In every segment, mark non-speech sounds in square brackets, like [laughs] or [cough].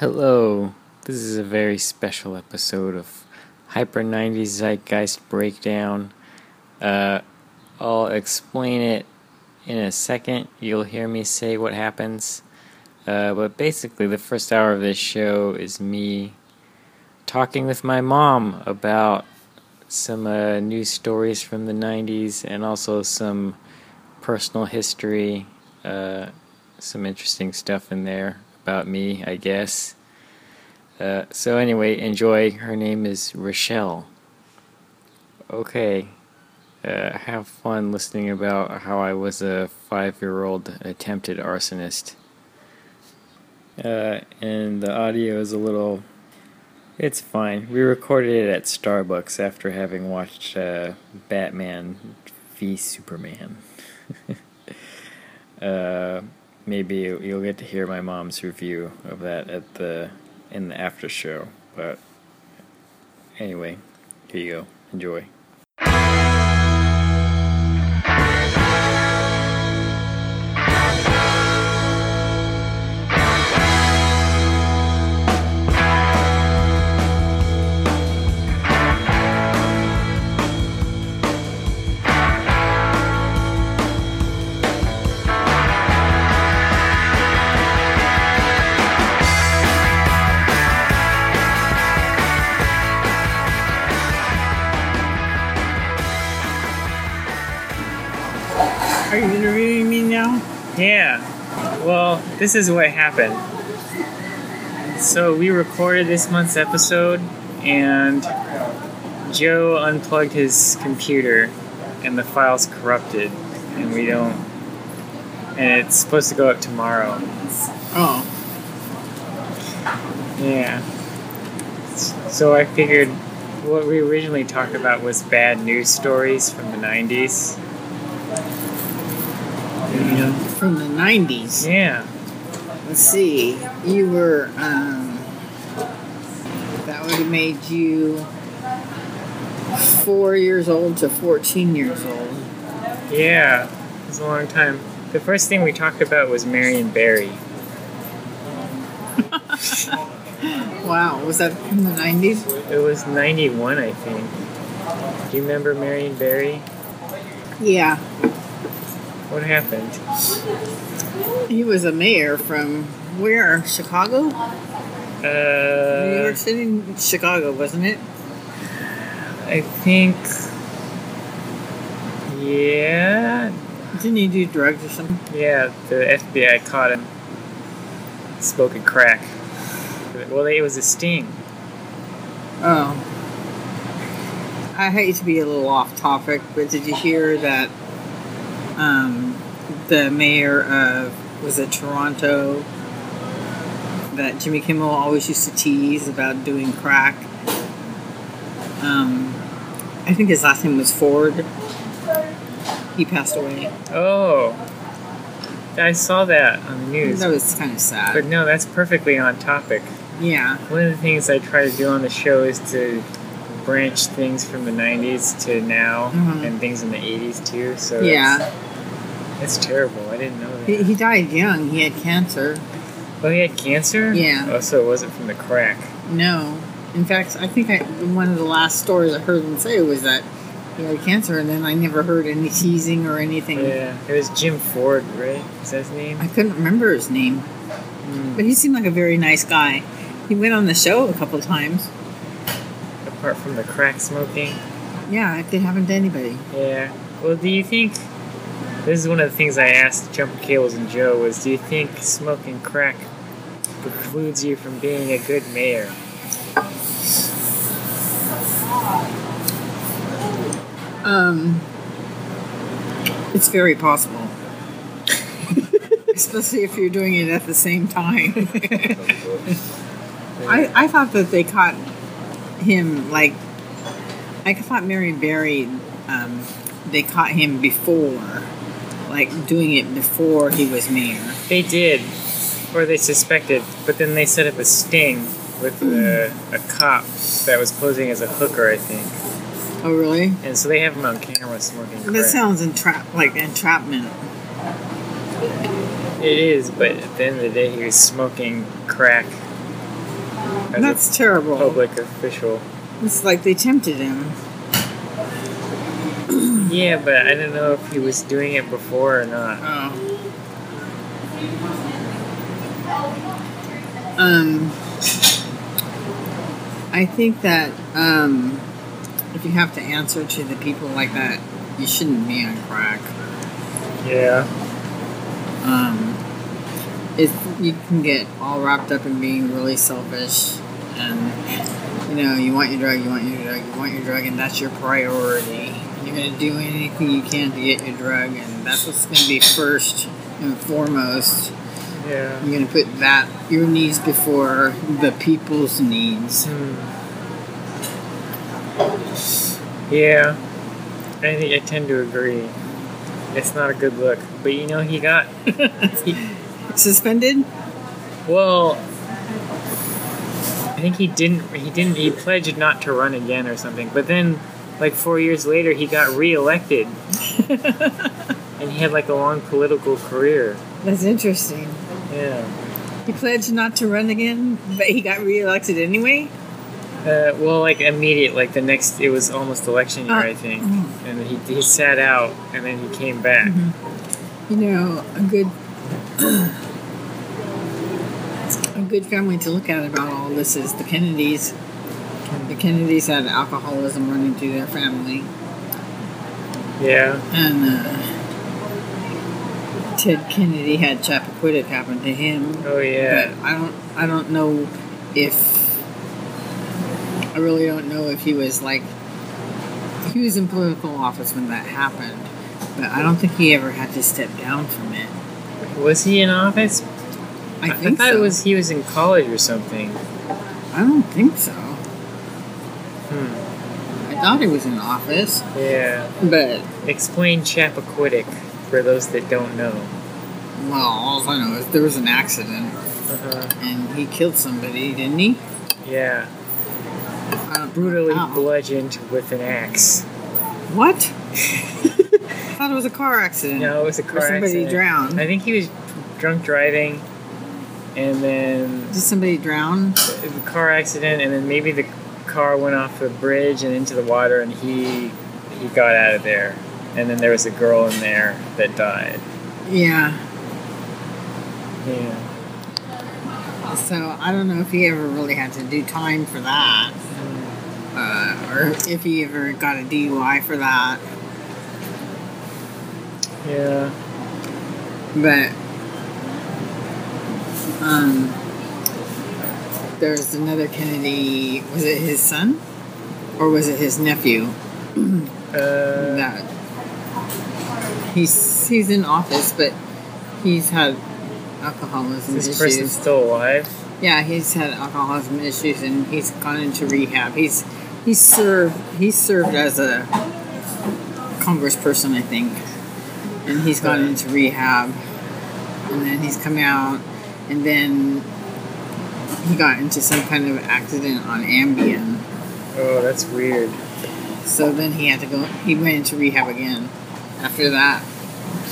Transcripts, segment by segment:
Hello, this is a very special episode of Hyper 90s Zeitgeist Breakdown. Uh, I'll explain it in a second. You'll hear me say what happens. Uh, but basically, the first hour of this show is me talking with my mom about some uh, news stories from the 90s and also some personal history, uh, some interesting stuff in there about me, I guess. Uh, so, anyway, enjoy. Her name is Rochelle. Okay. Uh, have fun listening about how I was a five year old attempted arsonist. Uh, and the audio is a little. It's fine. We recorded it at Starbucks after having watched uh, Batman v Superman. [laughs] uh, maybe you'll get to hear my mom's review of that at the in the after show. But anyway, here you go. Enjoy. This is what happened. So we recorded this month's episode, and Joe unplugged his computer, and the file's corrupted, and we don't. And it's supposed to go up tomorrow. Oh, Yeah. So I figured what we originally talked about was bad news stories from the 90s. yeah. From the 90s. Yeah. Let's see. You were, um, that would have made you four years old to 14 years old. Yeah. It was a long time. The first thing we talked about was Marion Barry. [laughs] Wow, was that in the 90s? It was 91, I think. Do you remember Marion Barry? Yeah. What happened? He was a mayor from where? Chicago? Uh, New York City? Chicago, wasn't it? I think. Yeah. Didn't he do drugs or something? Yeah, the FBI caught him smoking crack. Well, it was a sting. Oh. I hate to be a little off topic, but did you hear that um, the mayor of, was it Toronto, that Jimmy Kimmel always used to tease about doing crack? Um, I think his last name was Ford. He passed away. Oh. I saw that on the news. That was kind of sad. But no, that's perfectly on topic. Yeah. One of the things I try to do on the show is to branch things from the 90s to now Mhm. and things in the 80s too. So Yeah. It's terrible. I didn't know that. He, he died young. He had cancer. oh, he had cancer? Yeah. Oh, so it wasn't from the crack. No. In fact, I think I, one of the last stories I heard him say was that he had cancer, and then I never heard any teasing or anything. Yeah. It was Jim Ford, right? Is that his name? I couldn't remember his name, Mm. but he seemed like a very nice guy. He went on the show a couple times. Apart from the crack smoking. Yeah, if they haven't to anybody. Yeah. Well, do you think this is one of the things I asked Jumper Cables and Joe was do you think smoking crack precludes you from being a good mayor? Um, it's very possible. [laughs] Especially if you're doing it at the same time. I, I thought that they caught him like I thought Mary Barry um, they caught him before like doing it before he was mayor. They did, or they suspected, but then they set up a sting with a, hmm. a cop that was posing as a hooker, I think. Oh really? And so they have him on camera smoking crack. That sounds entrap like entrapment. It is, but at the end of the day, he was smoking crack That's terrible. public official. It's like they tempted him. Yeah, but I don't know if he was doing it before or not. Oh. Um, I think that um, if you have to answer to the people like that, you shouldn't be on crack. Yeah. Um, it you can get all wrapped up in being really selfish, and you know you want your drug, you want your drug, you want your drug, and that's your priority. You're gonna do anything you can to get your drug, and that's what's gonna be first and foremost. Yeah. You're gonna put that your needs before the people's needs. Hmm. Yeah. I think I tend to agree. It's not a good look. But you know, he got. [laughs] he, Suspended? well. I think he didn't. He didn't. He pledged not to run again or something. But then, like four years later, he got reelected, [laughs] and he had like a long political career. That's interesting. Yeah. He pledged not to run again, but he got reelected anyway. Uh, well, like immediate, like the next, it was almost election year, Uh, I think, and he he sat out, and then he came back. You know, a good [clears throat] a good family to look at about all this is the Kennedys. The Kennedys had alcoholism running through their family, Yeah, and uh, Ted Kennedy had Chappaquiddick happen to him. oh yeah, But I don't I don't know if I really don't know if he was like he was in political office when that happened. But I don't think he ever had to step down from it. was he in office? I think thought so. it was he was in college or something. I don't think so. Hmm. I thought he was in office, Yeah, but explain Chappaquiddick for those that don't know. well, all I know is there was an accident Uh-huh. and he killed somebody, didn't he? Yeah, don't brutally how. bludgeoned with an axe. What? [laughs] I thought it was a car accident. No, it was a car somebody accident. drowned. I think he was drunk driving, and then Did somebody drown? the car accident, and then maybe the car went off the bridge and into the water, and he he got out of there. And then there was a girl in there that died. Yeah. Yeah. So I don't know if he ever really had to do time for that, uh, or if he ever got a DUI for that. Yeah. But um, there's another Kennedy. Was it his son, or was it his nephew? [clears throat] Uh, that he's he's in office, but he's had alcoholism this issues. person still alive? Yeah, he's had alcoholism issues and he's gone into rehab. He's he's served he's served as a congressperson, I think, and he's gone into rehab, and then he's come out, and then he got into some kind of accident on Ambien. Oh, that's weird. So then he had to go. He went into rehab again after that.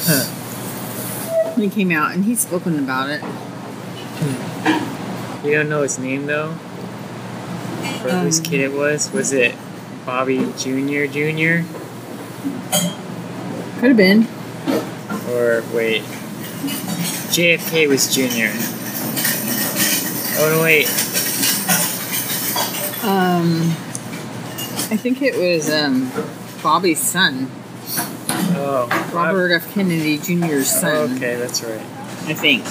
Huh. He came out and he's spoken about it. You don't know his name though? Or whose Um, kid it was? Was it Bobby Jr. Jr.? Could have been. Or wait. JFK was Jr. Oh no wait. Um, I think it was um, Bobby's son, Oh. Robert F. Kennedy Jr.'s son. Okay, that's right. I think.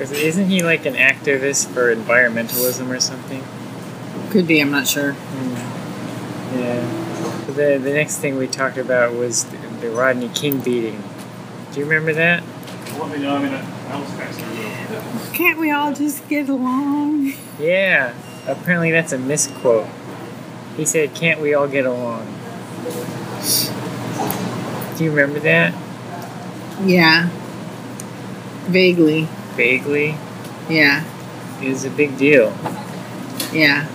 Is- Isn't he like an activist for environmentalism or something? Could be. I'm not sure. Hmm. Yeah. The the next thing we talked about was the, the Rodney King beating. Do you remember that? Let me know. I mean, I was texting you. Can't we all just get along? Yeah. Apparently that's a misquote. He said, "Can't we all get along?" Do you remember that? Yeah. Vaguely. Vaguely. Yeah. It was a big deal. Yeah.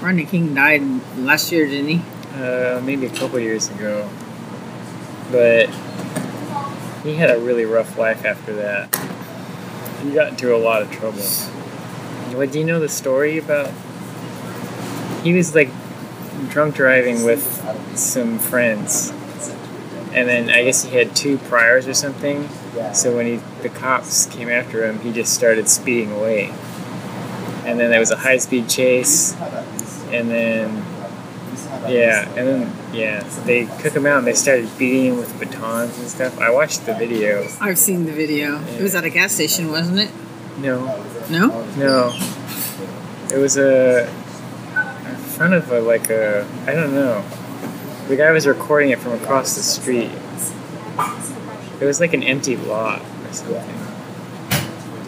Rodney King died last year, didn't he? Uh, maybe a couple years ago. But he had a really rough life after that. He got into a lot of trouble. What do you know the story about? He was like drunk driving with some friends, and then I guess he had two priors or something. So when he the cops came after him, he just started speeding away, and then there was a high speed chase, and then yeah, and then yeah, they cook him out and they started beating him with batons and stuff. I watched the video. I've seen the video. It was at a gas station, wasn't it? No, No? no, it was a in front of a like a I don't know. The guy was recording it from across the street. It was like an empty lot or something,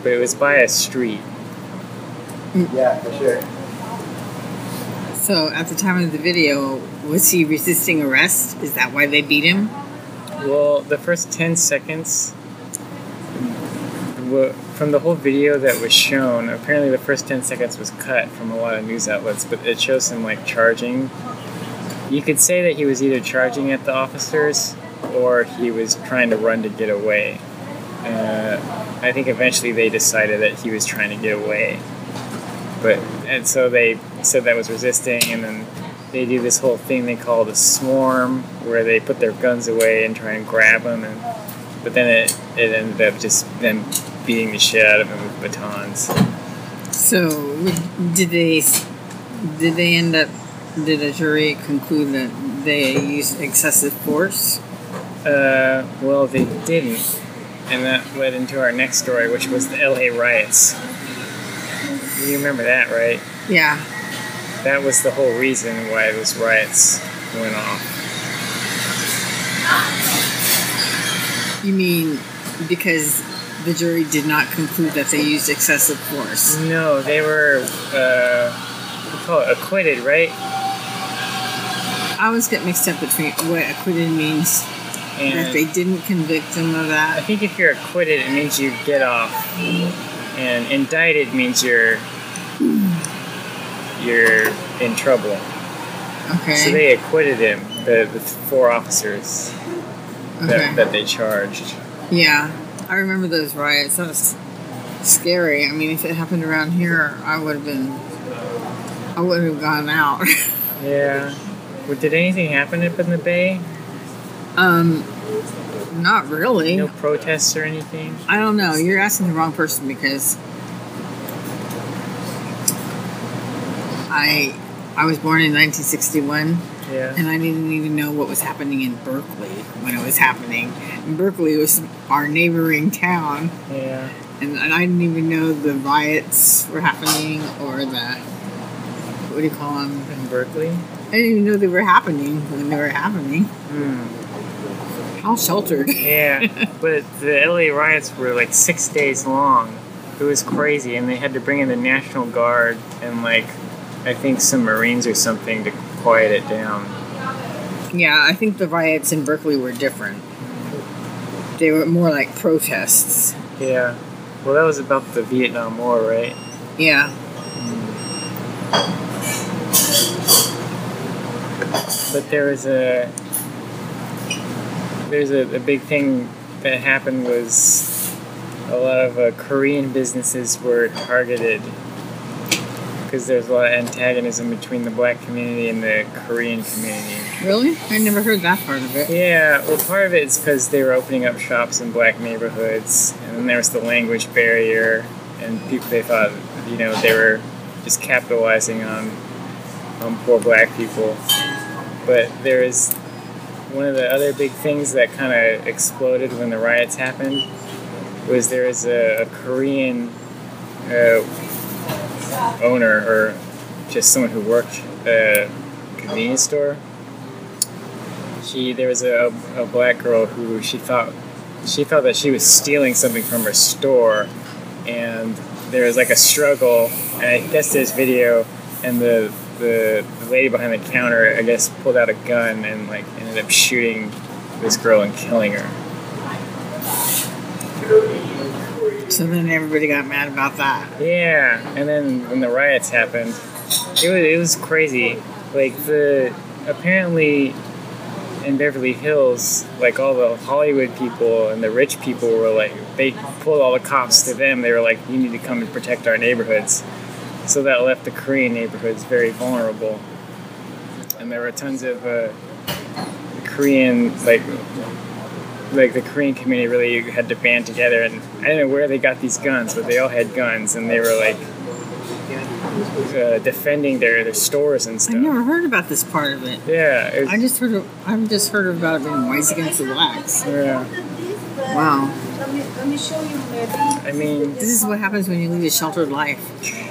but it was by a street. Mm. Yeah, for sure. So at the time of the video, was he resisting arrest? Is that why they beat him? Well, the first 10 seconds from the whole video that was shown, apparently the first 10 seconds was cut from a lot of news outlets, but it shows him like charging. You could say that he was either charging at the officers or he was trying to run to get away. Uh, I think eventually they decided that he was trying to get away. But, and so they said that was resisting, and then they do this whole thing they call the swarm, where they put their guns away and try and grab them, and but then it it ended up just them beating the shit out of them with batons. So did they did they end up did a jury conclude that they used excessive force? Uh, well, they didn't, and that led into our next story, which was the L.A. riots. You remember that, right? Yeah. That was the whole reason why those riots went off. You mean because the jury did not conclude that they used excessive force? No, they were uh, we call it acquitted, right? I always get mixed up between what acquitted means. And that they didn't convict them of that. I think if you're acquitted, it means you get off, and indicted means you're you're in trouble. Okay. So they acquitted him, the, the four officers that, okay. that they charged. Yeah, I remember those riots. That was scary. I mean, if it happened around here, I would have been. I would have gone out. [laughs] Yeah. Well, did anything happen up in the Bay? um, not really. No protests or anything? I don't know. You're asking the wrong person because I I was born in 1961 Yeah. and I didn't even know what was happening in Berkeley when it was happening. And Berkeley was our neighboring town, Yeah. and, and I didn't even know the riots were happening or the what do you call them? In Berkeley? I didn't even know they were happening when they were happening. Hmm. How sheltered. Yeah. [laughs] but the LA riots were like six days long. It was crazy, and they had to bring in the National Guard and like I think some Marines or something to quiet it down. Yeah, I think the riots in Berkeley were different. They were more like protests. Yeah. Well, that was about the Vietnam War, right? Yeah. But there was a there's a, a big thing that happened was a lot of uh, Korean businesses were targeted because there's a lot of antagonism between the black community and the Korean community. Really? I never heard that part of it. Yeah, well, part of it is because they were opening up shops in black neighborhoods, and then there was the language barrier, and people they thought, you know, they were just capitalizing on on poor black people. But there is one of the other big things that kind of exploded when the riots happened was there was a, a Korean uh, owner or just someone who worked at a convenience store she there was a, a black girl who she thought she felt that she was stealing something from her store and there was like a struggle and I guess this video and the, the the lady behind the counter I guess pulled out a gun and like ended up shooting this girl and killing her. So then everybody got mad about that. Yeah, and then when the riots happened, it was it was crazy. Like the apparently in Beverly Hills, like all the Hollywood people and the rich people were like they pulled all the cops to them. They were like, "You need to come and protect our neighborhoods." So that left the Korean neighborhoods very vulnerable. And there were tons of uh, Korean, like, like the Korean community really had to band together. And I don't know where they got these guns, but they all had guns, and they were like uh, defending their, their stores and stuff. I never heard about this part of it. Yeah, it was, I just heard of, I've just heard about it in Whites Against the Blacks. yeah. Wow. Let me, let me show you. I mean, This is what happens when you lead a sheltered life.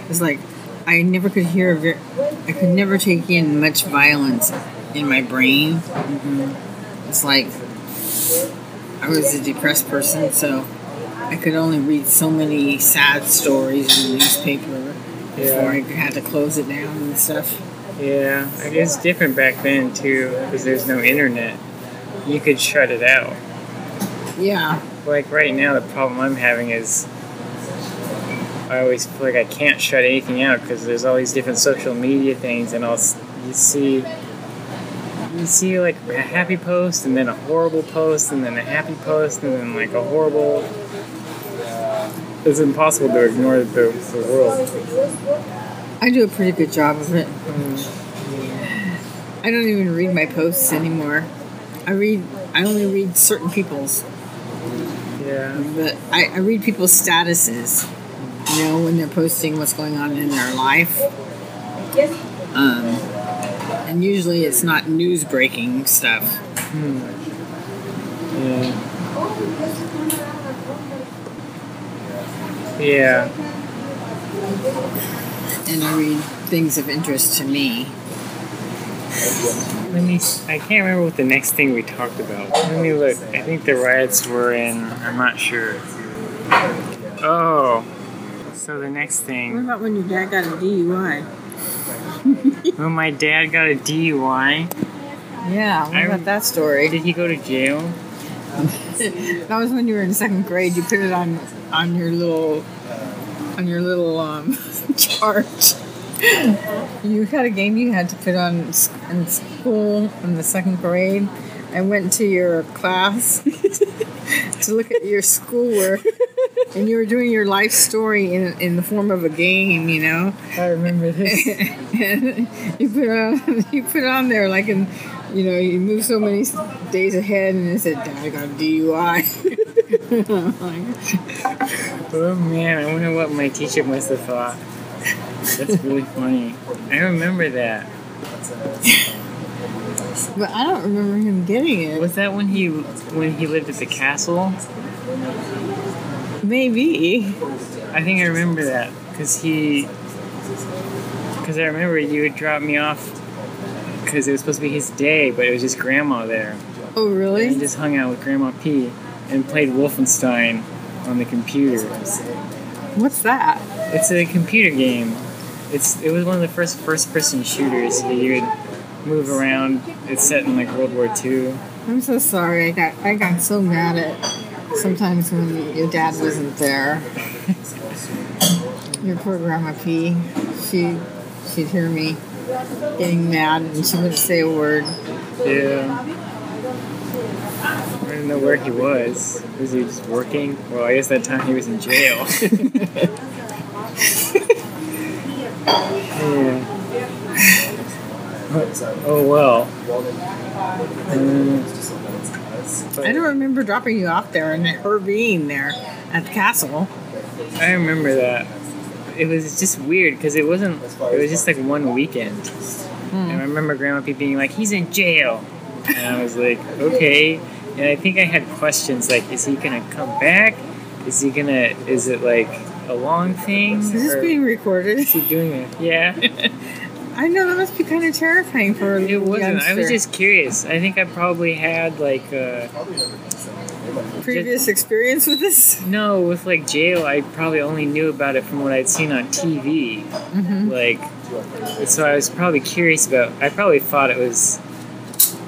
It's like I never could hear, ver- I could never take in much violence in my brain. It's like I was a depressed person, so I could only read so many sad stories in the newspaper before I had to close it down and stuff. yeah, it was different back then too, because there's no internet. You could shut it out. Yeah, Like right now, the problem I'm having is I always feel like I can't shut anything out because there's all these different social media things, and I'll you see you see like a happy post, and then a horrible post, and then a happy post, and then like a horrible. It's impossible to ignore the, the world. I do a pretty good job of it. I don't even read my posts anymore. I read, I only read certain people's. Yeah. but I, I read people's statuses, you know, when they're posting what's going on in their life. Um, and usually it's not news breaking stuff. Hmm. Yeah. Yeah. And I read things of interest to me. Let me. I can't remember what the next thing we talked about. Let me look. I think the riots were in. I'm not sure. Oh. So the next thing. What about when your dad got a DUI? [laughs] When my dad got a DUI, Yeah, what I- about that story? did he go to jail? [laughs] That was when you were in second grade. You put it on on your little on your little um, [laughs] chart. You had a game you had to put on in school in the second grade. I went to your class [laughs] to look at your schoolwork, and you were doing your life story in in the form of a game. You know, I remember this. [laughs] and you put on [laughs] you put on there like in you know you move so many days ahead and it said dad I got a DUI. [laughs] oh man, I wonder what my teacher must have thought. That's really funny. I remember that. but I don't remember him getting it. Was that when he when he lived at the castle? Maybe. I think I remember that because he, because I remember you would drop me off because it was supposed to be his day, but it was just grandma there. Oh really? And he just hung out with Grandma P and played Wolfenstein on the computer. What's that? It's a computer game. It's it was one of the first first person shooters. That you would move around. It's set in like World War II. I'm so sorry. I got I got so mad at sometimes when your dad wasn't there. Your poor grandma P. She she'd hear me getting mad and she wouldn't say a word. Yeah. I didn't know where he was. Was he just working? Well, I guess that time he was in jail. [laughs] yeah. [laughs] Oh well. Mm. Mm, but I don't remember dropping you off there and her being there at the castle. I remember that. It was just weird because it wasn't. It was just like one weekend, and I remember Grandma P being like, "He's in jail," and I was like, "Okay." And I think I had questions like, "Is he gonna come back? Is he gonna? Is it like a long thing? Is this being recorded? is he doing it?" Yeah, [laughs] I know that must be kind of terrifying for a it wasn't. I was just curious. I think I probably had like. Uh, previous experience with this. No, with like jail, I probably only knew about it from what I'd seen on TV. Like, so I was probably curious about. I probably thought it was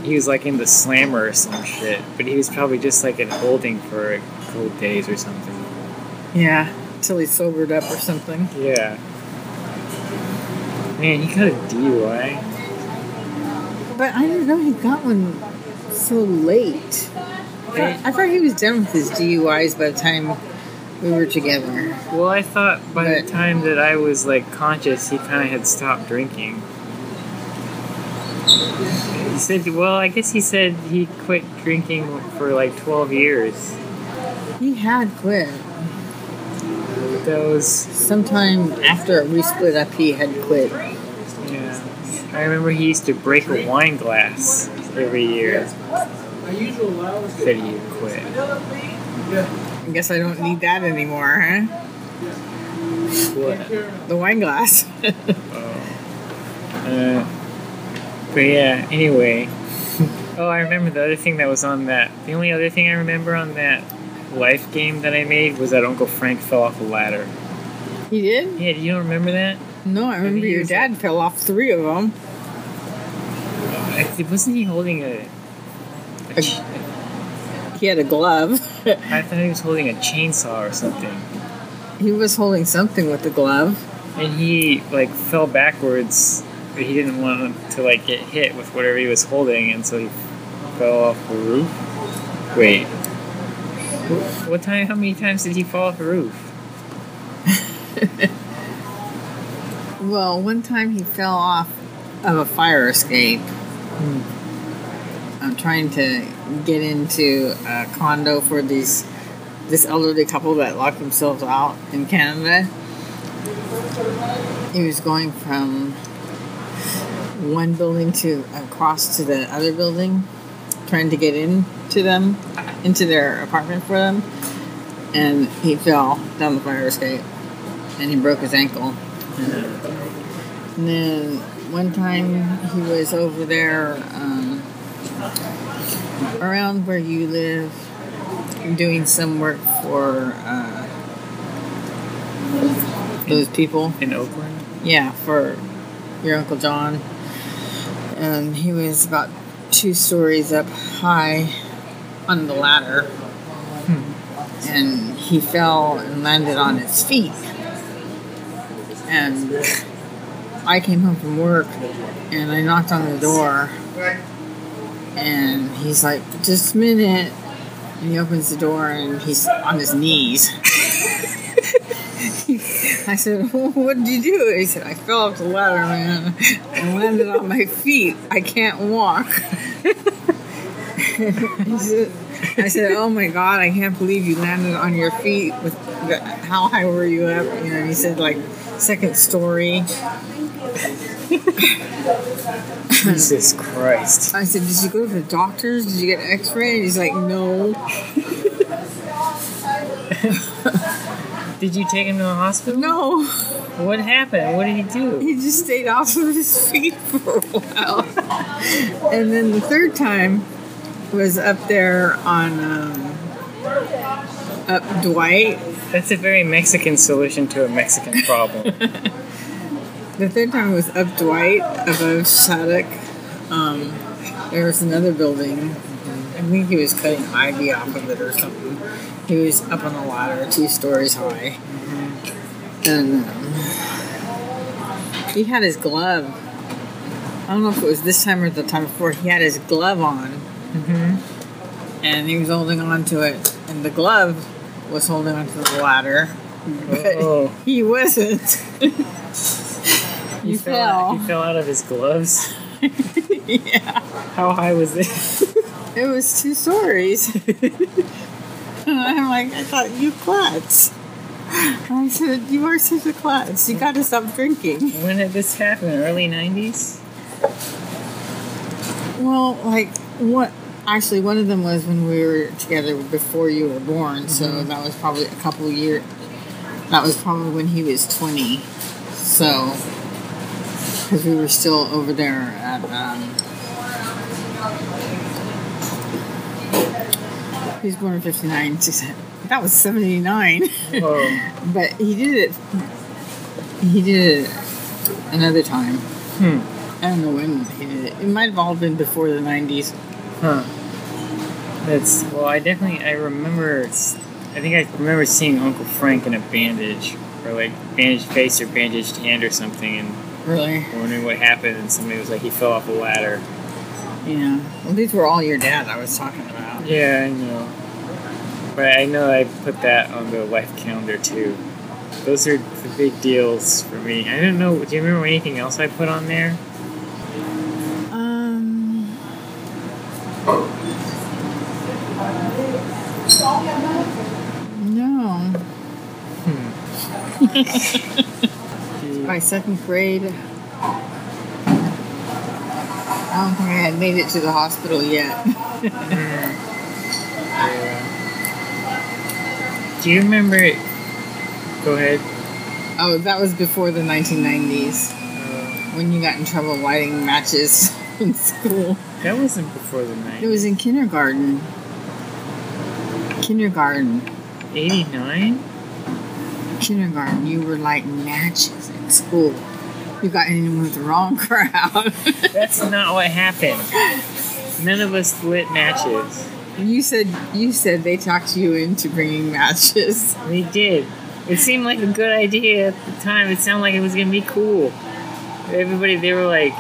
he was like in the slammer or some shit, but he was probably just like in holding for a couple days or something. Yeah, till he sobered up or something. Yeah. Man, he got a DUI. But I didn't know he got one so late. I thought, I thought he was done with his DUIs by the time we were together. Well, I thought by But- the time that I was like conscious, he kind of had stopped drinking. He said, well, I guess he said he quit drinking for like 12 years. He had quit. That was, Sometime after we split up, he had quit. yeah. I remember he used to break a wine glass every year. Said he quit. I guess I don't need that anymore, huh? What? The wine glass. [laughs] Uh, but yeah, anyway. [laughs] Oh, I remember the other thing that was on that. The only other thing I remember on that life game that I made was that Uncle Frank fell off a ladder. he did? Yeah, you don't remember that? No, I remember your dad fell off three of them. Uh, I, wasn't he holding a? a ch- He had a glove. [laughs] I thought he was holding a chainsaw or something, he was holding something with the glove. and he like fell backwards. But he didn't want to like get hit with whatever he was holding, and so he fell off the roof. Wait, what time? How many times did he fall off the roof? [laughs] Well, one time he fell off of a fire escape. Hmm. I'm trying to get into a condo for these this elderly couple that locked themselves out in Canada. He was going from one building to across to the other building, trying to get into them, into their apartment for them, and he fell down the fire escape, and he broke his ankle. And then one time he was over there um, around where you live doing some work for uh, those people. In Oakland? Yeah, for your Uncle John. And he was about two stories up high on the ladder. Hmm. And he fell and landed on his feet. And I came home from work and I knocked on the door. And he's like, just a minute. And he opens the door and he's on his knees. [laughs] [laughs] I said, What did you do? He said, I fell off the ladder, man, and landed on my feet. I can't walk. Said- [laughs] I said, Oh my God, I can't believe you landed on your feet. With the, How high were you up? You know, he said, like, second story. [laughs] Jesus Christ. I said, Did you go to the doctors? Did you get an x ray? And he's like, No. Did you take him to the hospital? No. What happened? What did he do? He just stayed off of his feet for a while. and then the third time was up there on um, up Dwight. That's a very Mexican solution to a Mexican problem. [laughs] The third time was up Dwight above Shattuck. Um, there was another building. I think he was cutting ivy off of it or something. He was up on the ladder, two stories high, and um, he had his glove. I don't know if it was this time or the time before. He had his glove on, and he was holding on to it, and the glove was holding onto the ladder, but Oh. [laughs] he wasn't. [laughs] He You fell. out- fell. He fell out of his gloves. [laughs] yeah. How high was it? It was two stories. And I'm like, I thought you klutz. I said, You are such a klutz. You gotta stop drinking. when did this happen? Early '90s. Well, like, what? Actually, one of them was when we were together before you were born, so that was probably a couple years. That was probably when he was 20. So, because we were still over there at, um, he was born in 59. She said, That was 79. Whoa. [laughs] But he did it. He did it another time. Hmm. I don't know when he did it. It might have all been before the 90s. Huh. That's well. I definitely. I remember. I think I remember seeing Uncle Frank in a bandage, or like bandaged face or bandaged hand or something, and Really? wondering what happened. And somebody was like, he fell off a ladder. Yeah. Well, these were all your dad I was talking about. Yeah, I know. But I know I put that on the life calendar too. Those are the big deals for me. I don't know. Do you remember anything else I put on there? Um. No. [laughs] My second grade, I don't think I had made it to the hospital yet. Do you remember? It? Go ahead. Oh, that was before the 1990s Uh, when you got in trouble lighting matches [laughs] in school. that wasn't before the night. It was in kindergarten. Kindergarten. 89? Kindergarten. You were lighting matches in school. You got in with the wrong crowd. [laughs] That's not what happened. None of us lit matches. You said you said they talked you into bringing matches. They did. It seemed like a good idea at the time. It sounded like it was gonna be cool. Everybody, they were like,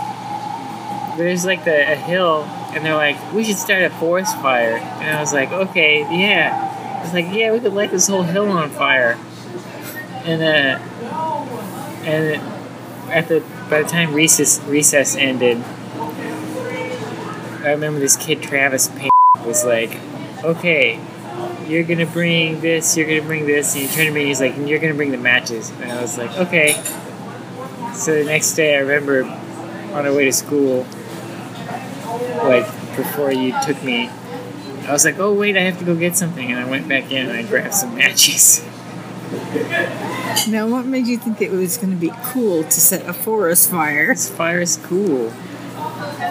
there's like the, a hill, and they're like, we should start a forest fire. And I was like, okay, yeah. I was like, yeah, we could light this whole hill on fire. And uh, and at the by the time recess recess ended, I remember this kid Travis was like, okay, you're gonna bring this, you're gonna bring this, and he turned to me, and he's like, and you're gonna bring the matches. And I was like, okay. So the next day, I remember on our way to school, like before you took me, I was like, oh wait, I have to go get something, and I went back in and I grabbed some matches. Now, what made you think it was going to be cool to set a forest fire? This fire is cool.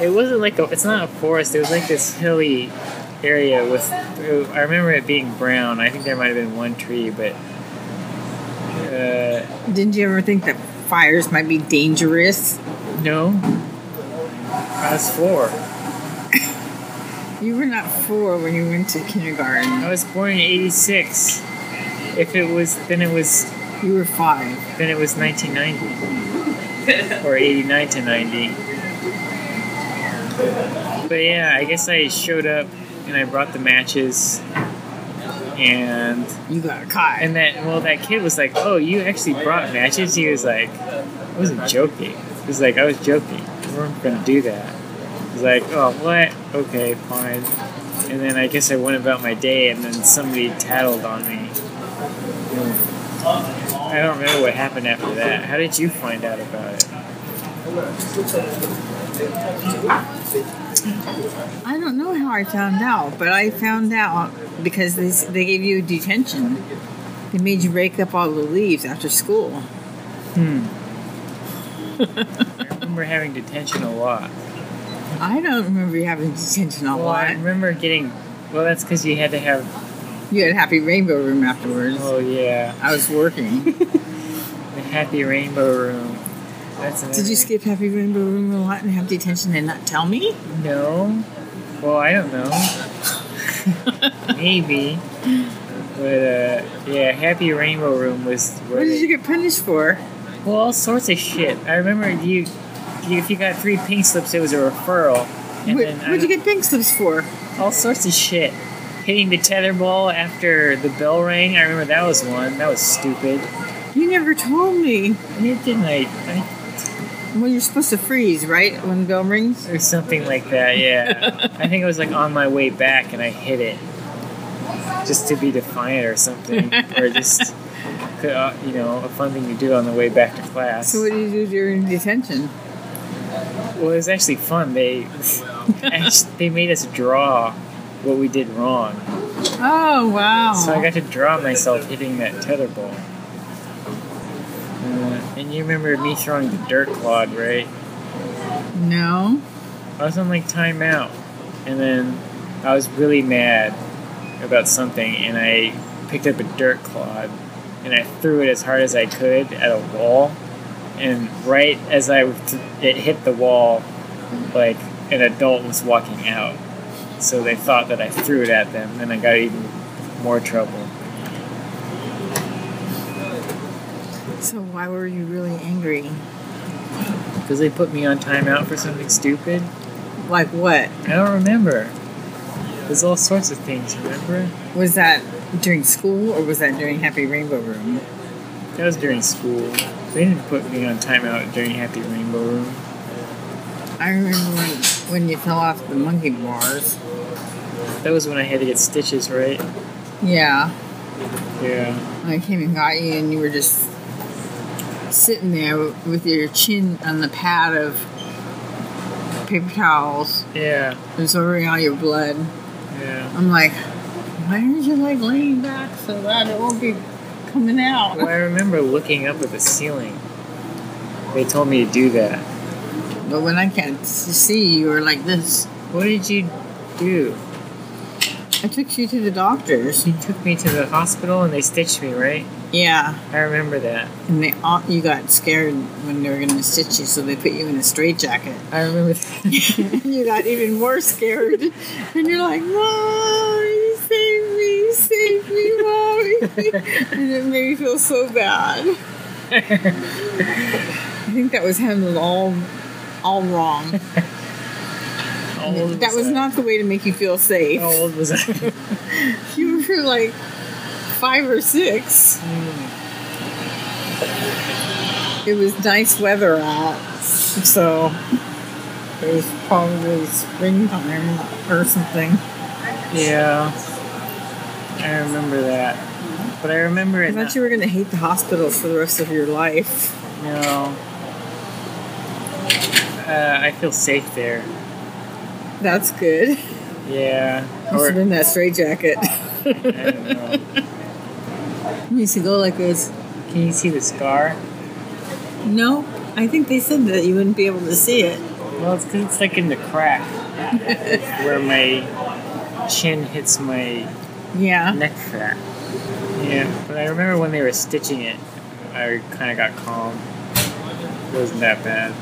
It wasn't like a, it's not a forest. It was like this hilly area with. I remember it being brown. I think there might have been one tree, but uh, Didn't you ever think that fires might be dangerous? no. I was four. You were not four when you went to kindergarten. I was born in '86. If it was, then it was, You were five. then it was 1990 or '89 to '90. But yeah, I guess I showed up and I brought the matches, and You got caught. And that well, that kid was like, "Oh, you actually brought matches?" He was like, "I wasn't joking." He was like, "I was joking. We weren't gonna do that." He was like, "Oh, what? Okay, fine." And then I guess I went about my day, and then somebody tattled on me. I don't remember what happened after that. How did you find out about it? I don't know how I found out, but I found out because they, they gave you detention. They made you rake up all the leaves after school. Hmm. [laughs] I remember having detention a lot. I don't remember you having detention a Well, I remember getting. Well, that's because you had to have. You had Happy Rainbow Room afterwards. Oh yeah, I was working. [laughs] the happy rainbow room. That's Did you skip Happy Rainbow Room a lot and have detention and not tell me? No. Well, I don't know. [laughs] Maybe. But uh, yeah, Happy Rainbow Room was where What did you get punished for? well, all sorts of shit. I remember you, if you got three pink slips, it was a referral, and What, what'd you get pink slips for? all sorts of shit. Hitting the tether ball after the bell rang. I remember that was one. That was stupid. You never told me. Didn't I, I Well, you're supposed to freeze, right? When the bell rings? or something like that. Yeah, [laughs] I think it was like on my way back, and I hit it just to be defiant or something, [laughs] or just uh, you know a fun thing to do on the way back to class. So what do you do during detention? Well, it was actually fun. They [laughs] actually, they made us draw what we did wrong, Oh, wow. so I got to draw myself hitting that tether ball. And you remember me throwing the dirt clod, right? no. I was on like timeout, and then I was really mad about something, and I picked up a dirt clod, and I threw it as hard as I could at a wall, and right as I it hit the wall, like an adult was walking out, so they thought that I threw it at them, and I got even more trouble. So why were you really angry? Because they put me on timeout for something stupid. Like what? I don't remember. There's all sorts of things. Remember? Was that During school, or was that during Happy Rainbow Room? That was during school. They didn't put me on timeout during Happy Rainbow Room. I remember when, when you fell off the monkey bars. That was when I had to get stitches, right? Yeah. Yeah. I came and got you, and you were just sitting there with your chin on the pad of paper towels, Yeah. absorbing all your blood. Yeah. I'm like, why aren't you like laying back so that it won't be coming out? Well, I remember looking up at the ceiling. They told me to do that. But when I can't see, you were like this. What did you do? I took you to the doctors. You took me to the hospital and they stitched me, right? Yeah, I remember that. and they all, you got scared when they were going to stitch you, so they put you in a straitjacket. I remember that. [laughs] [laughs] you got even more scared. And you're like, Mommy, save me, save me, Mommy. [laughs] and it made me feel so bad. I think that was handled all all wrong. How old that was not the way to make you feel safe. How old was I? [laughs] You were like five or six. It was nice weather out, so it was probably springtime or something. yeah. I remember that. But I remember it. I thought Not, you were going to hate the hospital for the rest of your life. no. Uh, I feel safe there. That's good. Yeah. Must Or, have been that don't [laughs] know. You used to go like this. Can you see the scar? No, I think they said that you wouldn't be able to see it. Well, it's because it's like in the crack [laughs] where my chin hits my Yeah. neck fat. Yeah, but I remember when they were stitching it, I kind of got calm. It wasn't that bad.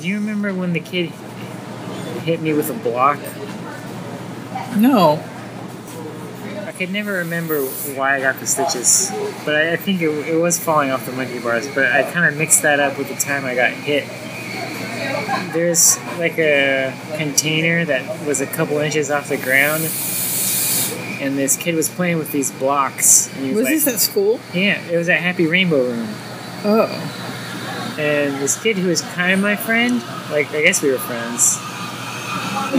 Do you remember when the kid hit me with a block? No. I could never remember why I got the stitches, but I, I think it, it was falling off the monkey bars. But I kind of mixed that up with the time I got hit. There's like a container that was a couple inches off the ground, and this kid was playing with these blocks. He Was like, this at school? Yeah, it was at Happy Rainbow Room. Oh. And this kid who was kind of my friend, like, I guess we were friends,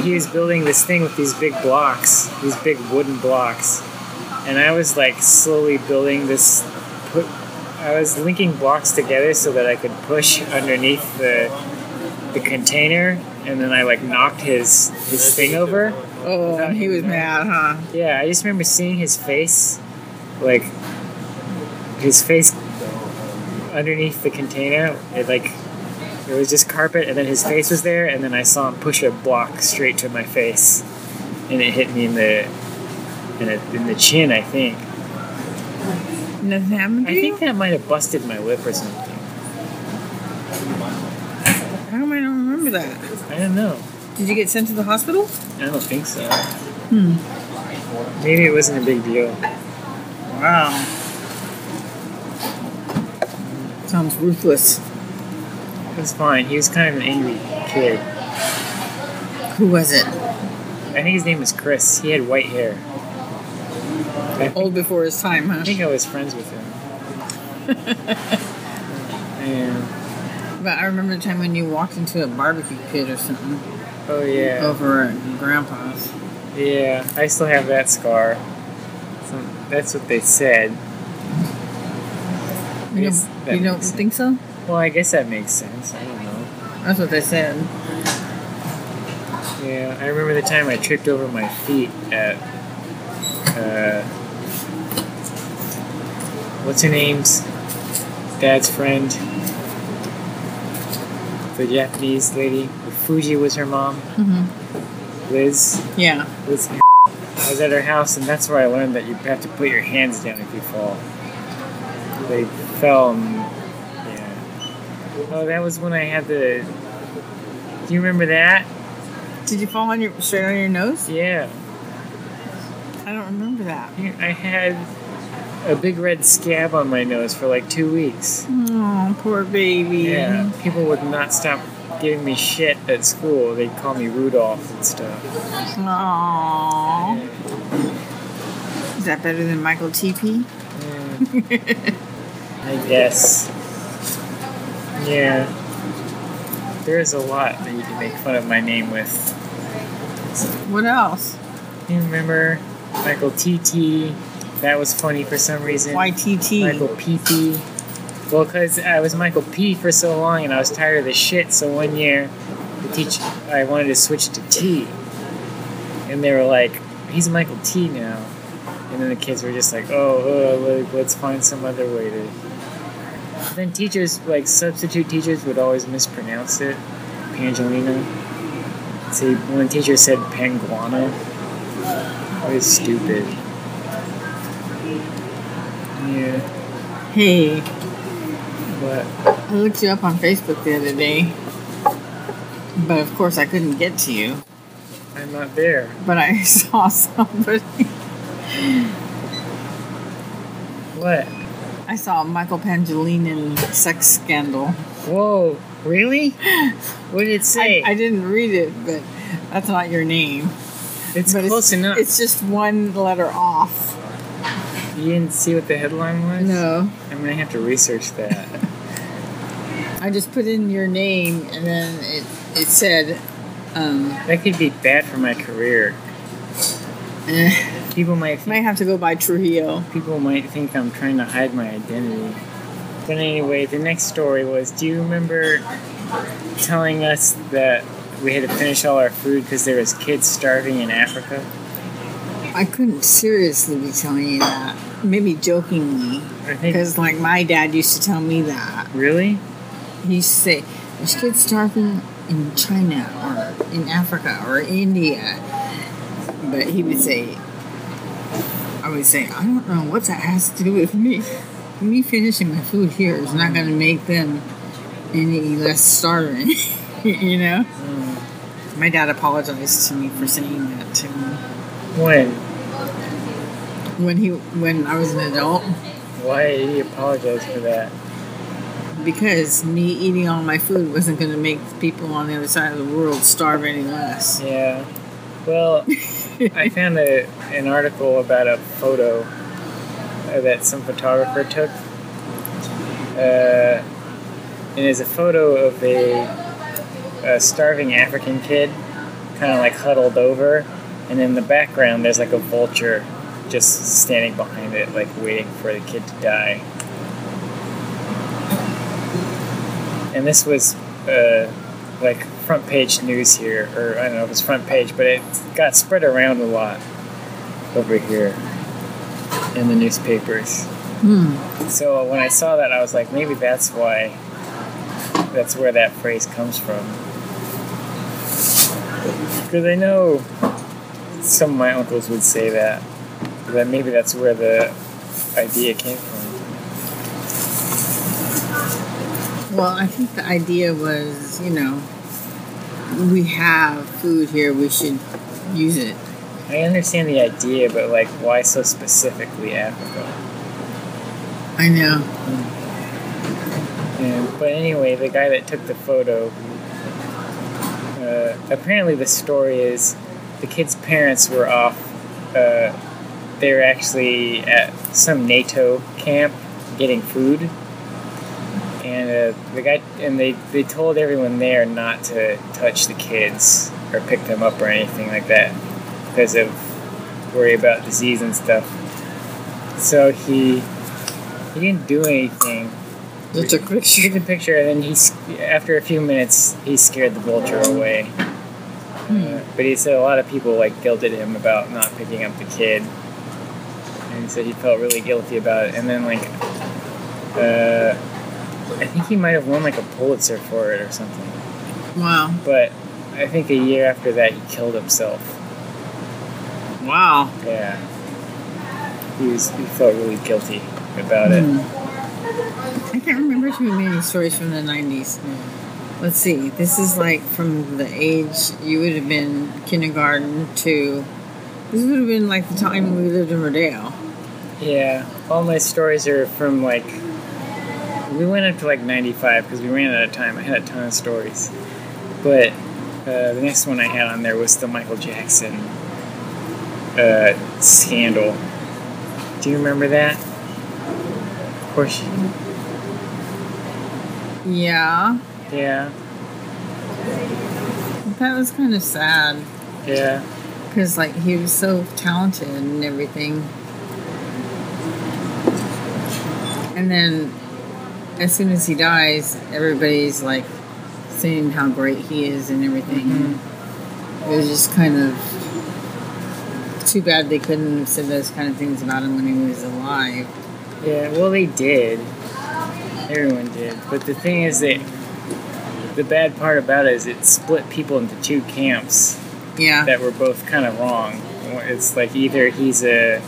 he was building this thing with these big blocks, these big wooden blocks. And I was like slowly building this, put, I was linking blocks together so that I could push [laughs] underneath the, the container. And then I like knocked his, his thing over. Oh, and he was mad, huh? Yeah, I just remember seeing his face, like his face underneath the container. It like it was just carpet, and then his face was there, and then I saw him push a block straight to my face, and it hit me in the in, the in the chin. I think. Nothing happened I think that might have busted my lip or something. How come I don't remember that? I don't know. Did you get sent to the hospital? I don't think so. Hmm. Maybe it wasn't a big deal. Wow. Sounds ruthless. Was fine. He was kind of an angry kid. Who was it? I think his name was Chris. He had white hair. Think Old before his time, huh? I think I was friends with him. [laughs] yeah. But I remember the time when you walked into a barbecue pit or something Oh yeah. over at Grandpa's. Yeah. I still have that scar. So that's what they said. You don't, you don't think so? Well, I guess that makes sense. I don't know. That's what they said. Yeah. I remember the time I tripped over my feet at. Uh, what's her name's? Dad's friend. The Japanese lady. Fuji was her mom. Mm-hmm. Liz. Yeah. Liz. I was at her house, and that's where I learned that you have to put your hands down if you fall. They fell, and. Oh, that was when I had the. Do you remember that? Did you fall on your straight on your nose? Yeah. I don't remember that. I had a big red scab on my nose for like two weeks. Oh, poor baby. Yeah. People would not stop giving me shit at school. They'd call me Rudolph and stuff. Aww. Is that better than Michael TP? I guess. Yeah. There's a lot that you can make fun of my name with. What else? You remember Michael TT? That was funny for some reason. YTT. Michael PP. Well, because I was Michael P for so long and I was tired of the shit, so one year the teacher, I wanted to switch to T. And they were like, he's Michael T now. And then the kids were just like, oh, uh, like, let's find some other way to. Then teachers, like substitute teachers, would always mispronounce it. Pangelina. See, when the teacher said Panguana, it was stupid. Yeah, Hey, but I looked you up on Facebook the other day. But of course, I couldn't get to you. I'm not there. But I [laughs] saw somebody. What? I saw Michael Pangelinin sex scandal. Whoa, really? What did it say? I didn't read it, but that's not your name. it's but close enough. It's just one letter off. you didn't see what the headline was? No. I'm gonna have to research that. [laughs] I just put in your name and then it, it said, um, that could be bad for my career. eh, People might might have to go by Trujillo. people might think I'm trying to hide my identity. But anyway, the next story was do you remember telling us that we had to finish all our food because there was kids starving in Africa? I couldn't seriously be telling you that. Maybe jokingly. Because, like, my dad used to tell me that. really? He used to say, There's kids starving in China or in Africa or India. But he would say, I would say, I don't know what that has to do with me. Me finishing my food here is not going to make them any less starving. [laughs] you know? Mm. My dad apologized to me for saying that to me. When? When he, when I was an adult, Why did he apologize for that? because me eating all my food wasn't going to make people on the other side of the world starve any less. Yeah. Well, [laughs] I found a, an article about a photo that some photographer took. Uh, and it's a photo of a, a starving African kid, kind of like huddled over. And in the background, there's like a vulture just standing behind it, like waiting for the kid to die. And this was uh, like front page news here, or I don't know if it's front page, but it got spread around a lot over here in the newspapers. Hmm. So when I saw that, I was like, maybe that's why, that's where that phrase comes from. Because I know some of my uncles would say that, that maybe that's where the idea came from. Well, I think the idea was, you know, we have food here, we should use it. I understand the idea, but like, why so specifically Africa? I know. And, but anyway, the guy that took the photo, uh, apparently the story is the kid's parents were off. Uh, they were actually at some NATO camp getting food, and uh, the guy and they they told everyone there not to touch the kids or pick them up or anything like that because of worry about disease and stuff. So he he didn't do anything. Just took a picture. Took the picture, and then he, after a few minutes, he scared the vulture away. Uh, but he said a lot of people like guilted him about not picking up the kid, and so he felt really guilty about it. And then like, uh, I think he might have won like a Pulitzer for it or something. Wow. But I think a year after that, he killed himself. Wow. Yeah, he was he felt really guilty about it. Hmm. I can't remember too many stories from the 90s. Let's see. This is like from the age you would have been kindergarten to. This would have been like the time we lived in Rodeo. Yeah, all my stories are from like. We went up to like 95 because we ran out of time. I had a ton of stories. But uh, the next one I had on there was the Michael Jackson uh, scandal. Do you remember that? Of course. you- Yeah, Yeah. that was kind of sad Yeah. because like he was so talented and everything. And then, as soon as he dies, everybody's like saying how great he is and everything. Mm-hmm. It was just kind of too bad they couldn't have said those kind of things about him when he was alive. Yeah, well, they did. Everyone did. But the thing is that the bad part about it is it split people into two camps Yeah. that were both kind of wrong. It's like either he's a,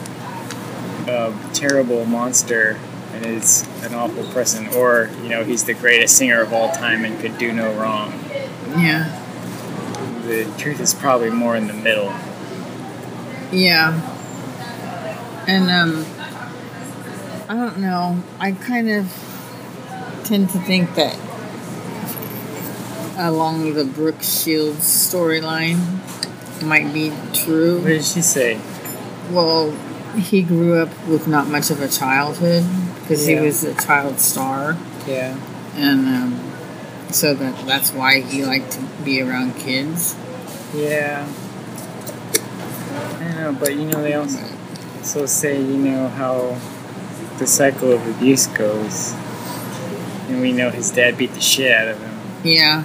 a terrible monster and is an awful person, or, you know, he's the greatest singer of all time and could do no wrong. Yeah. The truth is probably more in the middle. Yeah. And um I don't know. I kind of tend to think that along the Brooke Shields storyline might be true. What did she say? Well, he grew up with not much of a childhood because Yeah. he was a child star Yeah. and um so that that's why he liked to be around kids. Yeah. I know, but you know, they also so say, you know, how the cycle of abuse goes. And we know his dad beat the shit out of him, Yeah.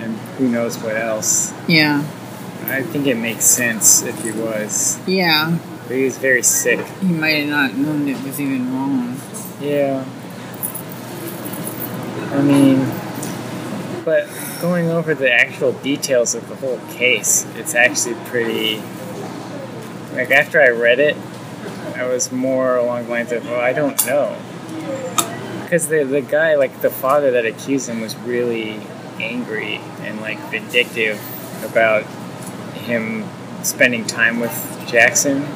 and who knows what else. Yeah. I think it makes sense if he was. Yeah. But he was very sick. He might have not known it was even wrong. Yeah. I mean, but going over the actual details of the whole case, it's actually pretty. Like, after I read it, I was more along the lines of, well, I don't know. Because the, the guy, like, the father that accused him was really angry and, like, vindictive about him spending time with Jackson,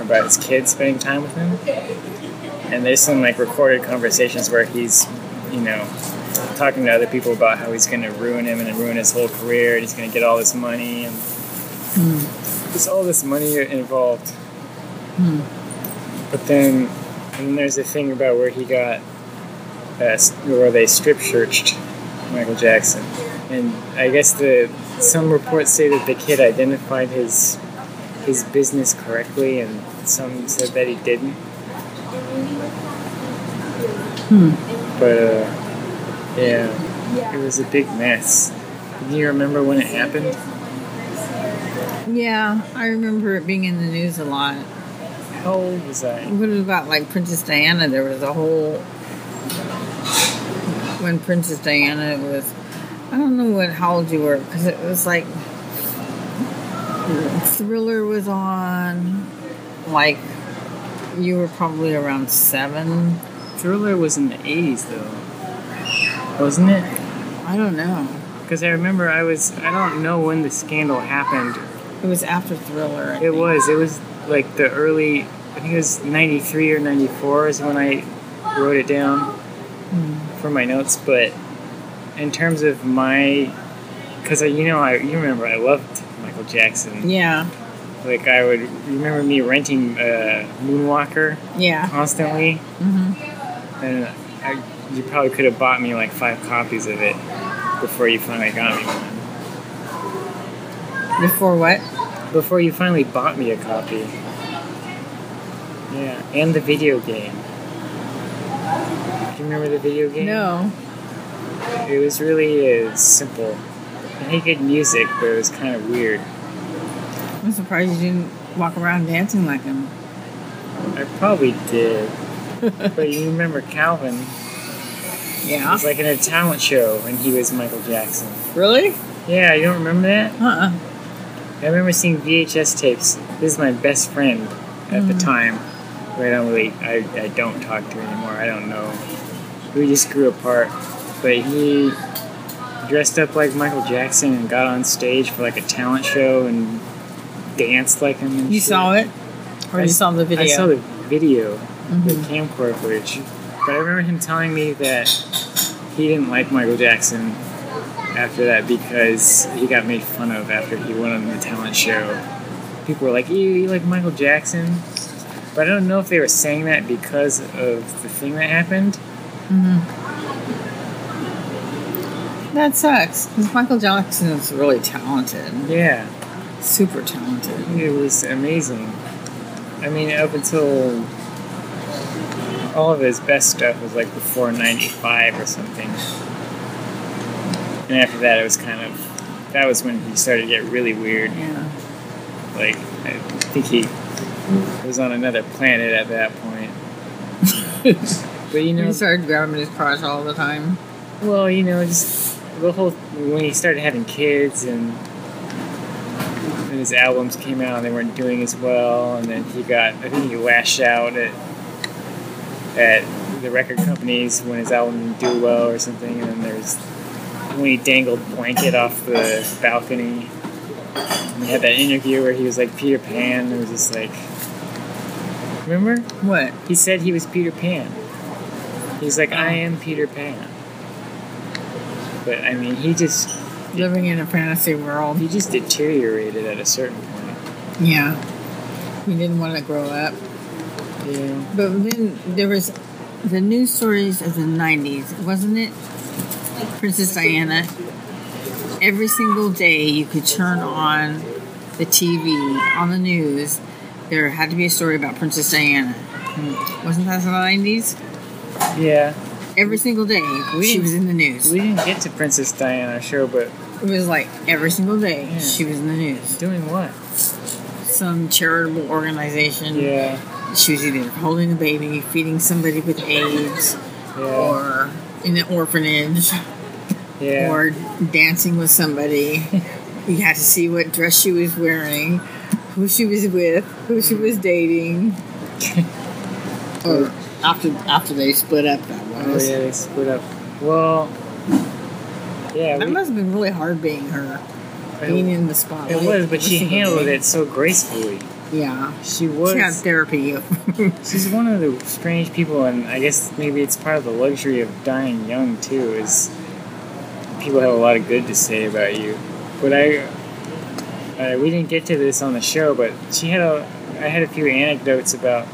about his kids spending time with him and there's some like recorded conversations where he's you know talking to other people about how he's going to ruin him and ruin his whole career and he's going to get all this money and there's all this money involved. But then and then there's a thing about where he got uh, where they strip searched Michael Jackson. And I guess the some reports say that the kid identified his his business correctly and some said that he didn't But uh, yeah, it was a big mess. Do you remember when it happened? Yeah, I remember it being in the news a lot. How old was I? What about like Princess Diana? There was a whole when Princess Diana was. I don't know what how old you were because it was like Thriller was on. Like you were probably around seven. Thriller was in the 80s though, wasn't it? I don't know. Because I remember I was, I don't know when the scandal happened. It was after Thriller. I It think. was, it was like the early, I think it was 93 or 94 is when I wrote it down hmm. for my notes. But in terms of my, because you know, I you remember I loved Michael Jackson. Yeah, Like I would remember me renting uh, Moonwalker yeah. constantly, hmm and I, you probably could have bought me like five copies of it before you finally got me one. Before what? Before you finally bought me a copy. Yeah, and the video game. Do you remember the video game? No. It was really uh, simple. It had good music, but it was kind of weird. I'm surprised you didn't walk around dancing like him. I probably did. [laughs] but you remember Calvin? It Yeah. was like in a talent show, and he was Michael Jackson. Really? Yeah, you don't remember that? Uh-uh. I remember seeing VHS tapes. This is my best friend at the mm-hmm. time, who I don't really, I, I don't talk to anymore. I don't know. We just grew apart. But he dressed up like Michael Jackson and got on stage for like a talent show and danced like him. And You shit. saw it? Or I you saw the video? I saw the video, the Mhm. camcorder footage. But I remember him telling me that he didn't like Michael Jackson after that because he got made fun of after he went on the talent show. People were like, "Ew, you like Michael Jackson?" But I don't know if they were saying that because of the thing that happened. That sucks because Michael Jackson is really talented. Yeah, Super talented. it was amazing. I mean, up until all of his best stuff was like before '95 or something, and after that, it was kind of that was when he started to get really weird. Yeah. Like, I think he was on another planet at that point. [laughs] but you know, He started grabbing his crotch all the time. Well, you know, just the whole when he started having kids and and his albums came out and they weren't doing as well, and then he got I think he lashed out at at the record companies when his album didn't do well or something, and then there's when he dangled blanket off the balcony. And had that interview where he was like Peter Pan. It was just like, remember? What? He said he was Peter Pan. He's like, I oh. am Peter Pan. But I mean, he just Living in a fantasy world. he just deteriorated at a certain point. Yeah. He didn't want to grow up. Yeah. But then there was the news stories of the 90s, wasn't it? Princess Diana. Every single day you could turn on the TV, on the news, there had to be a story about Princess Diana. Wasn't that the 90s? Yeah. Every single day We she was in the news. We didn't get to Princess Diana show, but It was like every single day Yeah. she was in the news. doing what? Some charitable organization. Yeah. She was either holding a baby, feeding somebody with AIDS, Yeah. or in an orphanage. yeah. or dancing with somebody. [laughs] you had to see what dress she was wearing, who she was with, who she was dating. [laughs] or after after they split up, that was. oh yeah, they split up. Well. Yeah. That we- must have been really hard being her, being in the spotlight. it was, but she handled it so gracefully. Yeah, She was. she had therapy. [laughs] She's one of the strange people, and I guess maybe it's part of the luxury of dying young too. Is people have a lot of good to say about you, but I, uh, we didn't get to this on the show, but she had a, I had a few anecdotes about.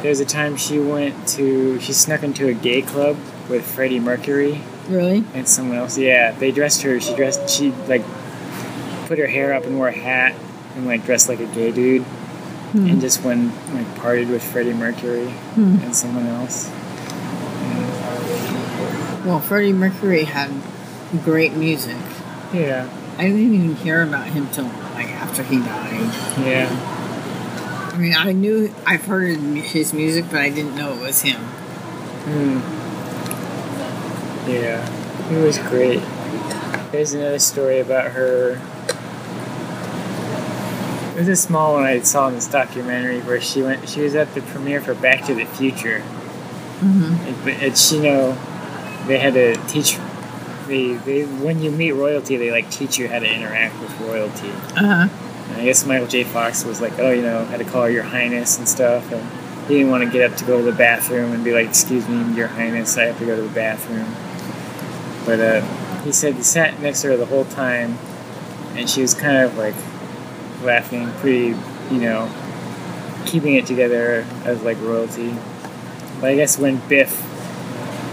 There was a time she went to, she snuck into a gay club with Freddie Mercury really? and someone else. Yeah, they dressed her. She dressed. She like put her hair up and wore a hat and like dressed like a gay dude, and just went like partied with Freddie Mercury and someone else. Well, Freddie Mercury had great music. Yeah, I didn't even hear about him till like after he died. yeah, I mean, I knew I've heard his music, but I didn't know it was him. Hmm. Yeah. It was great. There's another story about her. It was a small one I saw in this documentary where she went. She was at the premiere for Back to the Future. Mm-hmm. But at you know, they had to teach. They, they when you meet royalty, they like teach you how to interact with royalty. Uh huh. And I guess Michael J. Fox was like, oh, you know, had to call her Your Highness and stuff, and he didn't want to get up to go to the bathroom and be like, excuse me, Your Highness, I have to go to the bathroom. But uh, he said he sat next to her the whole time, and she was kind of like laughing, pretty, you know, keeping it together as like royalty. But I guess when Biff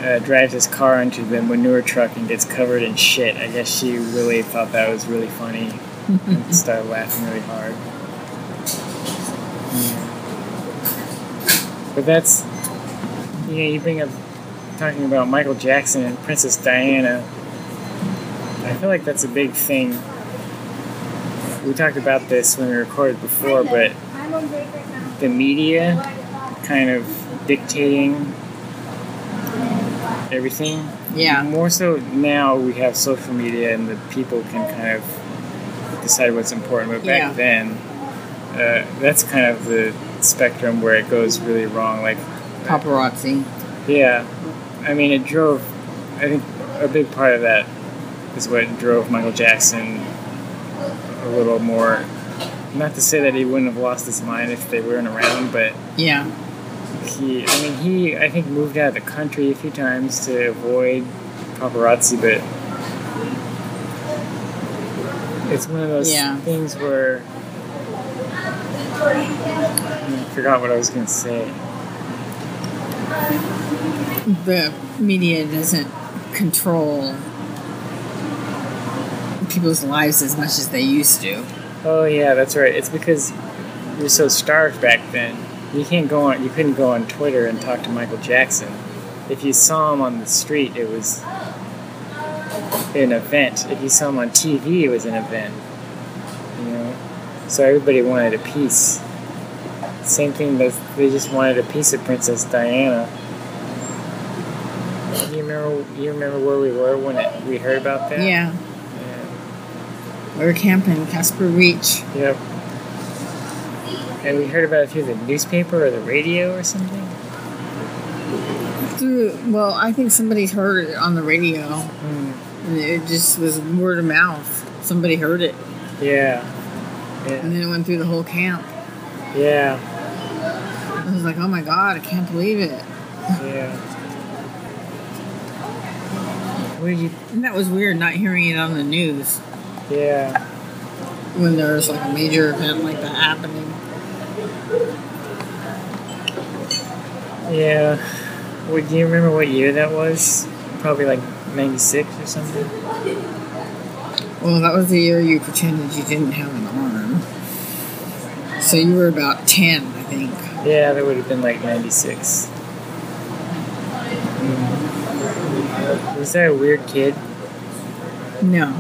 uh, drives his car into the manure truck and gets covered in shit, I guess she really thought that was really funny and [laughs] started laughing really hard. Yeah. But that's, you know, you bring up talking about Michael Jackson and Princess Diana. I feel like that's a big thing. We talked about this when we recorded before, but I'm on break right now. the media kind of dictating everything. Yeah. More so now we have social media and the people can kind of decide what's important. But back Yeah. then, uh, that's kind of the spectrum where it goes really wrong. Like, Paparazzi. yeah, I mean, it drove. I think a big part of that is what drove Michael Jackson a little more. Not to say that he wouldn't have lost his mind if they weren't around, but Yeah. he i mean he i think moved out of the country a few times to avoid paparazzi but it's one of those Yeah. things where I forgot what I was gonna say. The media doesn't control people's lives as much as they used to. Oh yeah, that's right. It's because you're so starved back then. You can't go on. You couldn't go on Twitter and talk to Michael Jackson. If you saw him on the street, it was an event. If you saw him on TV, it was an event. You know, so everybody wanted a piece. Same thing. They just wanted a piece of Princess Diana. You remember? You remember where we were when it, we heard about that? Yeah, Yeah. we were camping Casper Reach. Yep. And we heard about it through the newspaper or the radio or something. Through, well, I think somebody heard it on the radio. Hmm. And it just was word of mouth. Somebody heard it, Yeah. and then it went through the whole camp. Yeah. I was like, oh my god, I can't believe it. Yeah. What did you? And that was weird not hearing it on the news Yeah. when there's like a major event like that happening. Yeah. Do you remember what year that was? Probably like '96 or something. Well, that was the year you pretended you didn't have an arm. So you were about 10, I think. Yeah, that would have been like '96. Was that a weird kid? No,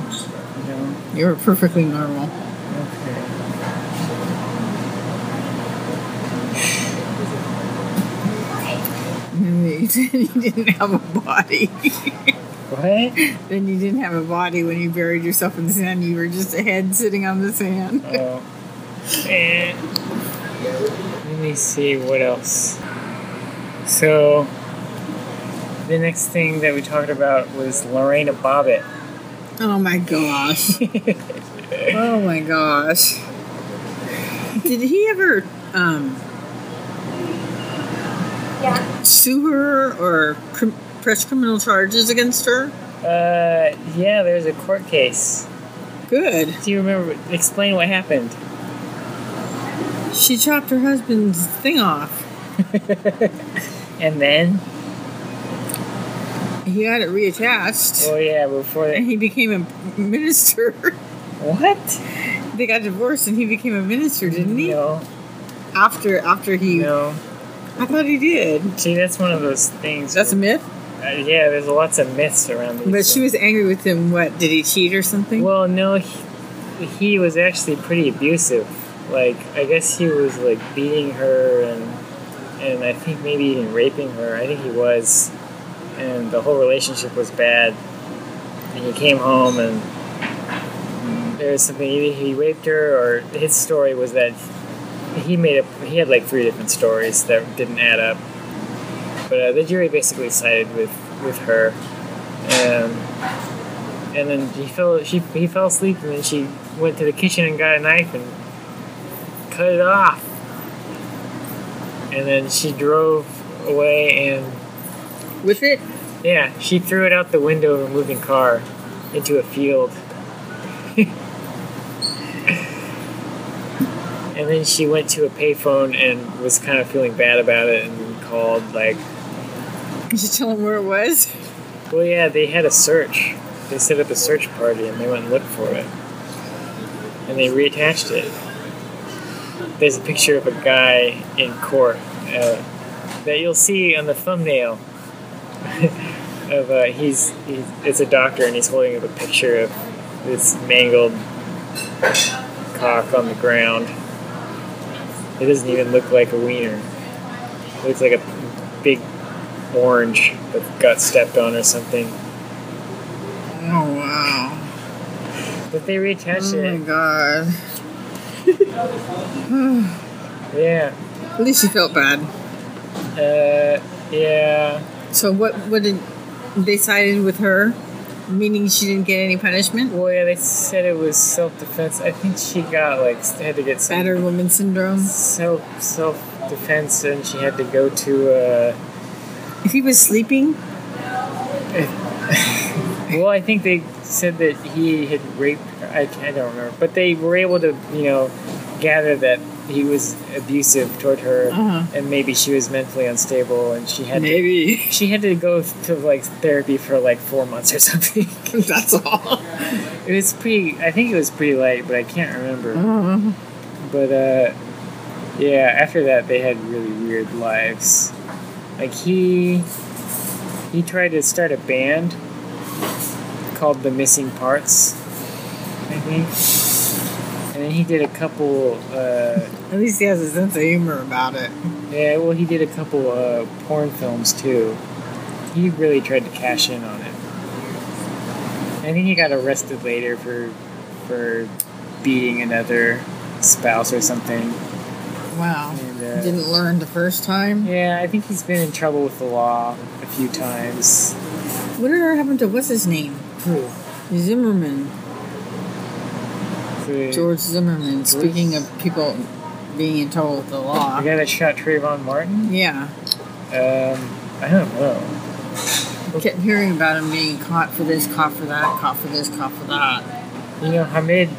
No. you were perfectly normal. Okay. [laughs] You said you didn't have a body. What? [laughs] then you didn't have a body when you buried yourself in the sand. You were just a head sitting on the sand. Oh. Eh. Let me see what else. So, the next thing that we talked about was Lorena Bobbitt. Oh my gosh. oh my gosh. Did he ever um, Yeah. sue her or cr- press criminal charges against her? Uh, yeah, there's a court case. Good. Do you remember? Explain what happened. She chopped her husband's thing off. [laughs] And then, He got it reattached. oh yeah, before and that. he became a minister. What? they got divorced and he became a minister, didn't he? No, After after he no. I thought he did. See, that's one of those things. That's a myth. Uh, yeah, there's lots of myths around these. But she was angry with him. What did he cheat or something? Well, no, he, he was actually pretty abusive. Like, I guess he was like beating her and and I think maybe even raping her. I think he was, and the whole relationship was bad. And he came home and there was something either he raped her or his story was that he made a he had like three different stories that didn't add up. But uh, the jury basically sided with with her, and and then he fell she he fell asleep and then she went to the kitchen and got a knife and cut it off and then she drove away and with it? yeah she threw it out the window of a moving car into a field and then she went to a payphone and was kind of feeling bad about it and called like Did you tell him where it was? Well, yeah, they had a search. They set up a search party and they went and looked for it. And they reattached it. There's a picture of a guy in court uh, that you'll see on the thumbnail. Of uh, he's, he's it's a doctor and he's holding up a picture of this mangled cock on the ground. It doesn't even look like a wiener. It looks like a big orange that got stepped on or something. Oh wow! But they reattached Oh my it. god! [sighs] Yeah. At least you felt bad. Uh, yeah. So what? What did they sided with her? Meaning she didn't get any punishment? Well, yeah, they said it was self defense. I think she got like had to get some Battered woman syndrome. self self defense, and she had to go to. Uh, If he was sleeping, [laughs] well, I think they said that he had raped her. I, I don't remember, but they were able to, you know, gather that he was abusive toward her, Uh-huh. and maybe she was mentally unstable, and she had to, Maybe [laughs] she had to go to like therapy for like four months or [laughs] something. that's all. it was pretty. I think it was pretty light, but I can't remember. Uh, But uh, yeah, after that they had really weird lives. Like he he tried to start a band called the Missing Parts, I think. And then he did a couple. Uh, At least he has a sense of humor about it. yeah, well, he did a couple uh, porn films too. He really tried to cash in on it. I think he got arrested later for for beating another spouse or something. Wow. And, uh, Didn't learn the first time. Yeah, I think he's been in trouble with the law a few times. Whatever happened to what's his name? Who? Zimmerman. George Zimmerman. Speaking of people being in trouble with the law. the guy that shot Trayvon Martin? Yeah. Um, I don't know. I kept hearing about him being caught for this, caught for that, caught for this, caught for that. You know, Hamid.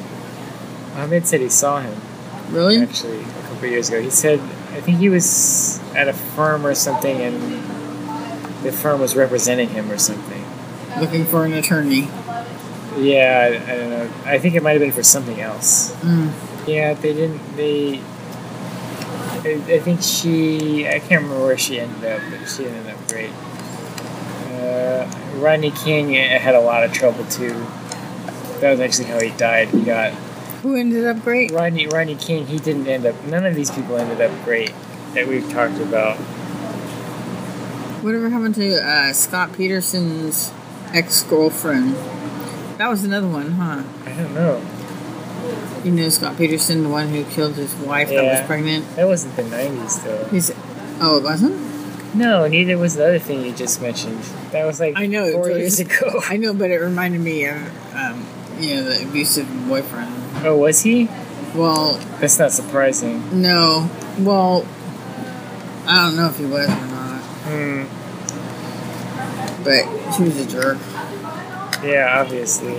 Hamid said he saw him Really? actually a couple years ago. He said I think he was at a firm or something, and the firm was representing him or something. Looking for an attorney. Yeah, I, I don't know. I think it might have been for something else. Mm. Yeah, they didn't. They. I, I think she. I can't remember where she ended up, but she ended up great. Uh, Rodney King had a lot of trouble too. That was actually how he died. He got Who ended up great? Rodney Rodney King. He didn't end up. None of these people ended up great that we've talked about. Whatever happened to uh, Scott Peterson's ex girlfriend? That was another one, huh? I don't know. You know Scott Peterson, the one who killed his wife that was pregnant? That wasn't the '90s though. He's. Oh, it wasn't? No, neither was the other thing you just mentioned. That was like I know, four years ago. [laughs] I know, but it reminded me of, um, you know, the abusive boyfriend. Oh, was he? Well, That's not surprising. no. Well, I don't know if he was or not, Hmm. but he was a jerk. Yeah, obviously.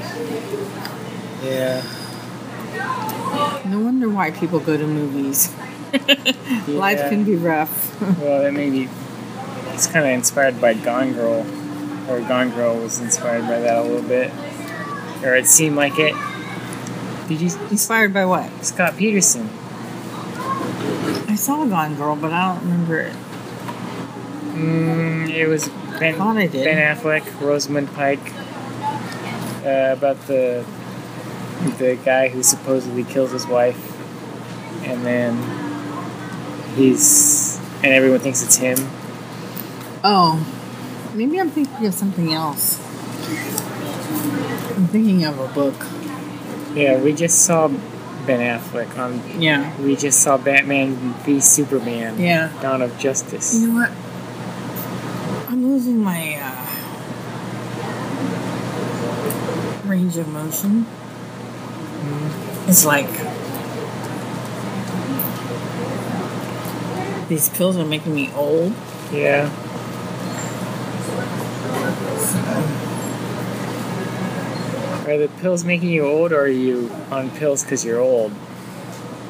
Yeah. No wonder why people go to movies. [laughs] Life can be rough. [laughs] Well, that maybe it's kind of inspired by Gone Girl, or Gone Girl was inspired by that a little bit, or it seemed like it. Did you Inspired by what? Scott Peterson? I saw Gone Girl, but I don't remember it. Mm, it was Ben, I did. ben Affleck, Rosamund Pike, uh, about the the guy who supposedly kills his wife, and then he's and everyone thinks it's him. Oh, maybe I'm thinking of something else. I'm thinking of a book. Yeah, we just saw Ben Affleck on. Yeah. We just saw Batman v Superman. Yeah. Dawn of Justice. You know what? I'm losing my uh, range of motion. It's like these pills are making me old. Yeah. Are the pills making you old, or are you on pills because you're old?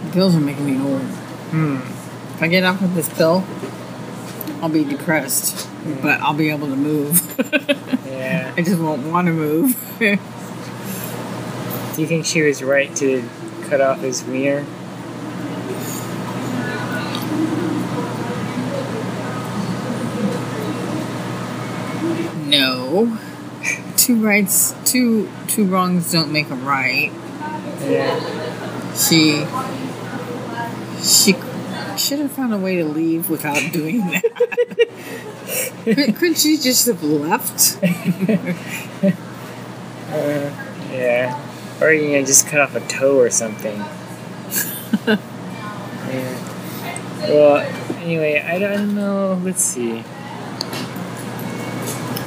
The pills are making me old. Hmm. If I get off of this pill, I'll be depressed, but I'll be able to move. [laughs] Yeah. I just won't want to move. [laughs] Do you think she was right to cut off his wiener? no. Two rights, two two wrongs don't make a right. Yeah. She she should have found a way to leave without doing that. [laughs] Could- Couldn't she just have left? [laughs] Or you know, just cut off a toe or something. [laughs] yeah. Well, anyway, I don't know. Let's see.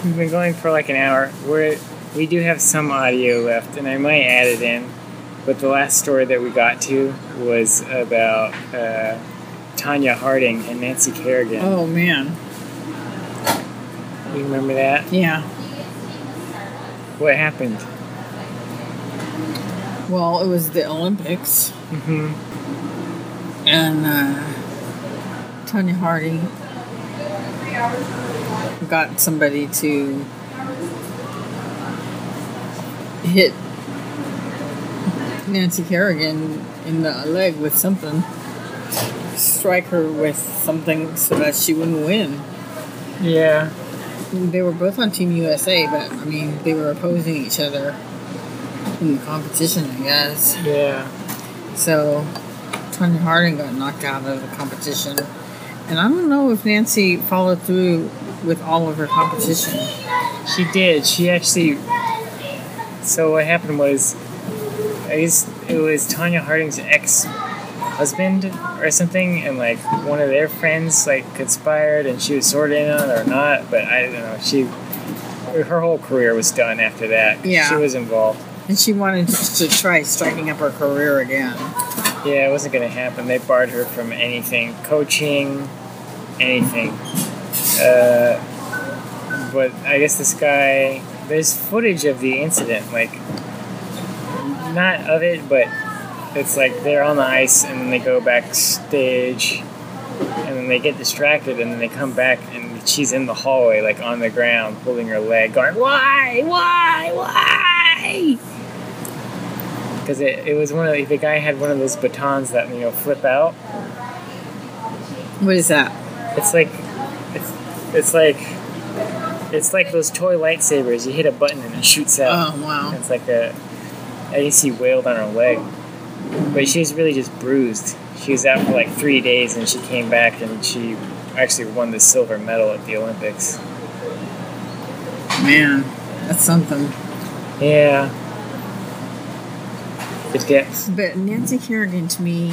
We've been going for like an hour. We're we do have some audio left, and I might add it in. But the last story that we got to was about uh, Tonya Harding and Nancy Kerrigan. Oh man, You remember that? yeah. What happened? Well, it was the Olympics, hmm and uh, Tonya Hardy got somebody to hit Nancy Kerrigan in the leg with something, strike her with something so that she wouldn't win. Yeah. They were both on Team USA, but I mean, they were opposing each other in the competition, I guess. Yeah. So Tonya Harding got knocked out of the competition. And I don't know if Nancy followed through with all of her competition. She did. She actually. So what happened was, I guess it was Tonya Harding's ex husband or something, and like one of their friends like conspired, and she was sort of in on it or not. But I don't know. She, her whole career was done after that. Yeah. She was involved. And she wanted to try striking up her career again. Yeah, it wasn't going to happen. They barred her from anything, coaching, anything. Uh, but I guess this guy, there's footage of the incident, like, not of it, but it's like they're on the ice and then they go backstage and then they get distracted and then they come back and she's in the hallway, like on the ground, holding her leg, going, Why? Why? Why? Because it, it was one of the, the guy had one of those batons that, you know, flip out. What is that? It's like it's, it's like it's like those toy lightsabers. You hit a button and it shoots out. Oh, wow. It's like a I guess he wailed on her leg, but she was really just bruised. She was out for like three days and she came back and she actually won the silver medal at the Olympics. Man, that's something. Yeah. The depths. But Nancy Kerrigan, to me,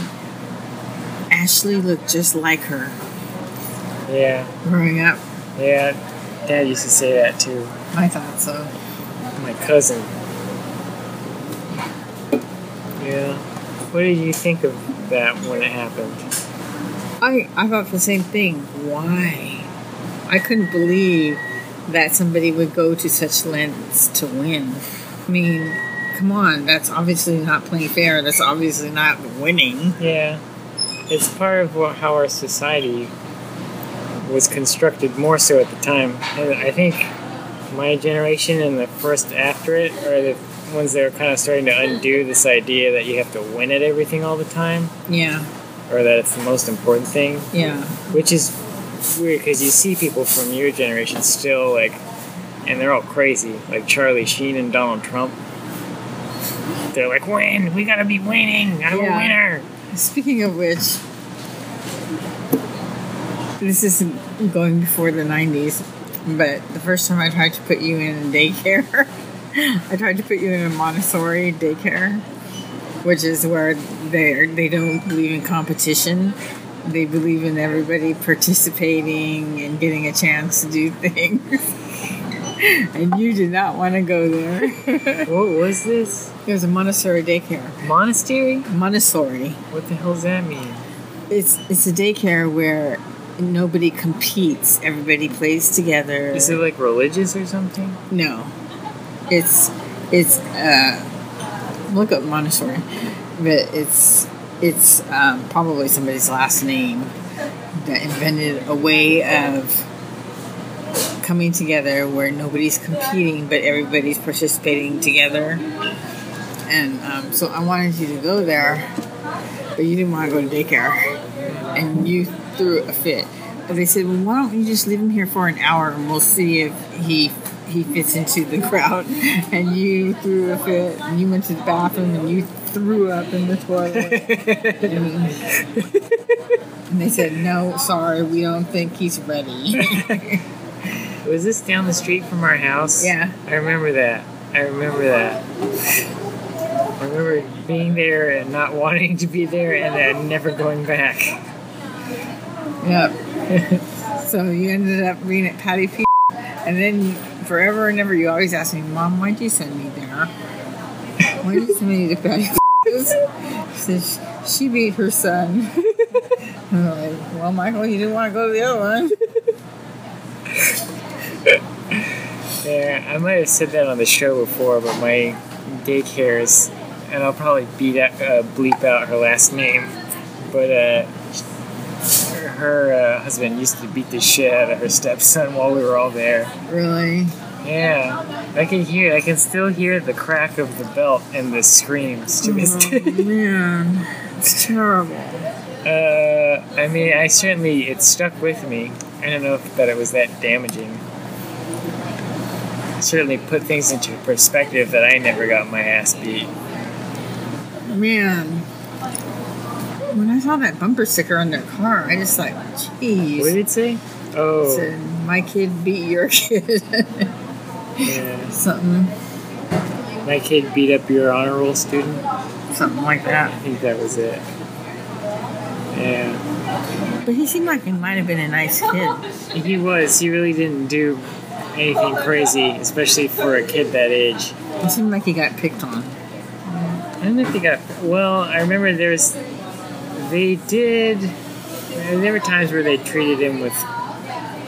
Ashley looked just like her Yeah. growing up. Yeah. Dad used to say that too. I thought so. My cousin. Yeah. What did you think of that when it happened? I, I thought the same thing. Why? I couldn't believe that somebody would go to such lengths to win. I mean, come on, that's obviously not playing fair. That's obviously not winning. Yeah. It's part of what, how our society was constructed more so at the time. And I think my generation and the first after it are the ones that are kind of starting to undo this idea that you have to win at everything all the time Yeah, or that it's the most important thing. yeah. which is weird because you see people from your generation still like and they're all crazy like charlie sheen and donald trump they're like win we gotta be winning i'm Yeah. a winner Speaking of which, this isn't going before the 90s, but the first time I tried to put you in a daycare, [laughs] I tried to put you in a Montessori daycare, which is where they they don't believe in competition. They believe in everybody participating and getting a chance to do [laughs] things. [laughs] and you did not want to go there. [laughs] what was this It was a Montessori daycare. monastery Montessori. what the hell does that mean It's it's a daycare where nobody competes. Everybody plays together. is it like religious or something no, it's it's uh, look up Montessori, but it's it's um, probably somebody's last name that invented a way of coming together where nobody's competing but everybody's participating together. And um, so I wanted you to go there, but you didn't want to go to daycare, and you threw a fit. But they said, "Well, why don't you just leave him here for an hour, and we'll see if he he fits into the crowd." [laughs] And you threw a fit, and you went to the bathroom, and you threw up in the toilet. and, [laughs] and they said, "No, sorry, we don't think he's ready." [laughs] was this down the street from our house Yeah. i remember that i remember that I remember being there and not [laughs] wanting to be there and then never going back. Yep. [laughs] so you ended up being at Patty P. And then forever and ever, you always ask me, Mom, why'd you send me there? Why'd you send me to Patty P? [laughs] She says, she beat her son. I'm like, well, Michael, you didn't want to go to the other one. Yeah, I might have said that on the show before, but my daycare is, and I'll probably beat out, uh, bleep out her last name, but uh, her, her uh, husband used to beat the shit out of her stepson [laughs] while we were all there. Really? Yeah, I can hear. I can still hear the crack of the belt and the screams to this day. [laughs] Man, it's terrible. Uh, I mean, I certainly it stuck with me. I don't know if that it was that damaging. It certainly put things into perspective that I never got my ass beat. Man, when I saw that bumper sticker on their car, I just like, jeez. What did it say? Oh, Said, my kid beat your kid. [laughs] yeah. something, My kid beat up your honor roll student. something like that. I think that was it. Yeah, But he seemed like he might have been a nice kid. he was. He really didn't do anything crazy, especially for a kid that age. It seemed like he got picked on. I don't know if they got. Well, I remember there's. They did. There were times where they treated him with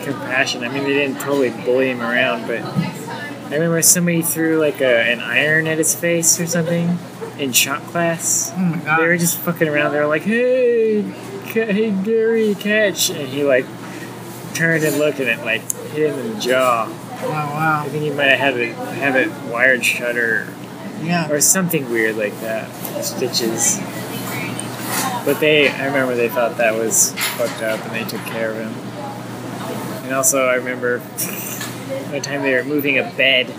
compassion. I mean, they didn't totally bully him around, but I remember somebody threw like a, an iron at his face or something in shop class. Oh my god. They were just fucking around. They were like, "Hey, hey, Gary, catch!" And he like turned and looked, at it like hit him in the jaw. Wow, wow. I think he might have had it have it wired shut or Yeah. or something weird like that. Stitches. But they, I remember they thought that was fucked up, and they took care of him. And also, I remember [laughs] one time they were moving a bed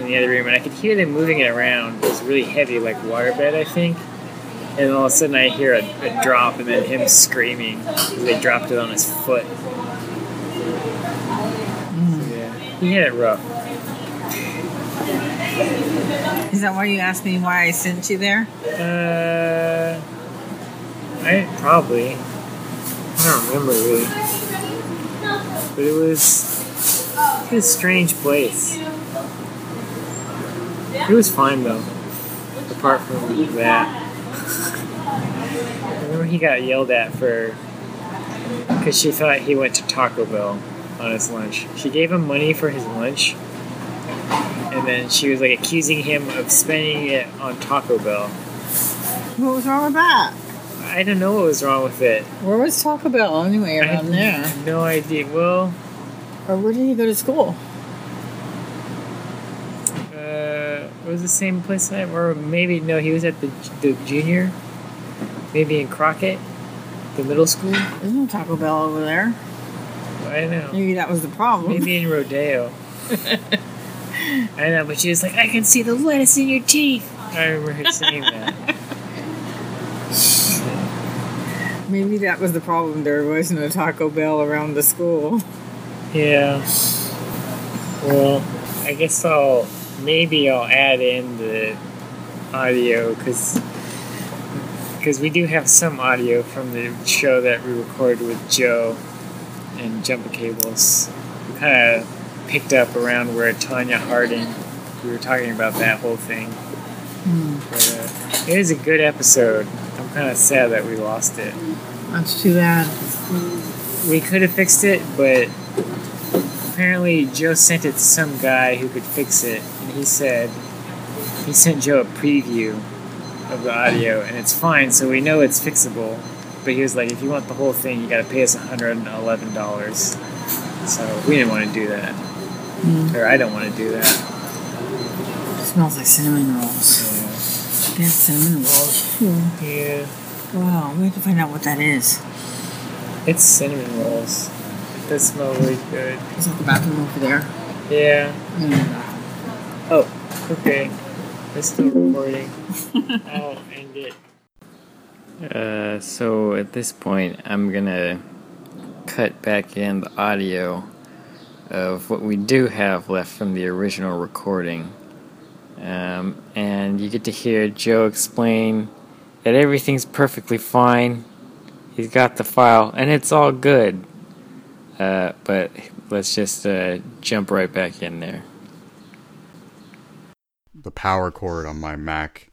in the other room, and I could hear them moving it around. It was really heavy, like waterbed, I think. And all of a sudden, I hear a, a drop, and then him screaming. They dropped it on his foot. He had it rough. Is that why you asked me why I sent you there? Uh, I probably. I don't remember really, but it was it was a strange place. It was fine though, apart from that. I [laughs] remember he got yelled at for because she thought he went to Taco Bell on his lunch. She gave him money for his lunch, and then she was like accusing him of spending it on Taco Bell. What was wrong with that? I don't know what was wrong with it. Where was Taco Bell anyway I around there? no idea. Well, Or where did he go to school? uh, it was the same place I, or maybe no, he was at the the junior, maybe in Crockett, the middle school. There's no Taco Bell over there. I know. Maybe that was the problem. Maybe in Rodeo. [laughs] I know, but she was like, I can see the lettuce in your teeth. I remember her saying that. [laughs] Maybe that was the problem. There was no Taco Bell around the school. Yeah. Well, I guess I'll maybe I'll add in the audio because because we do have some audio from the show that we recorded with Joe and Jumper Cables. We kind of picked up around where Tonya Harding. We were talking about that whole thing. But, uh, it is a good episode. I'm kind of sad that we lost it. That's too bad. We could have fixed it, but apparently Joe sent it to some guy who could fix it, and he said he sent Joe a preview of the audio, and it's fine, so we know it's fixable. But he was like, if you want the whole thing, you got to pay us $111. So we didn't want to do that, or I don't want to do that. smells like cinnamon rolls. They have cinnamon rolls. too. Yeah, Wow, we have to find out what that is. it's cinnamon rolls. It does smell really good. Is that the bathroom over there? Yeah. Mm. Oh, okay. It's still recording. [laughs] I'll end it. Uh, so at this point, I'm gonna cut back in the audio of what we do have left from the original recording. Um, and you get to hear Joe explain that everything's perfectly fine. He's got the file, and it's all good. Uh, but let's just uh, jump right back in there. the power cord on my Mac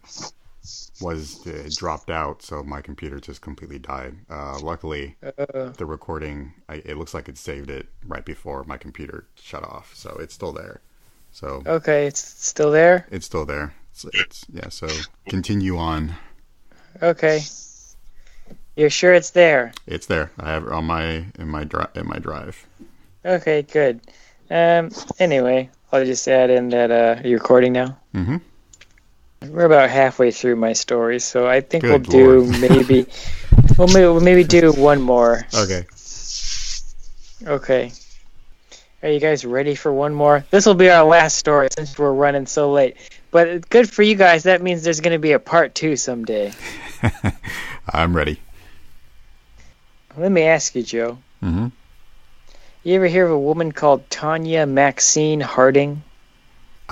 was uh, dropped out, so my computer just completely died. Uh, luckily, the recording I, it looks like it saved it right before my computer shut off, so it's still there. So Okay, it's still there? it's still there. It's, it's yeah. So continue on. Okay. You're sure it's there? It's there. I have it on my in my drive in my drive. Okay, good. Um. Anyway, I'll just add in that uh, you're recording now. Mhm. We're about halfway through my story, so I think Good we'll do [laughs] maybe we'll maybe, we'll maybe do one more. Okay. Okay. Are you guys ready for one more? This will be our last story since we're running so late. But good for you guys. That means there's going to be a part two someday. [laughs] I'm ready. Let me ask you, Joe. Mm-hmm. You ever hear of a woman called Tonya Maxine Harding?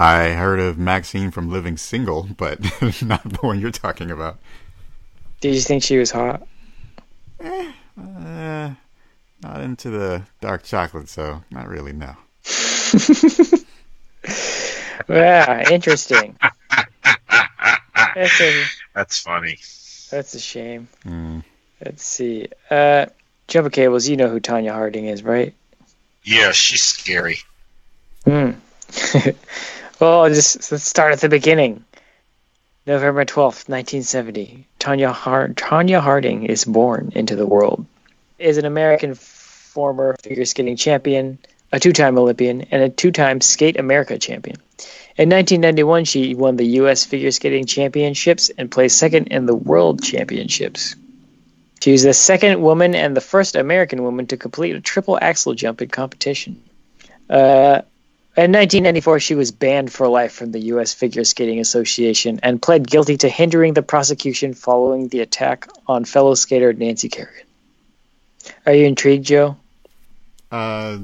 I heard of Maxine from Living Single, but [laughs] not the one you're talking about. Did you think she was hot? Uh, not into the dark chocolate, so not really. No. [laughs] Yeah, interesting. that's a [laughs] That's funny. that's a shame. Mm. Let's see. Uh, Jumper Cables, you know who Tonya Harding is, right? Yeah, she's scary. Hmm. Well, just let's start at the beginning. November twelfth, nineteen seventy. Tonya Hard- Tonya Harding is born into the world. Is an American former figure skating champion, a two-time Olympian, and a two-time Skate America champion. In 1991, she won the U.S. Figure Skating Championships and placed second in the World Championships. She was the second woman and the first American woman to complete a triple axel jump in competition. Uh, in 1994, she was banned for life from the U.S. Figure Skating Association and pled guilty to hindering the prosecution following the attack on fellow skater Nancy Kerrigan. Are you intrigued, Joe? Uh,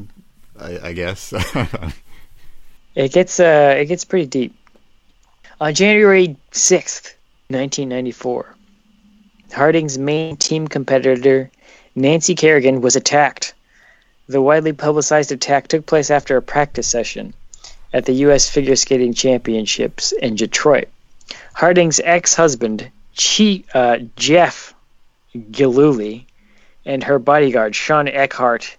I, I guess. [laughs] It gets uh, it gets pretty deep. On January 6th, 1994, Harding's main team competitor, Nancy Kerrigan, was attacked. The widely publicized attack took place after a practice session at the U.S. Figure Skating Championships in Detroit. Harding's ex-husband, uh, Jeff Gillooly, and her bodyguard, Sean Eckhart,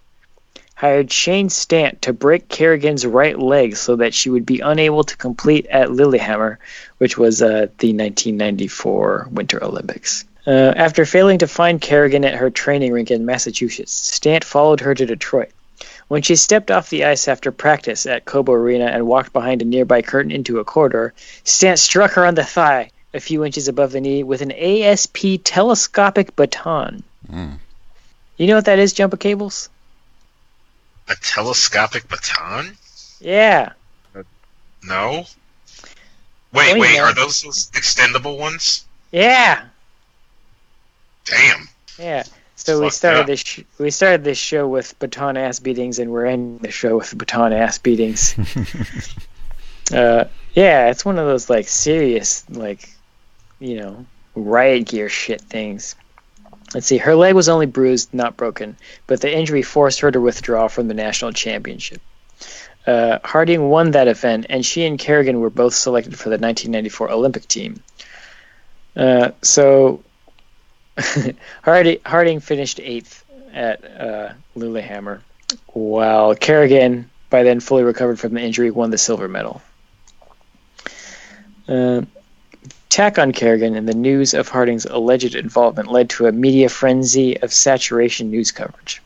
hired Shane Stant to break Kerrigan's right leg so that she would be unable to complete at Lillehammer, which was uh, the 1994 Winter Olympics. Uh, after failing to find Kerrigan at her training rink in Massachusetts, Stant followed her to Detroit. When she stepped off the ice after practice at Cobo Arena and walked behind a nearby curtain into a corridor, Stant struck her on the thigh, a few inches above the knee, with an ASP telescopic baton. Mm. You know what that is, Jumper Cables? A telescopic baton? Yeah. No. Wait, Oh, wait. Are those those extendable ones? Yeah. Damn. Yeah. So we started up. this sh- we started this show with baton ass beatings, and we're ending the show with baton ass beatings. [laughs] uh, yeah, it's one of those like serious like, you know, riot gear shit things. Let's see. Her leg was only bruised, not broken, but the injury forced her to withdraw from the national championship. Uh, Harding won that event, and she and Kerrigan were both selected for the 1994 Olympic team. Uh, so [laughs] Harding, Harding finished eighth at uh, while Kerrigan, by then fully recovered from the injury, won the silver medal. Uh, attack on Kerrigan and the news of Harding's alleged involvement led to a media frenzy of saturation news coverage.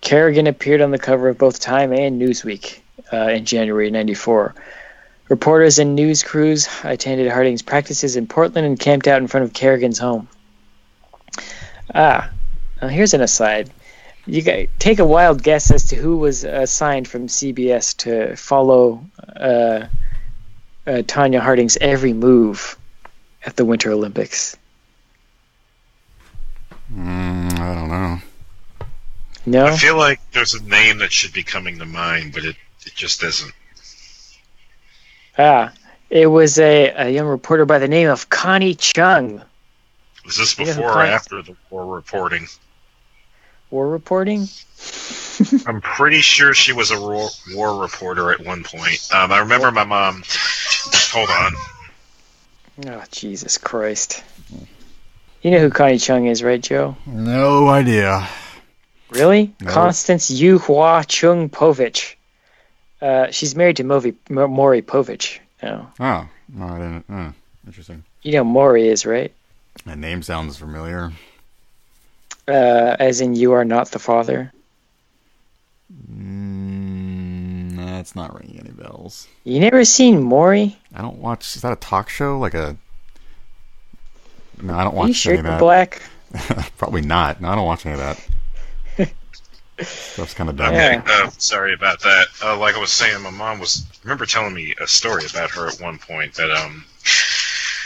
Kerrigan appeared on the cover of both Time and Newsweek uh, in January '94. Reporters and news crews attended Harding's practices in Portland and camped out in front of Kerrigan's home. Ah, now here's an aside. You guys take a wild guess as to who was assigned from CBS to follow uh, uh, Tonya Harding's every move at the Winter Olympics. Mm, I don't know. No, I feel like there's a name that should be coming to mind, but it, it just isn't. ah, it was a, a young reporter by the name of Connie Chung. Was this Yeah, before or after the war reporting? War reporting? [laughs] I'm pretty sure she was a war, war reporter at one point. Um, I remember my mom. Hold on. Oh, Jesus Christ. You know who Connie Chung is, right, Joe? No idea. Really? No. Constance Yu Hua Chung Povich. Uh, she's married to Movi, Mo- Maury Povich. Oh. Oh, no, I didn't. Oh, interesting. You know Maury is, right? That name sounds familiar. Uh, as in, you are not the father. Mm, that's not ringing any bells. You never seen Maury? I don't watch. Is that a talk show? Like a? No, I don't Are watch you sure any of that. black? [laughs] Probably not. No, I don't watch any of that. That's kind of dumb. Yeah. Uh, sorry about that. Uh, like I was saying, my mom was remember telling me a story about her at one point that um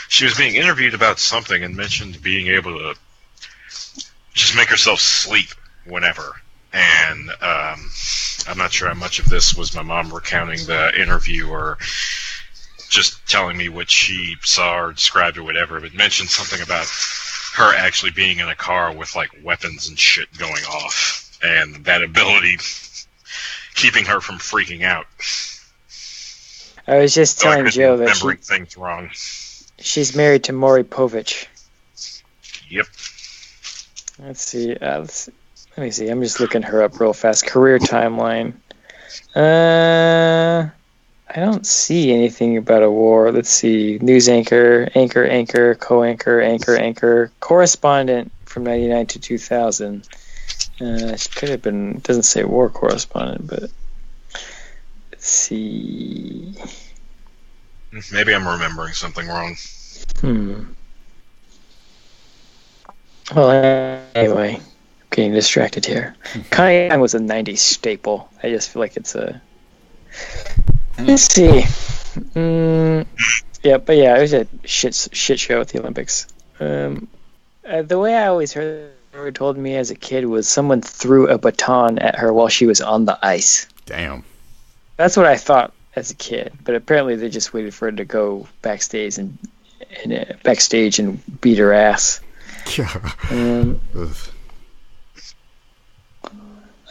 she was being interviewed about something and mentioned being able to just make herself sleep whenever. And um, I'm not sure how much of this was my mom recounting the interview or just telling me what she saw or described or whatever, but mentioned something about her actually being in a car with like weapons and shit going off, and that ability keeping her from freaking out. I was just So telling Joe that she, remembering things wrong. She's married to Maury Povich. Yep. Let's see. Uh, let's, let me see. I'm just looking her up real fast. Career timeline. Uh, I don't see anything about a war. Let's see. News anchor, anchor, anchor, co-anchor, anchor, anchor, correspondent from '99 to 2000. Uh, she could have been. Doesn't say war correspondent, but let's see. Maybe I'm remembering something wrong. Hmm. Well, anyway, I'm getting distracted here. [laughs] Young was a 90s staple. I just feel like it's a. Let's see. Mm, yeah, but yeah, it was a shit, shit show at the Olympics. Um, uh, the way I always heard her told me as a kid was someone threw a baton at her while she was on the ice. Damn. That's what I thought as a kid, but apparently they just waited for her to go backstage and, and uh, backstage and beat her ass. Yeah. Um,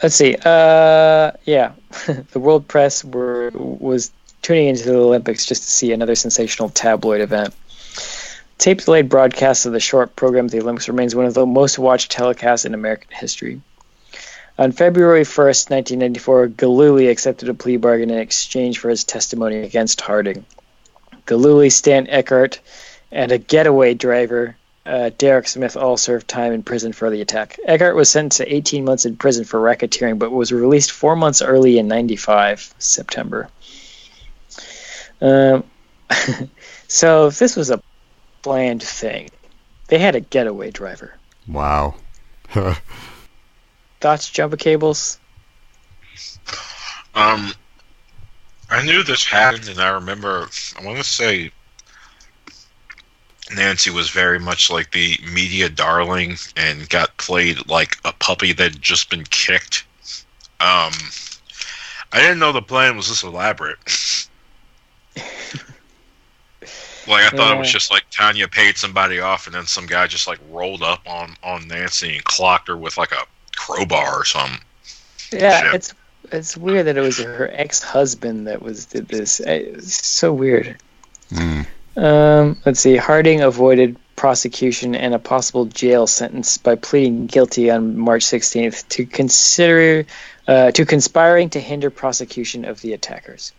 let's see. Uh, yeah, [laughs] the world press were was tuning into the Olympics just to see another sensational tabloid event. Tape delayed broadcast of the short program at the Olympics remains one of the most watched telecasts in American history. On February 1st, 1994, Gillooly accepted a plea bargain in exchange for his testimony against Harding. Gillooly, Stan Eckhart, and a getaway driver, uh, Derek Smith, all served time in prison for the attack. Eckhart was sentenced to 18 months in prison for racketeering, but was released four months early in 95, September. Um, [laughs] so if this was a planned thing, they had a getaway driver. Wow. [laughs] Thoughts, Jumbo Cables? Um, I knew this happened, and I remember. I want to say Nancy was very much like the media darling and got played like a puppy that had just been kicked. Um, I didn't know the plan was this elaborate. [laughs] like I thought it was just like Tonya paid somebody off, and then some guy just like rolled up on on Nancy and clocked her with like a crowbar or something. Yeah, Shit. it's it's weird that it was her ex husband that was did this. It's so weird. Mm. Um, let's see. Harding avoided prosecution and a possible jail sentence by pleading guilty on March 16th to consider uh, to conspiring to hinder prosecution of the attackers.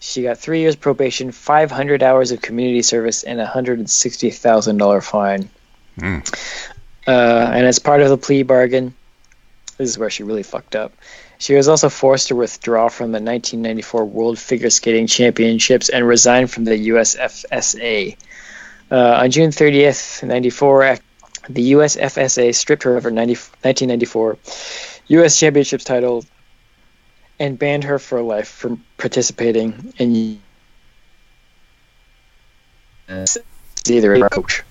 She got three years probation, 500 hours of community service, and a hundred and sixty thousand dollar fine. Mm. Uh, and as part of the plea bargain, this is where she really fucked up. She was also forced to withdraw from the 1994 World Figure Skating Championships and resign from the USFSA. Uh, on June 30th, 94, the USFSA stripped her of her 90, 1994 U.S. Championships title and banned her for life from participating in either a coach.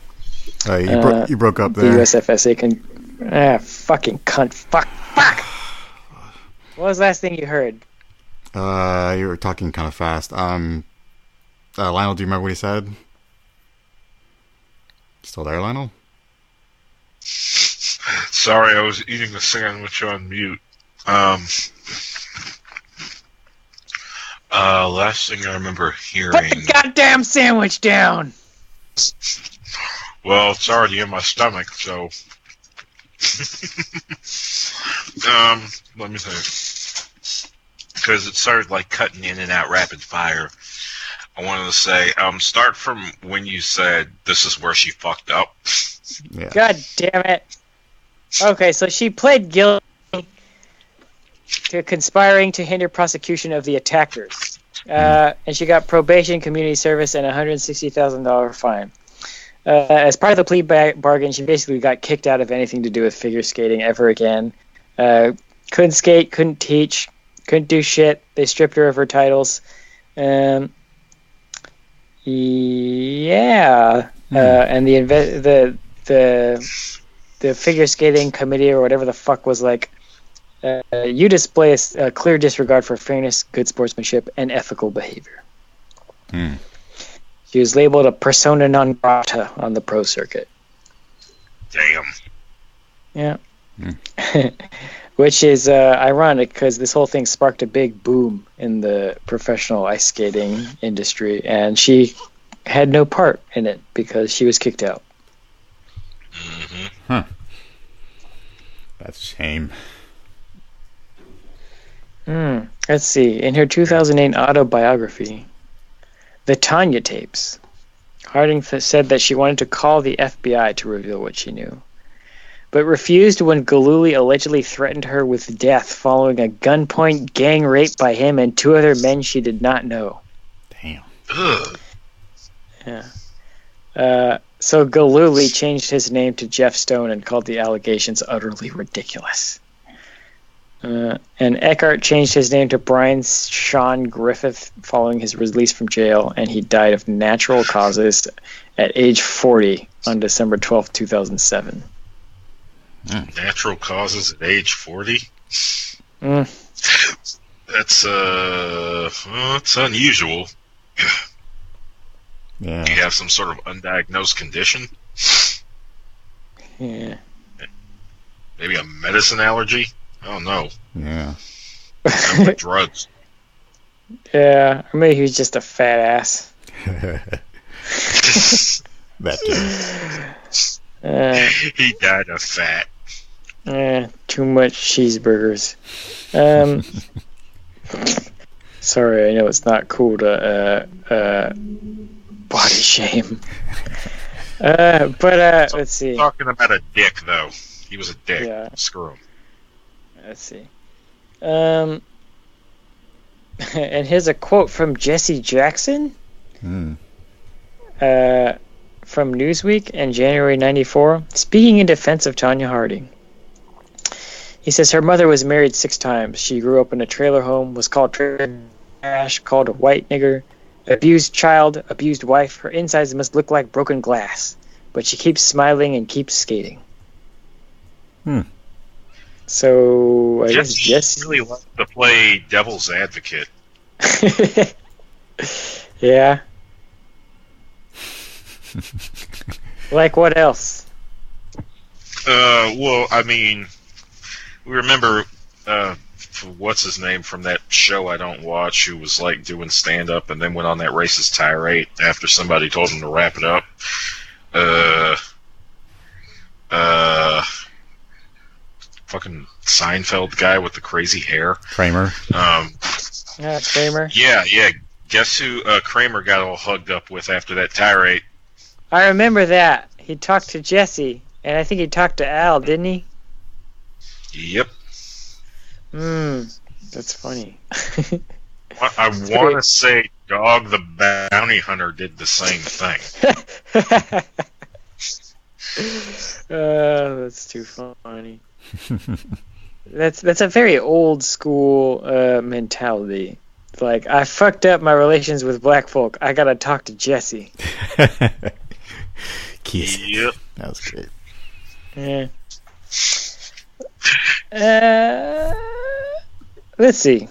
Uh, you, Uh, you broke up there. The. USFSA can. Ah, fucking cunt. Fuck. Fuck. What was the last thing you heard? Uh, you were talking kind of fast. Um, uh, Lionel, do you remember what he said? Still there, Lionel? Sorry, I was eating the sandwich on mute. Um, uh, last thing I remember hearing. Put hearing. the goddamn sandwich down. Well, it's already in my stomach, so. [laughs] um, let me think. Because it started like cutting in and out rapid fire. I wanted to say, um, start from when you said this is where she fucked up. Yeah. God damn it. Okay, so she pled guilty to conspiring to hinder prosecution of the attackers. Uh, and she got probation, community service, and a $160,000 fine. Uh, as part of the plea ba- bargain, she basically got kicked out of anything to do with figure skating ever again. Uh, couldn't skate, couldn't teach, couldn't do shit. They stripped her of her titles. Um, yeah, uh, and the inve- the the the figure skating committee or whatever the fuck was like. Uh, you display a clear disregard for fairness, good sportsmanship, and ethical behavior. Hmm. She was labeled a persona non grata on the pro circuit. Damn. Yeah. [laughs] Which is uh, ironic because this whole thing sparked a big boom in the professional ice skating industry, and she had no part in it because she was kicked out. Huh. That's a shame. Hmm. Let's see. In her 2008 autobiography, The Tonya Tapes, Harding said that she wanted to call the FBI to reveal what she knew, but refused when Gillooly allegedly threatened her with death following a gunpoint gang rape by him and two other men she did not know. Damn. Yeah. Uh, so Gillooly changed his name to Jeff Stone and called the allegations utterly ridiculous. Uh, and Eckhart changed his name to Brian Sean Griffith following his release from jail, and he died of natural causes at age 40 on December 12, 2007. Natural causes at age 40? Mm. That's, uh, well, it's unusual. Yeah. You have some sort of undiagnosed condition? Yeah. Maybe a medicine allergy? I don't know. Yeah. Sounds like [laughs] drugs. Yeah, or maybe he was just a fat ass. [laughs] that too. [laughs] Uh, he died of fat. Eh, too much cheeseburgers. Um, [laughs] sorry, I know it's not cool to uh, uh, body shame. Uh, but uh, let's see. Talking about a dick, though. He was a dick. Yeah. Screw him. Let's see. Um, [laughs] and here's a quote from Jesse Jackson Hmm. uh, from Newsweek in January 94, speaking in defense of Tonya Harding. He says her mother was married six times. She grew up in a trailer home, was called trash, called a white nigger, abused child, abused wife. Her insides must look like broken glass, but she keeps smiling and keeps skating. Hmm. So I guess Jesse Jesse. really likes to play devil's advocate. [laughs] yeah. [laughs] like what else? Uh, well, I mean, we remember uh, what's his name from that show I don't watch, who was like doing stand up and then went on that racist tirade after somebody told him to wrap it up. Uh, uh, fucking Seinfeld guy with the crazy hair. Kramer. Um, Yeah, Kramer. yeah, yeah. Guess who uh, Kramer got all hugged up with after that tirade? I remember that. He talked to Jesse, and I think he talked to Al, didn't he? Yep. Hmm. That's funny. I, I [laughs] want to say Dog the Bounty Hunter did the same thing. uh, [laughs] that's too funny. [laughs] that's that's a very old school uh, mentality. It's Like I fucked up my relations with black folk. I gotta talk to Jesse. Kiss. Yep. That was great. Yeah. Uh, let's see.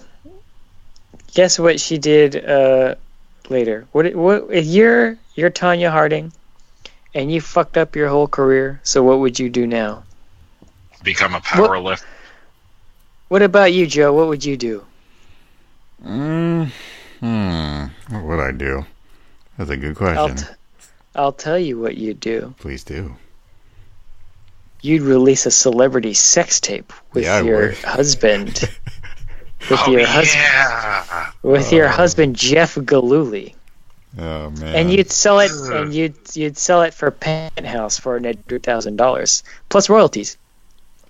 Guess what she did uh, later? What? What? If you're you're Tonya Harding, and you fucked up your whole career, so what would you do now? Become a power lifter. What about you, Joe? What would you do? Mm, hmm. What would I do? That's a good I'll, question. t- I'll tell you what you'd do. Please do. You'd release a celebrity sex tape with Yeah, your husband. [laughs] With Oh your husband, yeah. with your Oh. husband Jeff Gillooly. Oh man. and you'd sell it and you'd you'd sell it for penthouse for an hundred thousand dollars plus royalties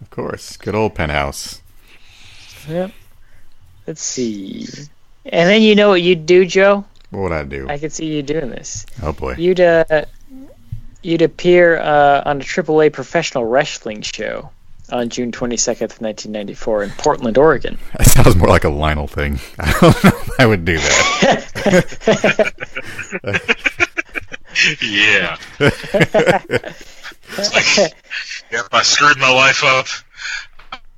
Of course. Good old penthouse. Yep. Let's see. And then you know what you'd do, Joe? What would I do? I could see you doing this. Oh boy. You'd uh, you'd appear uh, on a AAA professional wrestling show on June 22nd, 1994, in Portland, Oregon. [laughs] That sounds more like a Lionel thing. [laughs] I don't know if I would do that. Yeah. It's like, yep, I screwed my life up.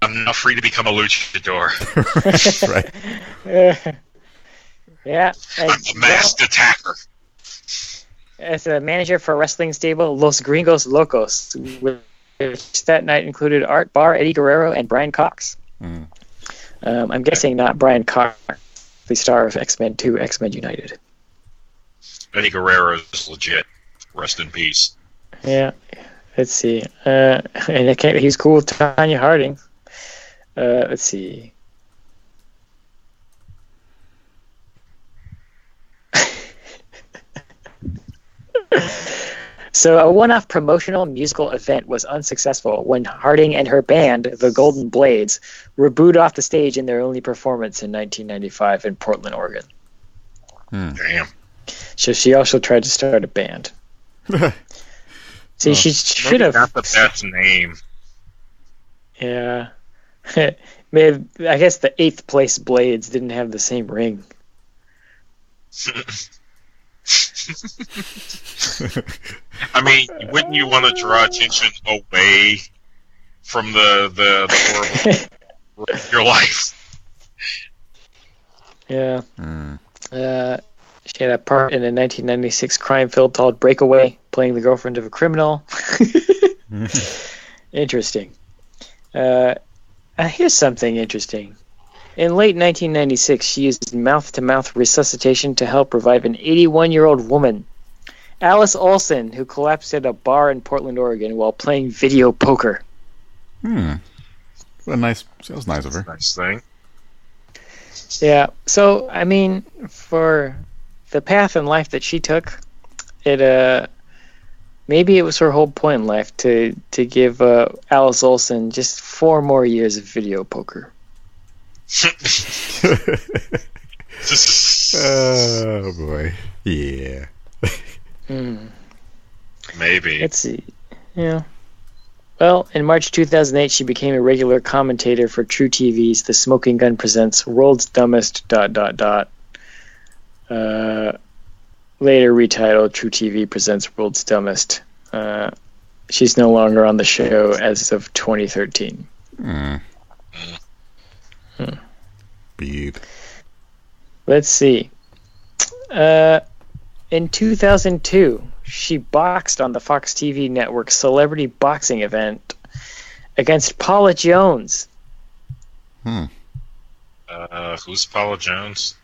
I'm now free to become a luchador. [laughs] right. yeah. I'm and- a masked attacker. As a manager for a wrestling stable, Los Gringos Locos, which that night included Art Barr, Eddie Guerrero, and Brian Cox. Mm. Um, I'm guessing not Brian Cox, the star of X Men 2, X Men United. Eddie Guerrero is legit. Rest in peace. Yeah, let's see. Uh, [laughs] and I can't, he's cool with Tonya Harding. Uh, let's see. [laughs] So, a one off promotional musical event was unsuccessful when Harding and her band, the Golden Blades, were booed off the stage in their only performance in 1995 in Portland, Oregon. Hmm. Damn. So, she also tried to start a band. [laughs] See, she should Maybe have. Not the best name. Yeah. [laughs] Maybe, I guess the eighth place Blades didn't have the same ring. I mean, wouldn't you want to draw attention away from the the, the horrible of your life? Yeah. Mm. Uh, she had a part in a 1996 crime film called Breakaway, playing the girlfriend of a criminal. [laughs] interesting. Uh, uh, here's something interesting. In late 1996, she used mouth to mouth resuscitation to help revive an 81 year old woman, Alice Olson, who collapsed at a bar in Portland, Oregon while playing video poker. Hmm. What a nice. That was nice of her. Nice thing. Yeah. So I mean, for the path in life that she took, it uh maybe it was her whole point in life to to give uh, Alice Olson just four more years of video poker. [laughs] oh boy. Yeah. Hmm. [laughs] Maybe. Let's see. Yeah. Well, in March 2008, she became a regular commentator for truTV's The Smoking Gun Presents World's Dumbest dot dot dot. Uh, later retitled truTV Presents World's Dumbest. Uh, she's no longer on the show as of 2013. Hmm. Hmm. Beep. Let's see. Uh, in 2002, she boxed on the Fox TV network celebrity boxing event against Paula Jones. Hmm. Uh, who's Paula Jones?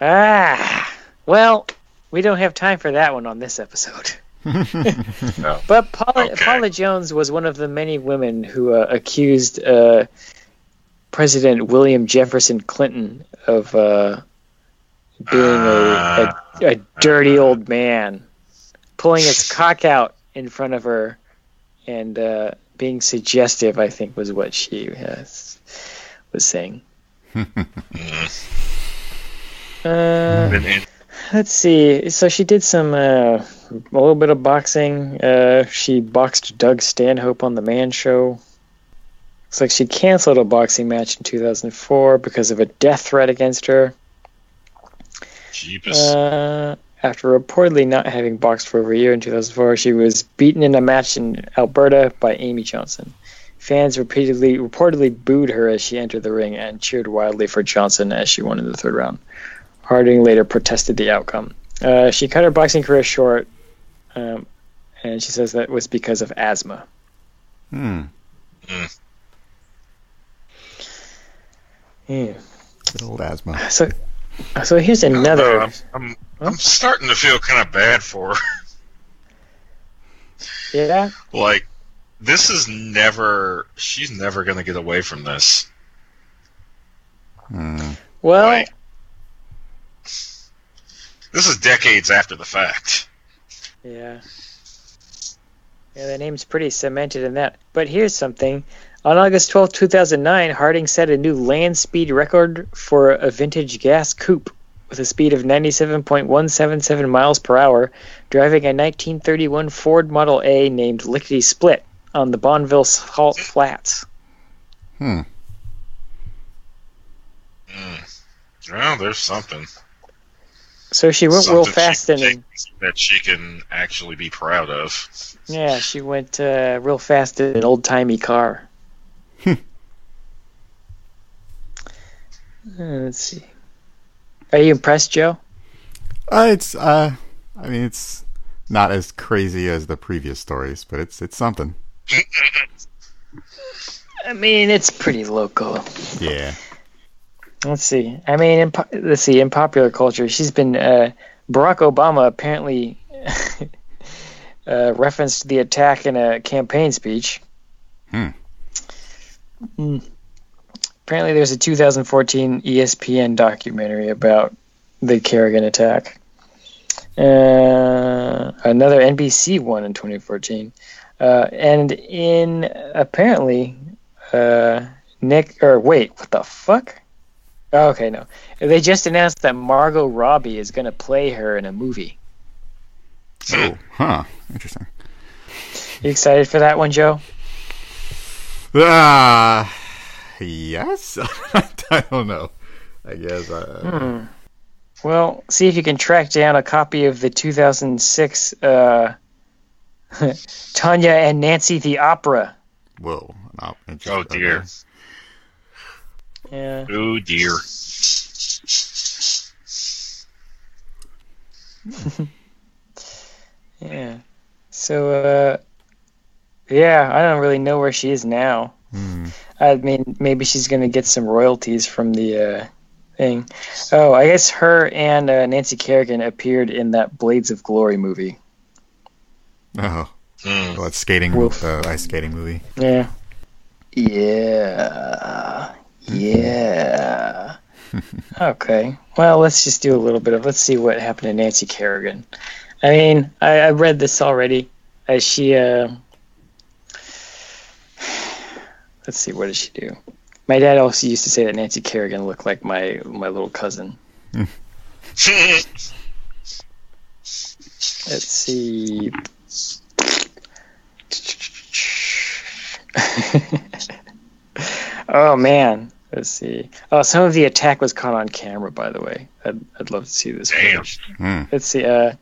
Ah, well, we don't have time for that one on this episode. No. [laughs] But Paula, Okay. Paula Jones was one of the many women who uh, accused uh, President William Jefferson Clinton of uh, being a, a, a dirty old man, pulling his cock out in front of her and uh, being suggestive, I think was what she uh, was saying. [laughs] Uh, Let's see. So she did some uh, a little bit of boxing. Uh, she boxed Doug Stanhope on the Man Show. Looks like she canceled a boxing match in 2004 because of a death threat against her. Jeebus. Uh, after reportedly not having boxed for over a year in 2004, she was beaten in a match in Alberta by Amy Johnson. Fans repeatedly reportedly booed her as she entered the ring and cheered wildly for Johnson as she won in the third round. Harding later protested the outcome. Uh, she cut her boxing career short, um, and she says that was because of asthma. Hmm. Yeah. Good old asthma. So, so here's I don't know, another. I'm, I'm, I'm starting to feel kind of bad for her. Yeah. like, this is never. She's never going to get away from this. Hmm. Well, Like, this is decades after the fact. Yeah. Yeah, the name's pretty cemented in that. But here's something. On August 12, 2009, Harding set a new land speed record for a vintage gas coupe with a speed of 97.177 miles per hour, driving a 1931 Ford Model A named Lickety Split on the Bonneville Salt Flats. Hmm. Well, there's something. So she went real fast she in, can take that she can actually be proud of. yeah, she went uh, real fast in an old timey car. Let's see. Are you impressed, Joe? Uh, it's uh, I mean, it's not as crazy as the previous stories, but it's it's something. [laughs] I mean, it's pretty local. Yeah. Let's see. I mean, in, po- let's see. In popular culture, she's been uh, Barack Obama apparently [laughs] uh, referenced the attack in a campaign speech. Hmm. Hmm. Apparently, there's a 2014 ESPN documentary about the Kerrigan attack. Uh, another NBC one in 2014, uh, and in apparently uh, Nick or wait, what the fuck? Oh, okay, no. They just announced that Margot Robbie is going to play her in a movie. Oh, huh. Interesting. You excited for that one, Joe? Ah, yes. [laughs] I don't know. I guess. Uh, Well, see if you can track down a copy of the 2006 uh, [laughs] Tonya and Nancy the Opera. Whoa. No. Oh dear. Yeah. Oh dear. [laughs] Yeah. So, uh, yeah, I don't really know where she is now. Hmm. I mean, maybe she's going to get some royalties from the uh, thing. Oh, I guess her and uh, Nancy Kerrigan appeared in that Blades of Glory movie. Oh, well, that's skating. Woof. The ice skating movie. Yeah. Yeah. [laughs] Yeah. okay. Well, let's just do a little bit of. Let's see what happened to Nancy Kerrigan. I mean, I, I read this already. As she, uh, let's see, what did she do? My dad also used to say that Nancy Kerrigan looked like my my little cousin. [laughs] Let's see. [laughs] oh man, let's see. Oh, some of the attack was caught on camera, by the way. I'd, I'd love to see this. Damn. footage. Hmm. Let's see. Uh,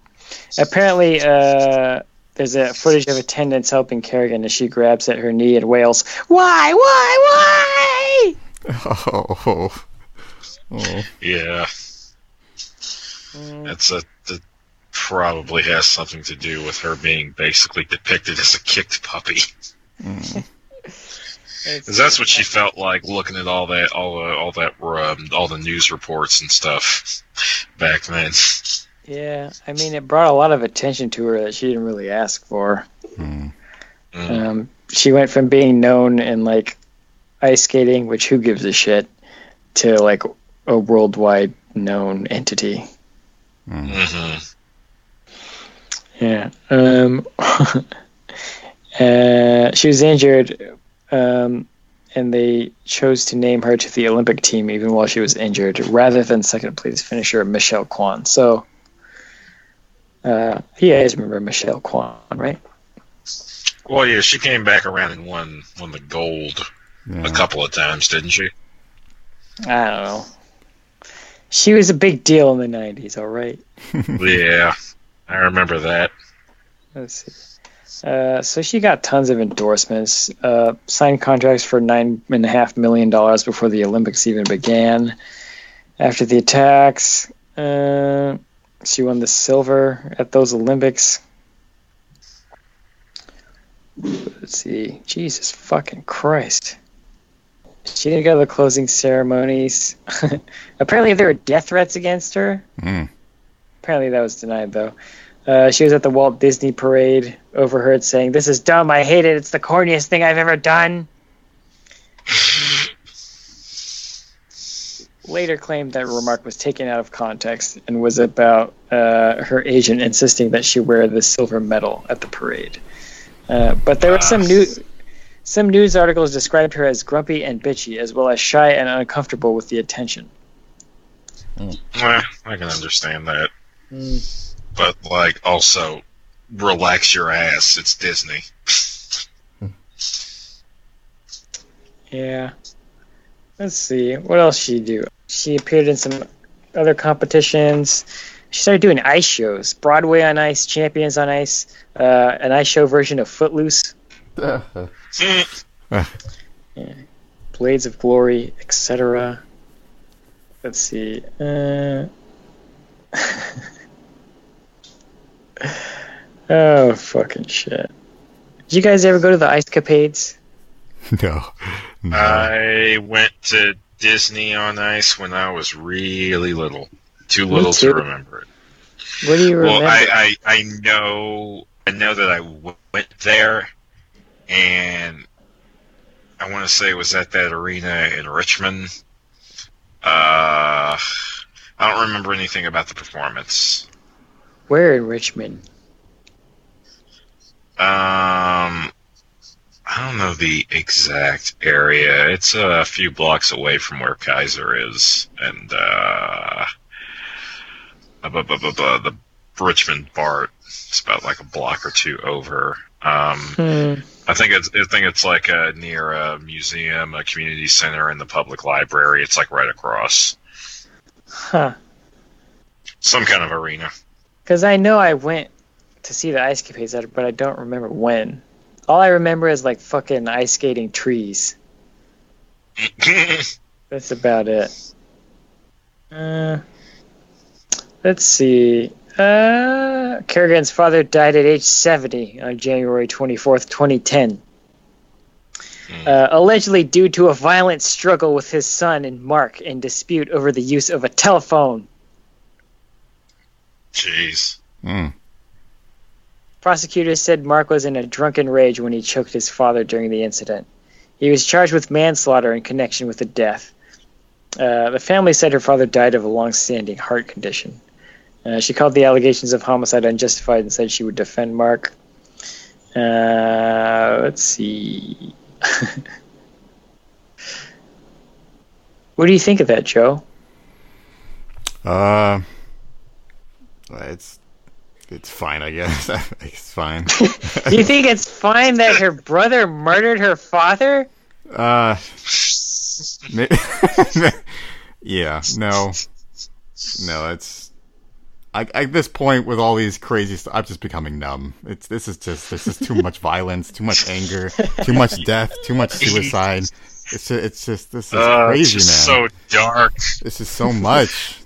apparently, uh, there's a footage of attendants helping Kerrigan as she grabs at her knee and wails, "Why? Why? Why?" Oh. Oh. Yeah. Mm. That's a that probably has something to do with her being basically depicted as a kicked puppy. Mm. [laughs] Because that's what she felt like looking at all that, all the, all that, um, all the news reports and stuff back then. Yeah, I mean, it brought a lot of attention to her that she didn't really ask for. Hmm. Mm. Um, she went from being known in like ice skating, which who gives a shit, to like a worldwide known entity. hmm Yeah. Um, [laughs] uh, she was injured, um, and they chose to name her to the Olympic team even while she was injured, rather than second place finisher Michelle Kwan. So, uh, you guys remember Michelle Kwan, right? Well, yeah, she came back around and won won the gold Yeah. a couple of times, didn't she? I don't know. She was a big deal in the '90s. All right. [laughs] yeah, I remember that. Let's see. Uh, so she got tons of endorsements, uh, signed contracts for nine and a half million dollars before the Olympics even began. After the attacks, uh, she won the silver at those Olympics. Let's see. Jesus fucking Christ. She didn't go to the closing ceremonies. [laughs] Apparently, there were death threats against her. Hmm. Apparently, that was denied, though. Uh, she was at the Walt Disney parade, overheard saying, This is dumb. I hate it. It's the corniest thing I've ever done. Later claimed that remark was taken out of context and was about uh, her agent insisting that she wear the silver medal at the parade. Uh, but there were some new, Some news articles described her as grumpy and bitchy, as well as shy and uncomfortable with the attention. Eh, I can understand that. But, like, also, relax your ass. It's Disney. [laughs] Yeah. Let's see. What else she do? She appeared in some other competitions. She started doing ice shows. Broadway on Ice, Champions on Ice, uh, an ice show version of Footloose, [laughs] Blades of Glory, etc. Let's see. Uh... [laughs] oh, fucking shit. Did you guys ever go to the Ice Capades? [laughs] No. no. I went to Disney on Ice when I was really little. Too little to remember it. What do you remember? Well, I, I, I know I know that I went there, and I want to say it was at that arena in Richmond. Uh, I don't remember anything about the performance. Where in Richmond? Um, I don't know the exact area. It's a few blocks away from where Kaiser is, and uh, the Richmond BART. It's about like a block or two over. Um, Hmm. I think it's I think it's like uh, near a museum, a community center, and the public library. It's like right across Huh. some kind of arena. Because I know I went to see the ice capades, but I don't remember when. All I remember is like fucking ice skating trees. [laughs] That's about it. Uh, let's see. Uh, Kerrigan's father died at age 70 on January 24th, 2010. Uh, allegedly due to a violent struggle with his son and Mark in dispute over the use of a telephone. Jeez. Mm. Prosecutors said Mark was in a drunken rage when he choked his father during the incident. He was charged with manslaughter in connection with the death. Uh, the family said her father died of a long-standing heart condition. Uh, she called the allegations of homicide unjustified and said she would defend Mark. Uh, let's see. [laughs] what do you think of that, Joe? Uh, it's it's fine, I guess. [laughs] it's fine. Do [laughs] you think it's fine that her brother murdered her father? uh, [laughs] ma- yeah, no, no. It's I, at this point with all these crazy stuff, I'm just becoming numb. It's this is just this is too much violence, too much anger, too much death, too much suicide. It's just, it's just this is Uh, it's crazy, just man. so dark. This is so much.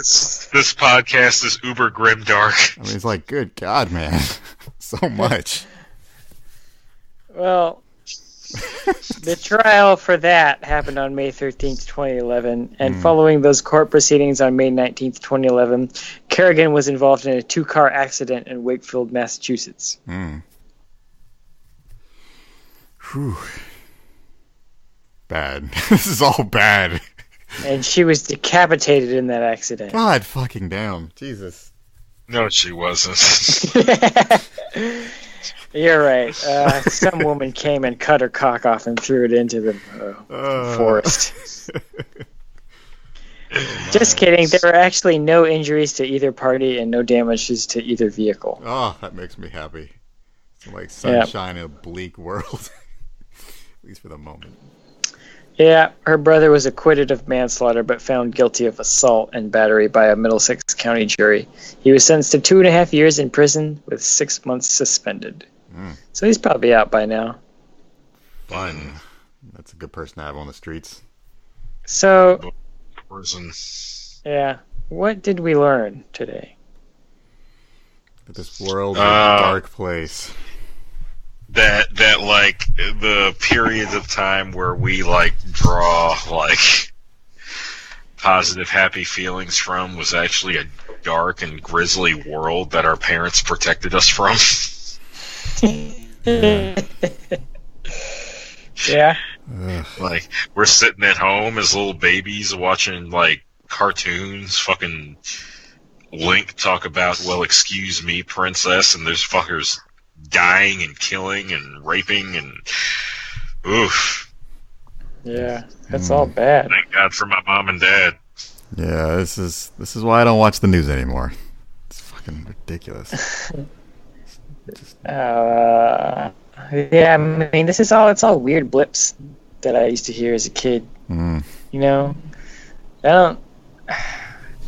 This this podcast is uber grim dark. I mean, it's like, good God, man, [laughs] so much. Well, the trial for that happened on May 13th, 2011, and following those court proceedings on May 19th, 2011, Kerrigan was involved in a two car accident in Wakefield, Massachusetts. Mm. Whew. Bad. [laughs] this is all bad. And she was decapitated in that accident. God fucking damn. Jesus. No, she wasn't. [laughs] You're right. Uh, some woman came and cut her cock off and threw it into the uh, Uh, forest. [laughs] Just kidding. There were actually no injuries to either party and no damages to either vehicle. Oh, that makes me happy. It's like Yeah. sunshine in a bleak world. [laughs] At least for the moment. Yeah, her brother was acquitted of manslaughter but found guilty of assault and battery by a Middlesex County jury. He was sentenced to two and a half years in prison with six months suspended. Mm. So he's probably out by now. Fun. That's a good person to have on the streets. So, Prison. yeah, what did we learn today? That this world is Uh, a dark place. That that like the periods of time where we like draw like positive happy feelings from was actually a dark and grisly world that our parents protected us from. [laughs] Yeah. Ugh. like we're sitting at home as little babies watching like cartoons, fucking Link talk about, well, excuse me, princess, and there's fuckers dying and killing and raping and Oof. Yeah, that's all bad. Thank God for my mom and dad. Yeah, this is this is why I don't watch the news anymore. It's fucking ridiculous. [laughs] Uh, yeah, I mean, this is all it's all weird blips that I used to hear as a kid. Mm. You know, I don't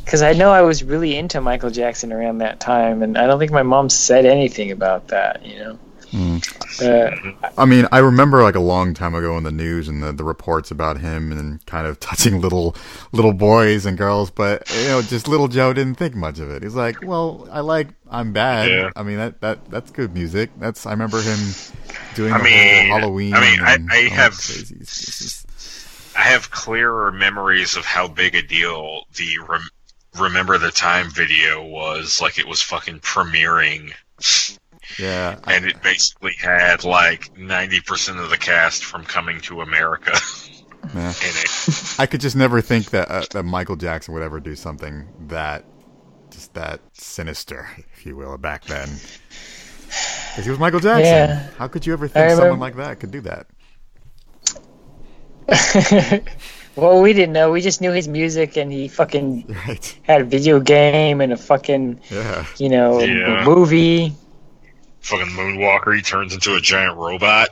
because I know I was really into Michael Jackson around that time, and I don't think my mom said anything about that. You know. Uh, I mean, I remember like a long time ago in the news and the, the reports about him and kind of [laughs] touching little little boys and girls, but you know, just little Joe didn't think much of it. He's like, "Well, I like I'm bad. Yeah. I mean, that that that's good music. That's I remember him doing I mean- whole Halloween. I mean, I- and I all that have- crazy. It's- it's just- I have clearer memories of how big a deal the rem- Remember the Time video was. Like it was fucking premiering, yeah, I- and it basically had like 90% of the cast from Coming to America yeah. [laughs] in it. I could just never think that uh, that Michael Jackson would ever do something that just that sinister, if you will, back then. Because he was Michael Jackson. Yeah. How could you ever I think someone like that could do that? [laughs] well, we didn't know. We just knew his music, and he fucking Right. had a video game and a fucking Yeah. you know Yeah. movie. Fucking Moonwalker, he turns into a giant robot.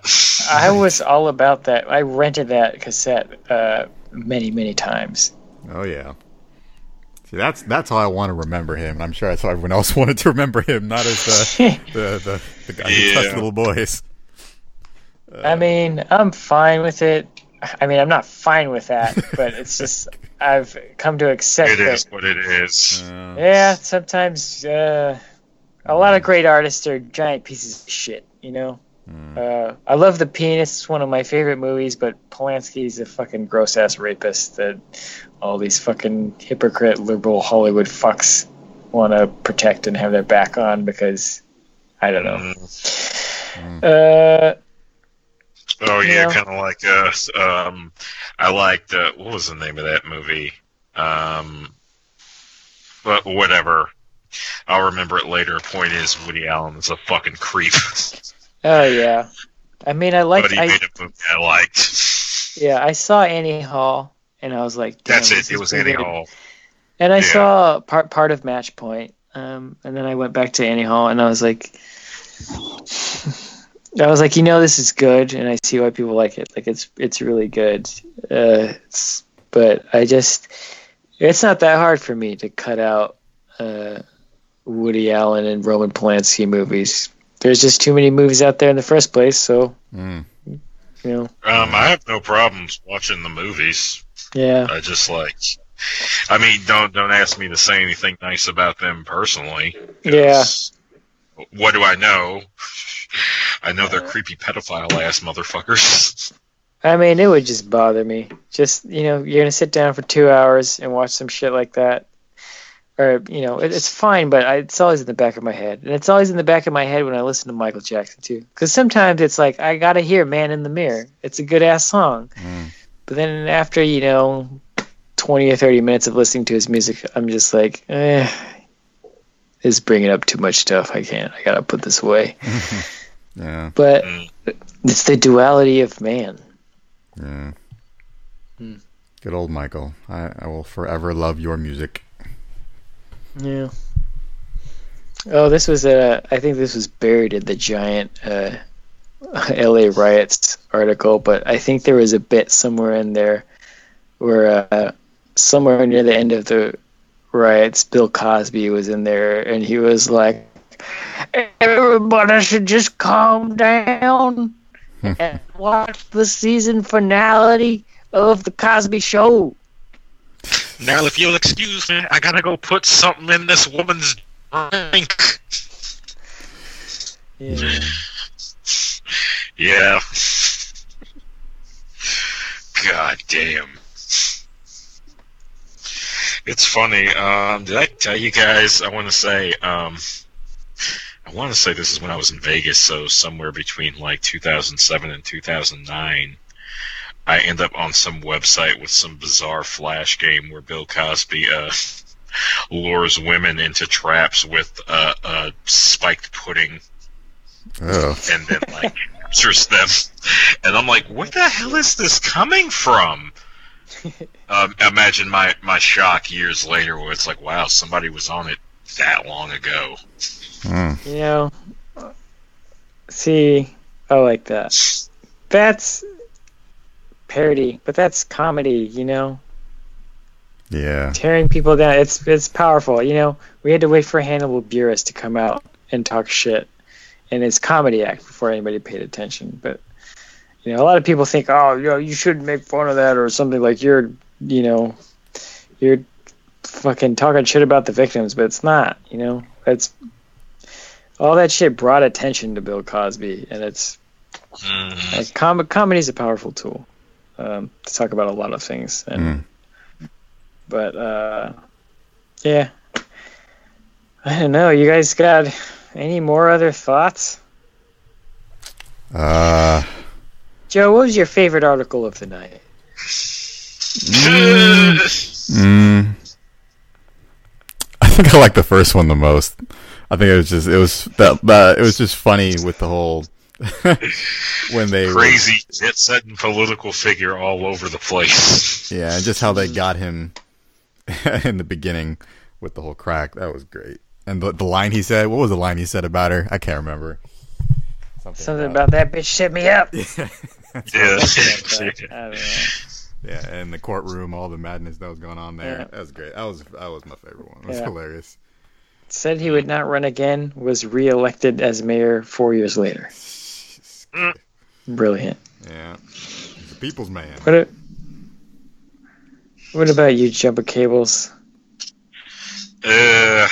I [laughs] was all about that. I rented that cassette uh, many, many times. Oh yeah. See, that's that's how I want to remember him, and I'm sure that's how everyone else [laughs] wanted to remember him, not as the [laughs] the, the, the guy who touched little boys. I mean, I'm fine with it. I mean, I'm not fine with that, [laughs] but it's just I've come to accept it that. is what it is. Uh, Yeah, sometimes uh, a lot of great artists are giant pieces of shit. You know. Uh, I love The Pianist. It's one of my favorite movies, but Polanski's a fucking gross ass rapist that all these fucking hypocrite liberal Hollywood fucks want to protect and have their back on because I don't know. Uh, Oh yeah, Yeah. kind of like uh, um, I liked uh, what was the name of that movie? Um, but whatever. I'll remember it later. Point is, Woody Allen is a fucking creep. [laughs] oh yeah. I mean, I like. but he I, made a movie I liked. [laughs] yeah, I saw Annie Hall, and I was like, That's it. it. Was Annie good. Hall. And I Yeah. saw part part of Match Point, um, and then I went back to Annie Hall, and I was like, I was like, you know, this is good, and I see why people like it. Like it's it's really good. Uh, it's, but I just, it's not that hard for me to cut out uh, Woody Allen and Roman Polanski movies. There's just too many movies out there in the first place, so mm. you know, Um, I have no problems watching the movies. yeah. I just like. I mean, don't don't ask me to say anything nice about them personally. 'cause What do I know? [laughs] I know they're creepy pedophile ass motherfuckers. [laughs] I mean, it would just bother me. Just you know, you're gonna sit down for two hours and watch some shit like that, or you know, it, it's fine, but I, it's always in the back of my head, and it's always in the back of my head when I listen to Michael Jackson too. Because sometimes it's like I gotta hear "Man in the Mirror." It's a good ass song, Mm. but then after you know, twenty or thirty minutes of listening to his music, I'm just like, eh, this is bringing up too much stuff. I can't. I gotta put this away. [laughs] Yeah. But Mm. it's the duality of man. Yeah. Hmm. Good old Michael. I, I will forever love your music. Yeah. Oh, this was a. I think this was buried in the giant uh, [laughs] L.A. riots article, but I think there was a bit somewhere in there where uh, somewhere near the end of the riots, Bill Cosby was in there, and he was like, "Everybody should just calm down hmm. and watch the season finale of the Cosby Show." Now, if you'll excuse me, I gotta go put something in this woman's drink. Yeah. Yeah. God damn. It's funny. Um, did I tell you guys? I want to say. Um, I want to say this is when I was in Vegas, so somewhere between like 2007 and 2009. I end up on some website with some bizarre flash game where Bill Cosby uh, [laughs] lures women into traps with uh, uh, spiked pudding Oh. and then like captures them and I'm like, where the hell is this coming from? [laughs] um, imagine my my shock years later, where it's like, wow, somebody was on it that long ago. Mm. You know, see, I like that. That's parody, but that's comedy. You know, Yeah. tearing people down. It's it's powerful. You know, we had to wait for Hannibal Buress to come out and talk shit in his comedy act before anybody paid attention. But you know, a lot of people think, oh, you know, you shouldn't make fun of that or something like you're, you know, you're fucking talking shit about the victims, but it's not. You know, it's all that shit brought attention to Bill Cosby, and it's Mhm. like com- comedy's a powerful tool um, to talk about a lot of things. And but uh, yeah, I don't know. You guys got any more other thoughts? Uh, Joe, what was your favorite article of the night? mm, I think I like the first one the most. I think it was just it was that, that it was just funny with the whole [laughs] when they Crazy jet setting political figure all over the place. yeah, and just how they [laughs] got him [laughs] in the beginning with the whole crack. That was great. And the, the line he said, what was the line he said about her? I can't remember. Something about that bitch set me up. Yeah. Something like that. I don't know. Yeah, in the courtroom, all the madness that was going on there. Yeah. That was great. That was that was my favorite one. It was Yeah. hilarious. Said he would not run again. Was reelected as mayor four years later. Brilliant. Yeah, he's a people's man. What? A, what about you, Jumper Cables? Uh,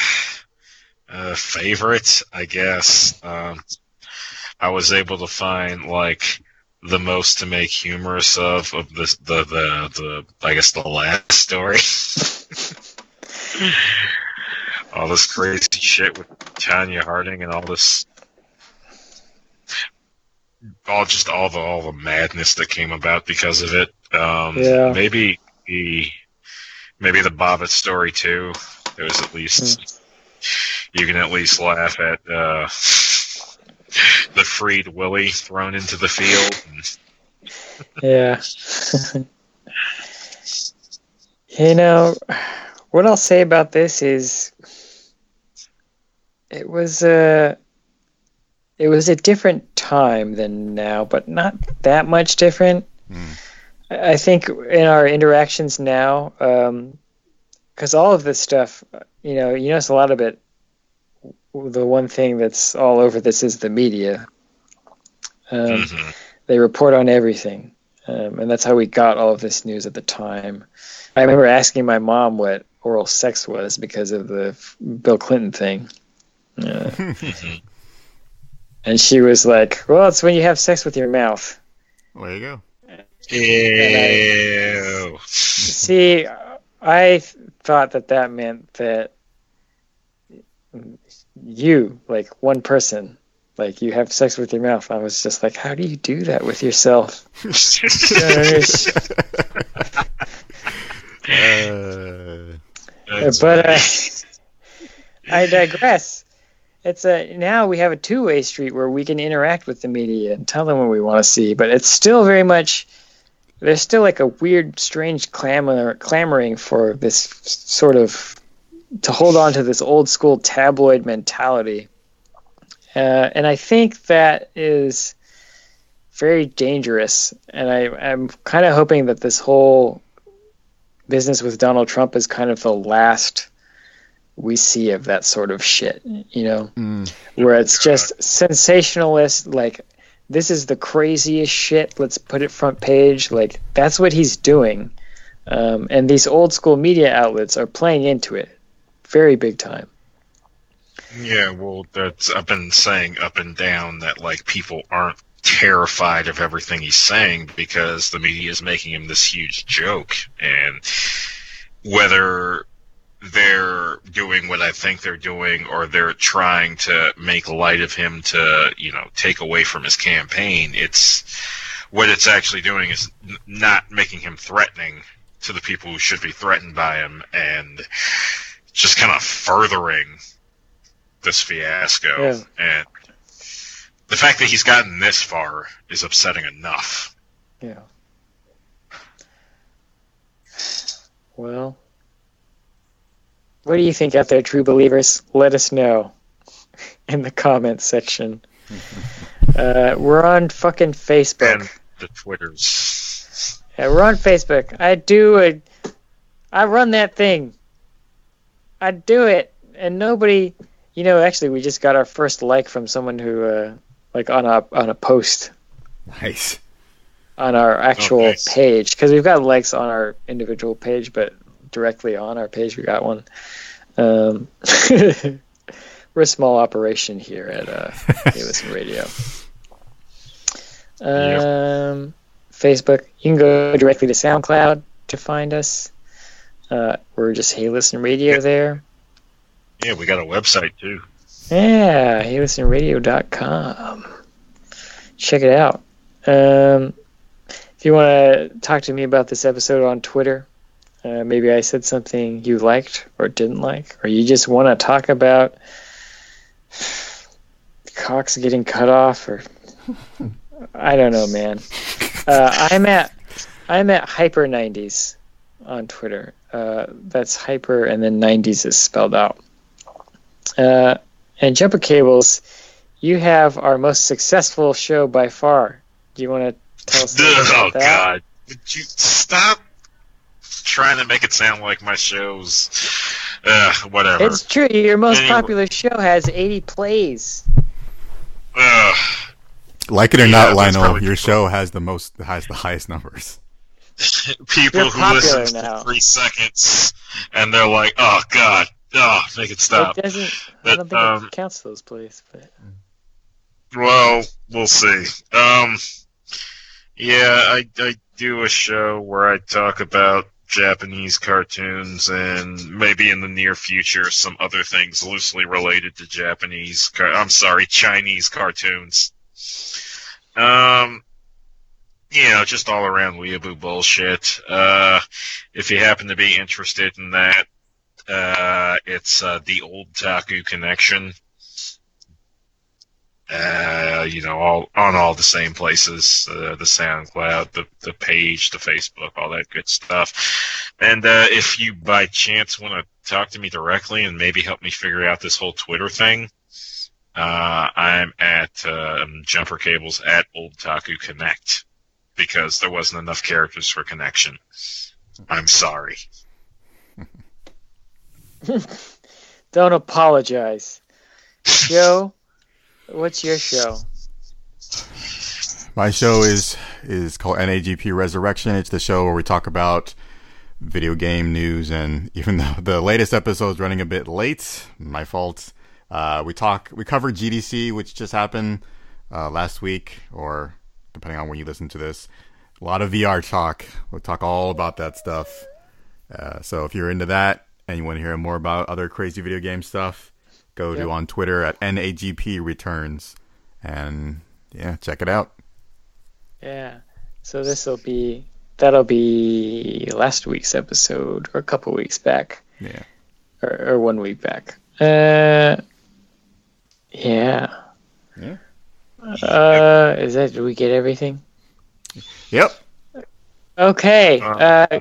uh, favorite, I guess. Um, I was able to find like the most to make humorous of of this the the the I guess the last story. [laughs] all this crazy shit with Tonya Harding and all this, all just all the all the madness that came about because of it. Um, Yeah. Maybe the maybe the Bobbitt story too. It was at least you can at least laugh at uh, the freed Willie thrown into the field. Yeah. you know, what I'll say about this is it was a it was a different time than now, but not that much different. I I think in our interactions now, um, because all of this stuff, you know, you notice a lot of it. The one thing that's all over this is the media. Um, Mhm. they report on everything um, and that's how we got all of this news at the time i remember asking my mom what oral sex was because of the bill clinton thing uh, and she was like well it's when you have sex with your mouth There you go. Ew. see i thought that that meant that you like one person like you have sex with your mouth i was just like how do you do that with yourself [laughs] [laughs] [laughs] Uh, but uh. I digress. It's a now we have a two-way street where we can interact with the media and tell them what we want to see, but it's still very much there's still like a weird, strange clamor clamoring for this sort of to hold on to this old school tabloid mentality, uh, and I think that is very dangerous. And I, I'm kind of hoping that this whole business with Donald Trump is kind of the last we see of that sort of shit, you know, mm, where it's just sensationalist, like this is the craziest shit. Let's put it front page. Like that's what he's doing, um, and these old school media outlets are playing into it, very big time. Yeah, well, that's I've been saying up and down that like people aren't terrified of everything he's saying because the media is making him this huge joke, and whether they're doing what I think they're doing or they're trying to make light of him to you know take away from his campaign, it's what it's actually doing is not making him threatening to the people who should be threatened by him and just kind of furthering this fiasco Yeah. and the fact that he's gotten this far is upsetting enough. Yeah. Well, what do you think out there, true believers? Let us know [laughs] in the comments section. [laughs] Uh, we're on fucking Facebook. And the Twitters. Yeah, we're on Facebook. I do a, I run that thing. I do it, and nobody, you know. Actually, we just got our first like from someone who, uh, like on a on a post Nice. on our actual nice. page because we've got likes on our individual page, but directly on our page we got one. Um, [laughs] we're a small operation here at uh, Listen Radio. [laughs] Um, Facebook, you can go directly to SoundCloud to find us. Uh, we're just Hey Listen Radio there. Yeah, we got a website too. Yeah, heylistenradio.com. Check it out. Um, if you want to talk to me about this episode on Twitter, uh, maybe I said something you liked or didn't like, or you just want to talk about Cox getting cut off, or I don't know, man. [laughs] Uh, I'm at I'm at hyper 90s on Twitter. Uh, that's hyper, and then 90s is spelled out. Uh, and Jumper Cables, you have our most successful show by far. Do you want to tell us a little [laughs] oh that? God! Would you stop trying to make it sound like my shows? Uh, whatever. It's true. Your most Anyway. popular show has 80 plays. Ugh. Like it or Yeah, not, Lionel, your show has the most has the highest numbers. [laughs] people who listen now. for three seconds and they're like, "Oh God, oh, make it stop." It doesn't. I don't think um, it counts those plays. But Well, we'll see. Um, yeah, I I do a show where I talk about Japanese cartoons and maybe in the near future some other things loosely related to Japanese. Car- I'm sorry, Chinese cartoons. Um, you know, just all around weeaboo bullshit. Uh, if you happen to be interested in that, uh, it's uh, the Otaku connection uh, you know, all on all the same places, uh, the SoundCloud, the the page, the Facebook, all that good stuff. And uh, if you by chance want to talk to me directly and maybe help me figure out this whole Twitter thing, I'm at um, Jumper Cables at Otaku Connect because there wasn't enough characters for connection. I'm sorry. [laughs] don't apologize. Joe, what's your show? My show is is called NAGP Resurrection. It's the show where we talk about video game news, and even though the latest episode is running a bit late, my fault. Uh, we talk, we covered GDC, which just happened uh, last week, or depending on when you listen to this. A lot of VR talk. We'll talk all about that stuff. Uh, so if you're into that and you want to hear more about other crazy video game stuff, go Yep. to on Twitter at NAGP Returns, and yeah, check it out. Yeah. So this will be that'll be last week's episode or a couple weeks back. Yeah. Or, or one week back. Uh yeah. Yeah. Uh is that did we get everything? Yep. Okay. Uh, Uh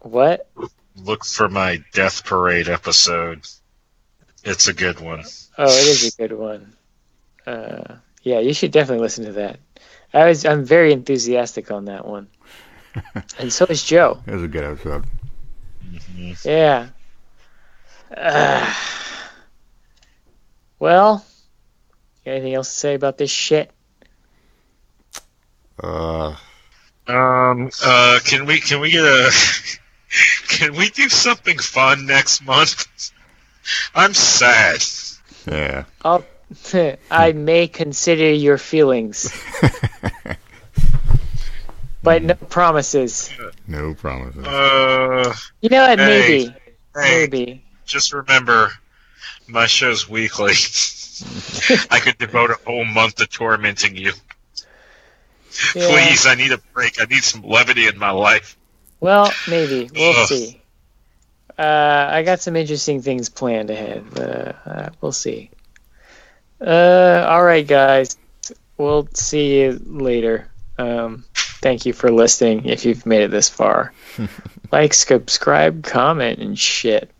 what? Look for my Death Parade episode. It's a good one. Oh, it is a good one. Uh yeah, you should definitely listen to that. I was I'm very enthusiastic on that one. [laughs] and so is Joe. It was a good episode. Yeah. Uh, well, got anything else to say about this shit? Uh, Um. Uh. Can we? Can we get a? [laughs] Can we do something fun next month? [laughs] I'm sad. yeah. I'll, [laughs] I may consider your feelings, but no promises. no promises. Uh. You know what? Hey. Maybe. Hey. Maybe. Just remember, my show's weekly. [laughs] I could devote a whole month to tormenting you. Yeah. Please, I need a break. I need some levity in my life. Well, maybe. We'll Ugh. see. Uh, I got some interesting things planned ahead, but uh, uh, we'll see. Uh, all right, guys. we'll see you later. Um, thank you for listening. If you've made it this far, [laughs] like, subscribe, comment, and shit.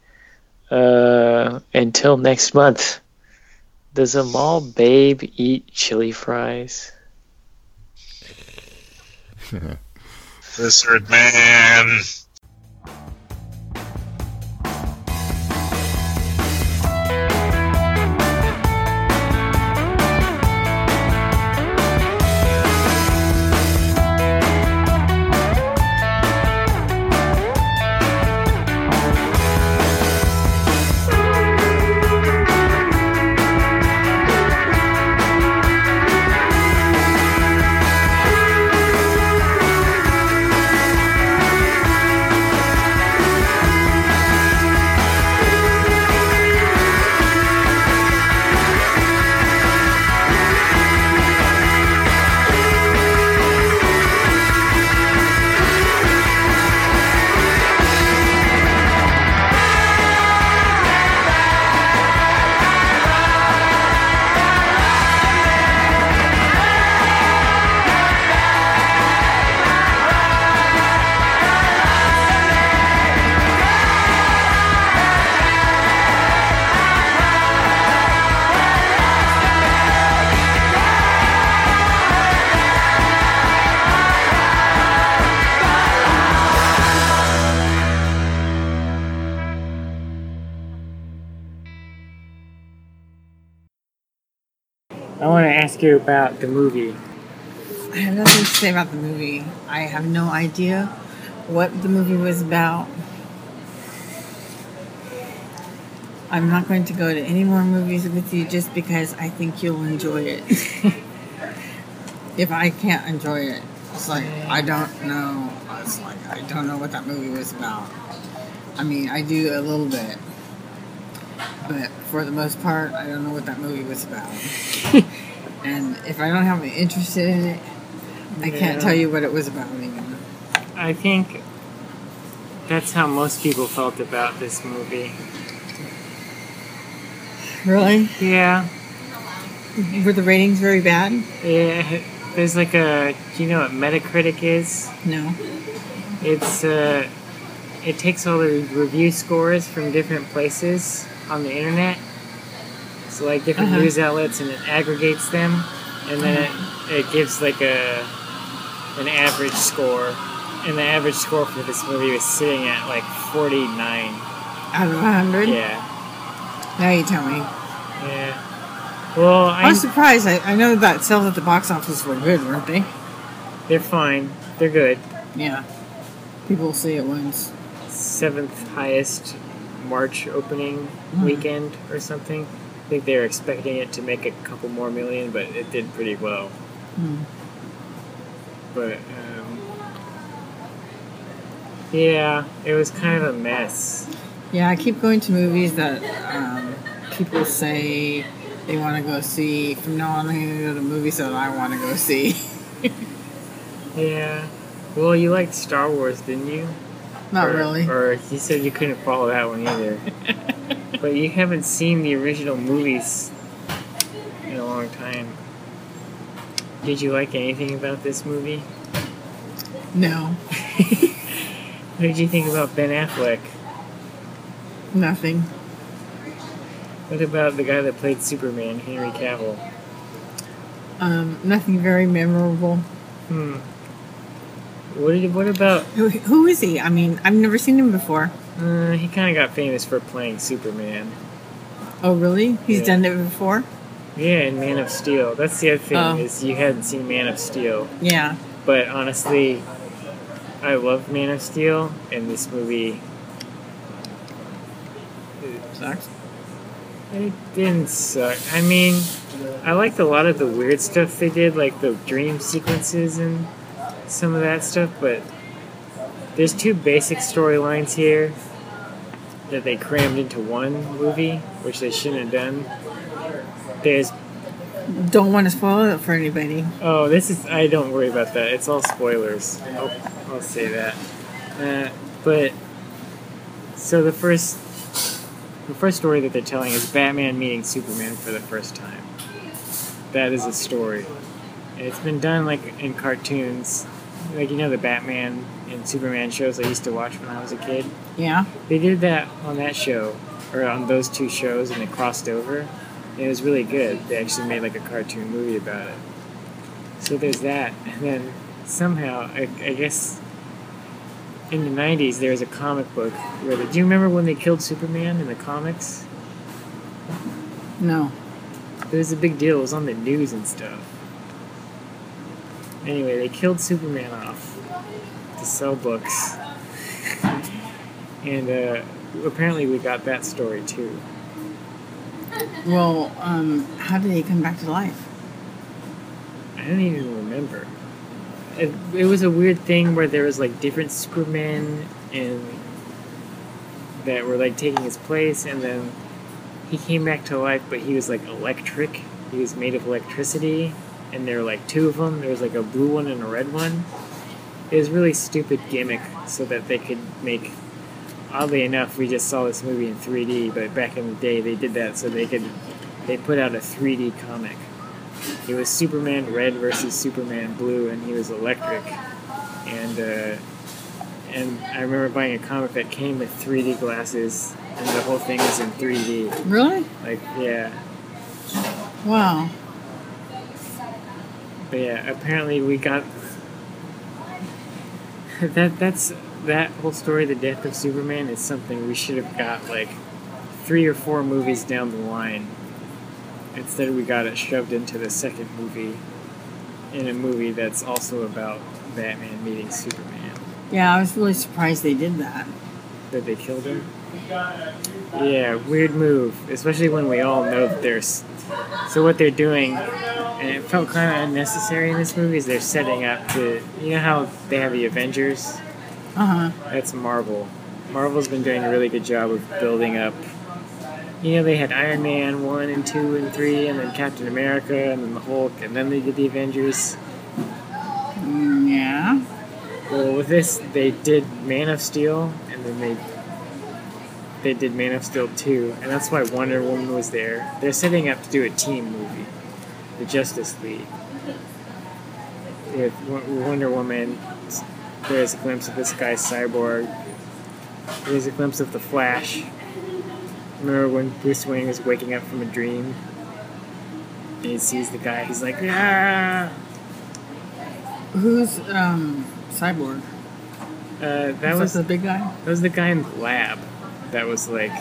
Uh, until next month. Does a mall babe eat chili fries? [laughs] Lizard man. Ask you about the movie. I have nothing to say about the movie. I have no idea what the movie was about. I'm not going to go to any more movies with you just because I think you'll enjoy it. [laughs] if I can't enjoy it, it's like I don't know. It's like I don't know what that movie was about. I mean, I do a little bit, but for the most part, I don't know what that movie was about. [laughs] and if I don't have an interest in it, I can't tell you what it was about even. I think that's how most people felt about this movie. Really? Yeah, Were the ratings very bad? yeah. There's like a. Do you know what Metacritic is? No. It's uh, it takes all the review scores from different places on the internet. So like different Uh-huh. news outlets, and it aggregates them, and then it, it gives like a an average score. And the average score for this movie was sitting at like 49. Out of a hundred? Yeah, Now you tell me. yeah. Well, I I, was surprised. I, I know that sales at the box office were good, weren't they? they're fine. They're good. Yeah. People see it once. Seventh highest March opening Mhm. weekend or something. I think they were expecting it to make a couple more million, but it did pretty well. Hmm. But um, yeah, it was kind of a mess. Yeah, I keep going to movies that um, people say they want to go see. From now on, I'm going to go to movies that I want to go see. [laughs] Yeah. Well, you liked Star Wars, didn't you? Not Or- really. Or you said you couldn't follow that one either. [laughs] but you haven't seen the original movies in a long time. Did you like anything about this movie? No, [laughs] What did you think about Ben Affleck? nothing. What about the guy that played Superman, Henry Cavill? Um, nothing very memorable. Hmm. What did, What about? Who, who is he? I mean, I've never seen him before. Uh, he kind of got famous for playing Superman. Oh, really? He's Yeah. done it before? Yeah, in Man of Steel. That's the other thing Oh. is you hadn't seen Man of Steel. Yeah. But honestly, I love Man of Steel, and this movie Sucks. it didn't suck. I mean, I liked a lot of the weird stuff they did, like the dream sequences and some of that stuff. But there's two basic storylines here that they crammed into one movie, which they shouldn't have done. There's Don't want to spoil it for anybody. Oh, this is. I don't worry about that. It's all spoilers. I'll, I'll say that. Uh, but so the first, the first story that they're telling is Batman meeting Superman for the first time. That is a story. It's been done like in cartoons, like you know the Batman and Superman shows I used to watch when I was a kid. Yeah. They did that on that show, or on those two shows, and they crossed over. And it was really good. They actually made like a cartoon movie about it. So there's that, and then somehow I, I guess in the '90s there was a comic book where the, do you remember when they killed Superman in the comics? No. It was a big deal. It was on the news and stuff. Anyway, they killed Superman off to sell books. and uh, apparently we got that story too. Well, um, how did he come back to life? I don't even remember. It, it was a weird thing where there was like different Supermen and that were like taking his place, and then he came back to life, but he was like electric. He was made of electricity, and there were like two of them. There was like a blue one and a red one. It was a really stupid gimmick so that they could make. Oddly enough, we just saw this movie in 3D, but back in the day they did that so they could. They put out a 3D comic. It was Superman Red versus Superman Blue, and he was electric. And uh, and I remember buying a comic that came with 3D glasses, and the whole thing was in 3D. Really? Like, yeah. Wow. But yeah, apparently we got [laughs] that. That's that whole story. The death of Superman is something we should have got like three or four movies down the line. Instead, we got it shoved into the second movie, in a movie that's also about Batman meeting Superman. Yeah, I was really surprised they did that. That they killed him. Yeah, weird move, especially when we all know that there's. So what they're doing, and it felt kind of unnecessary in this movie, is they're setting up to. You know how they have the Avengers? Uh huh. That's Marvel. Marvel's been doing a really good job of building up. You know, they had Iron Man 1 and 2 and 3, and then Captain America, and then the Hulk, and then they did the Avengers. Mm, yeah. Well, with this, they did Man of Steel, and then they they did Man of Steel 2, and that's why Wonder Woman was there. They're setting up to do a team movie, the Justice League. With Wonder Woman, there's a glimpse of this guy Cyborg. There's a glimpse of the Flash. Remember when Bruce Wayne was waking up from a dream? And he sees the guy, he's like, ah! Who's um Cyborg? Uh, that Is was the big guy. That was the guy in the lab that was like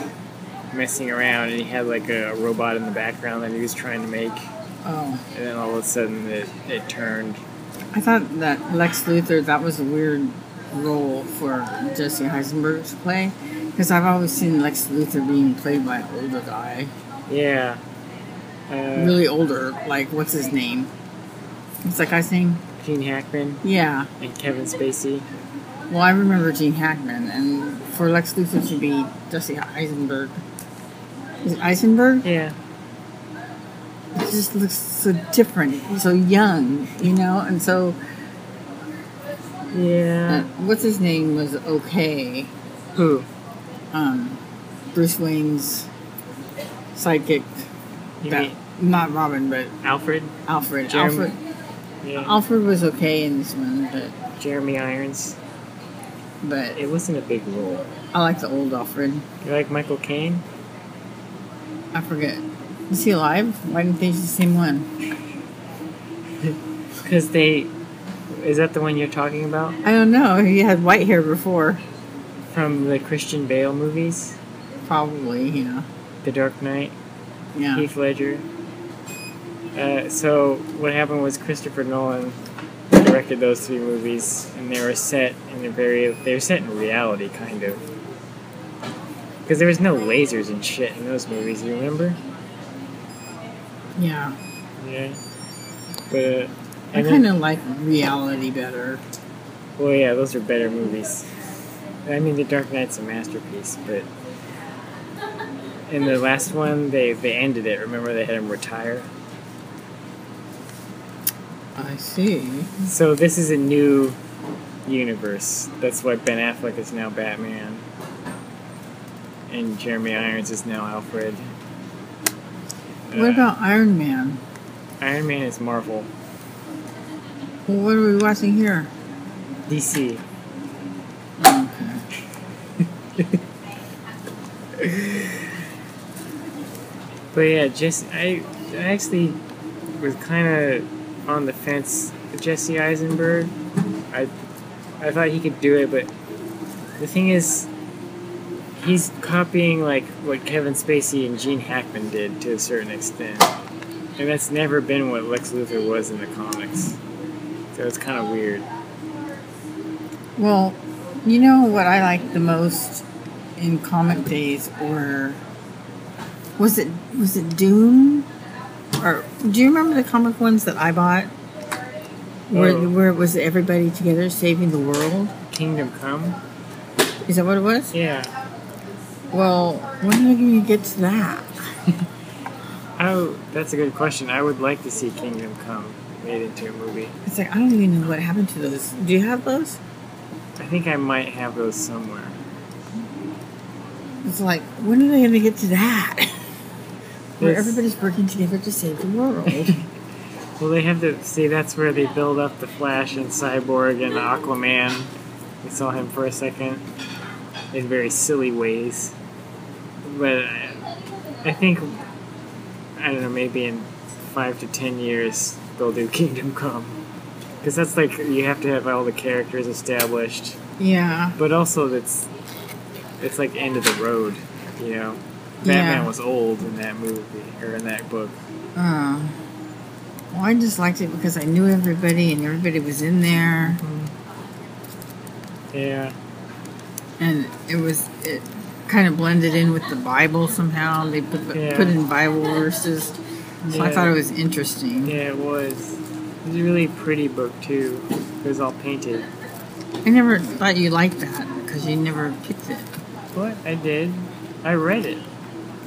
messing around, and he had like a robot in the background that he was trying to make, Oh, and then all of a sudden it, it turned. I thought that Lex Luthor that was a weird role for Jesse Eisenberg to play because I've always seen Lex Luthor being played by an older guy, Yeah. Uh, really older. Like what's his name? What's that guy's name? Gene Hackman Yeah. and Kevin Spacey. Well, I remember Gene Hackman, and for Lex Luthor to be Jesse Eisenberg. Is it Eisenberg? Yeah. It just looks so different, so young, you know, and so Yeah. uh, what's his name was okay. Who? Um, Bruce Wayne's sidekick. That, not Robin, but Alfred? Alfred. Jeremy- Alfred. Yeah. Alfred was okay in this one, but Jeremy Irons. But It wasn't a big role. I like the old Alfred. You like Michael Caine? I forget. Is he alive? Why didn't they use the same one? [laughs] Because they. Is that the one you're talking about? I don't know. He had white hair before. From the Christian Bale movies? Probably, yeah. The Dark Knight? Yeah. Heath Ledger. Uh, so what happened was Christopher Nolan directed those three movies, and they were set in a very they were set in reality, kind of. Because there was no lasers and shit in those movies. You remember? Yeah. Yeah. But uh, I kind of like reality better. well, yeah, those are better movies. I mean, The Dark Knight's a masterpiece, but in the last one, they they ended it. Remember, they had him retire. I see. So this is a new universe. That's why Ben Affleck is now Batman, and Jeremy Irons is now Alfred. What Uh, about Iron Man? Iron Man is Marvel? Well, what are we watching here? DC. [laughs] But yeah, just I, I actually was kind of on the fence with Jesse Eisenberg. I, I thought he could do it, but the thing is, he's copying like what Kevin Spacey and Gene Hackman did to a certain extent, and that's never been what Lex Luthor was in the comics. So it's kind of weird. Well, you know what I liked the most in comic days were was it was it Dune? Or do you remember the comic ones that I bought? Where Oh. where it was everybody together saving the world? Kingdom Come. Is that what it was? Yeah. Well, when are you gonna get to that? [laughs] Oh, that's a good question. I would like to see Kingdom Come made into a movie. It's like I don't even know what happened to those. Do you have those? I think I might have those somewhere. It's like when are they gonna get to that? [laughs] Where Yes. everybody's working together to save the world. [laughs] Well, they have to see that's where they build up the Flash and Cyborg and Aquaman. We saw him for a second in very silly ways, but I, I think I don't know. Maybe in five to ten years they'll do Kingdom Come, because that's like you have to have all the characters established, yeah. but also that's it's like end of the road, you know. Batman Yeah. was old in that movie or in that book. Uh, well, I just liked it because I knew everybody and everybody was in there, Yeah. and it was it kind of blended in with the Bible somehow. They put Yeah. put in Bible verses, so I thought it was interesting. Yeah, it was. It was a really pretty book too. It was all painted. I never thought you liked that because you never picked it. What? I did. I read it.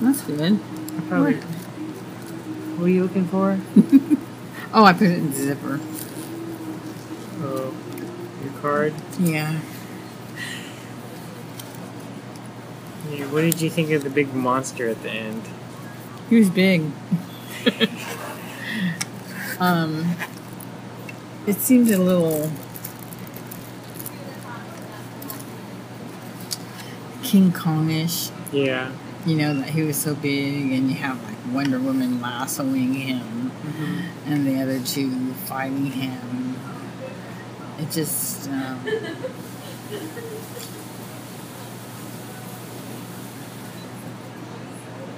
That's good. I probably. Where? What are you looking for? [laughs] Oh, I put it in the zipper. Oh, your card. Yeah. Yeah, what did you think of the big monster at the end? He was big. [laughs] um, it seemed a little King Kongish. Yeah. You know that he was so big, and you have like Wonder Woman lassoing him, and the other two fighting him. It just. Um,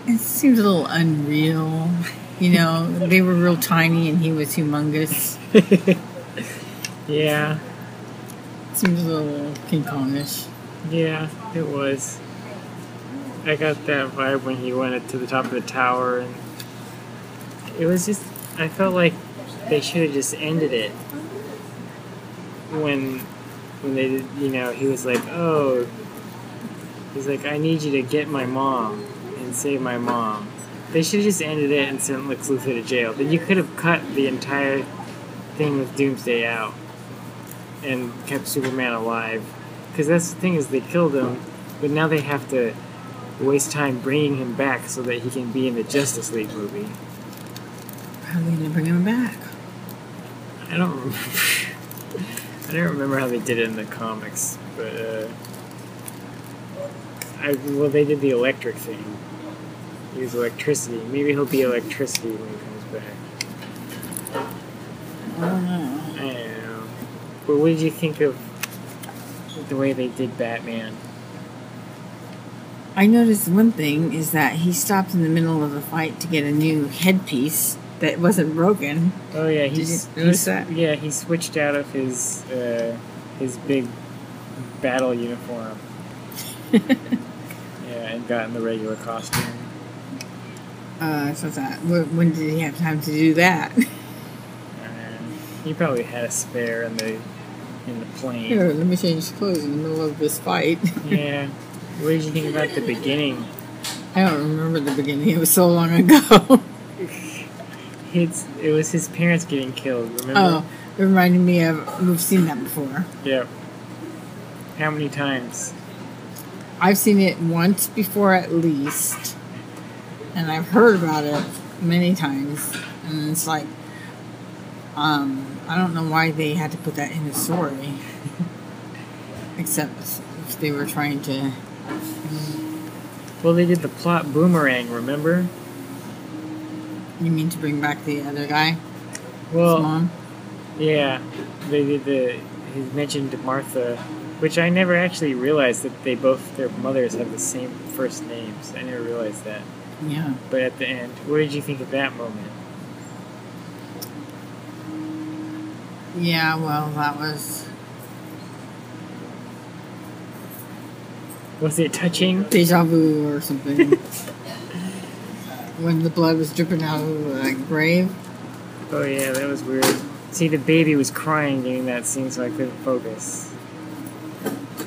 It seems a little unreal. You know, [laughs] they were real tiny and he was humongous. [laughs] Yeah. It Seems a little King Kongish. Yeah, it was. I got that vibe when he went to the top of the tower, and it was just. I felt like they should have just ended it when when they did. You know, he was like, "Oh," he's like, "I need you to get my mom and save my mom." They should have just ended it and sent Lex Luthor to jail. Then you could have cut the entire thing with Doomsday out and kept Superman alive. Because that's the thing is they killed him, but now they have to waste time bringing him back so that he can be in the Justice League movie. How are they to bring him back? I don't remember. [laughs] I don't remember how they did it in the comics, but uh, I well they did the electric thing. Use electricity. Maybe he'll be electricity when he comes back. I don't know. I don't know. But what did you think of the way they did Batman? I noticed one thing is that he stopped in the middle of the fight to get a new headpiece that wasn't broken. Oh yeah, he's notice that? Yeah, he switched out of his uh, his big battle uniform. [laughs] yeah, and got in the regular costume. Uh, so that when did he have time to do that? [laughs] He probably had a spare in the in the plane. Here, let me change clothes in the middle of this fight. [laughs] Yeah. What did you think about the beginning? I don't remember the beginning. It was so long ago. It's it was his parents getting killed. Remember? oh, it reminded me of we've seen that before. Yep. How many times? I've seen it once before at least, and I've heard about it many times. And it's like, Um, I don't know why they had to put that in the story. [laughs] Except if they were trying to. Well, they did the plot boomerang, remember? You mean to bring back the other guy? Well, Mom? yeah, they did the. He mentioned Martha, which I never actually realized that they both their mothers have the same first names. I never realized that. Yeah. But at the end, what did you think of that moment? Yeah, well, that was Was it touching? deja vu or something. when the blood was dripping out of the grave. Oh yeah, that was weird. See, the baby was crying during that scene, so I couldn't focus.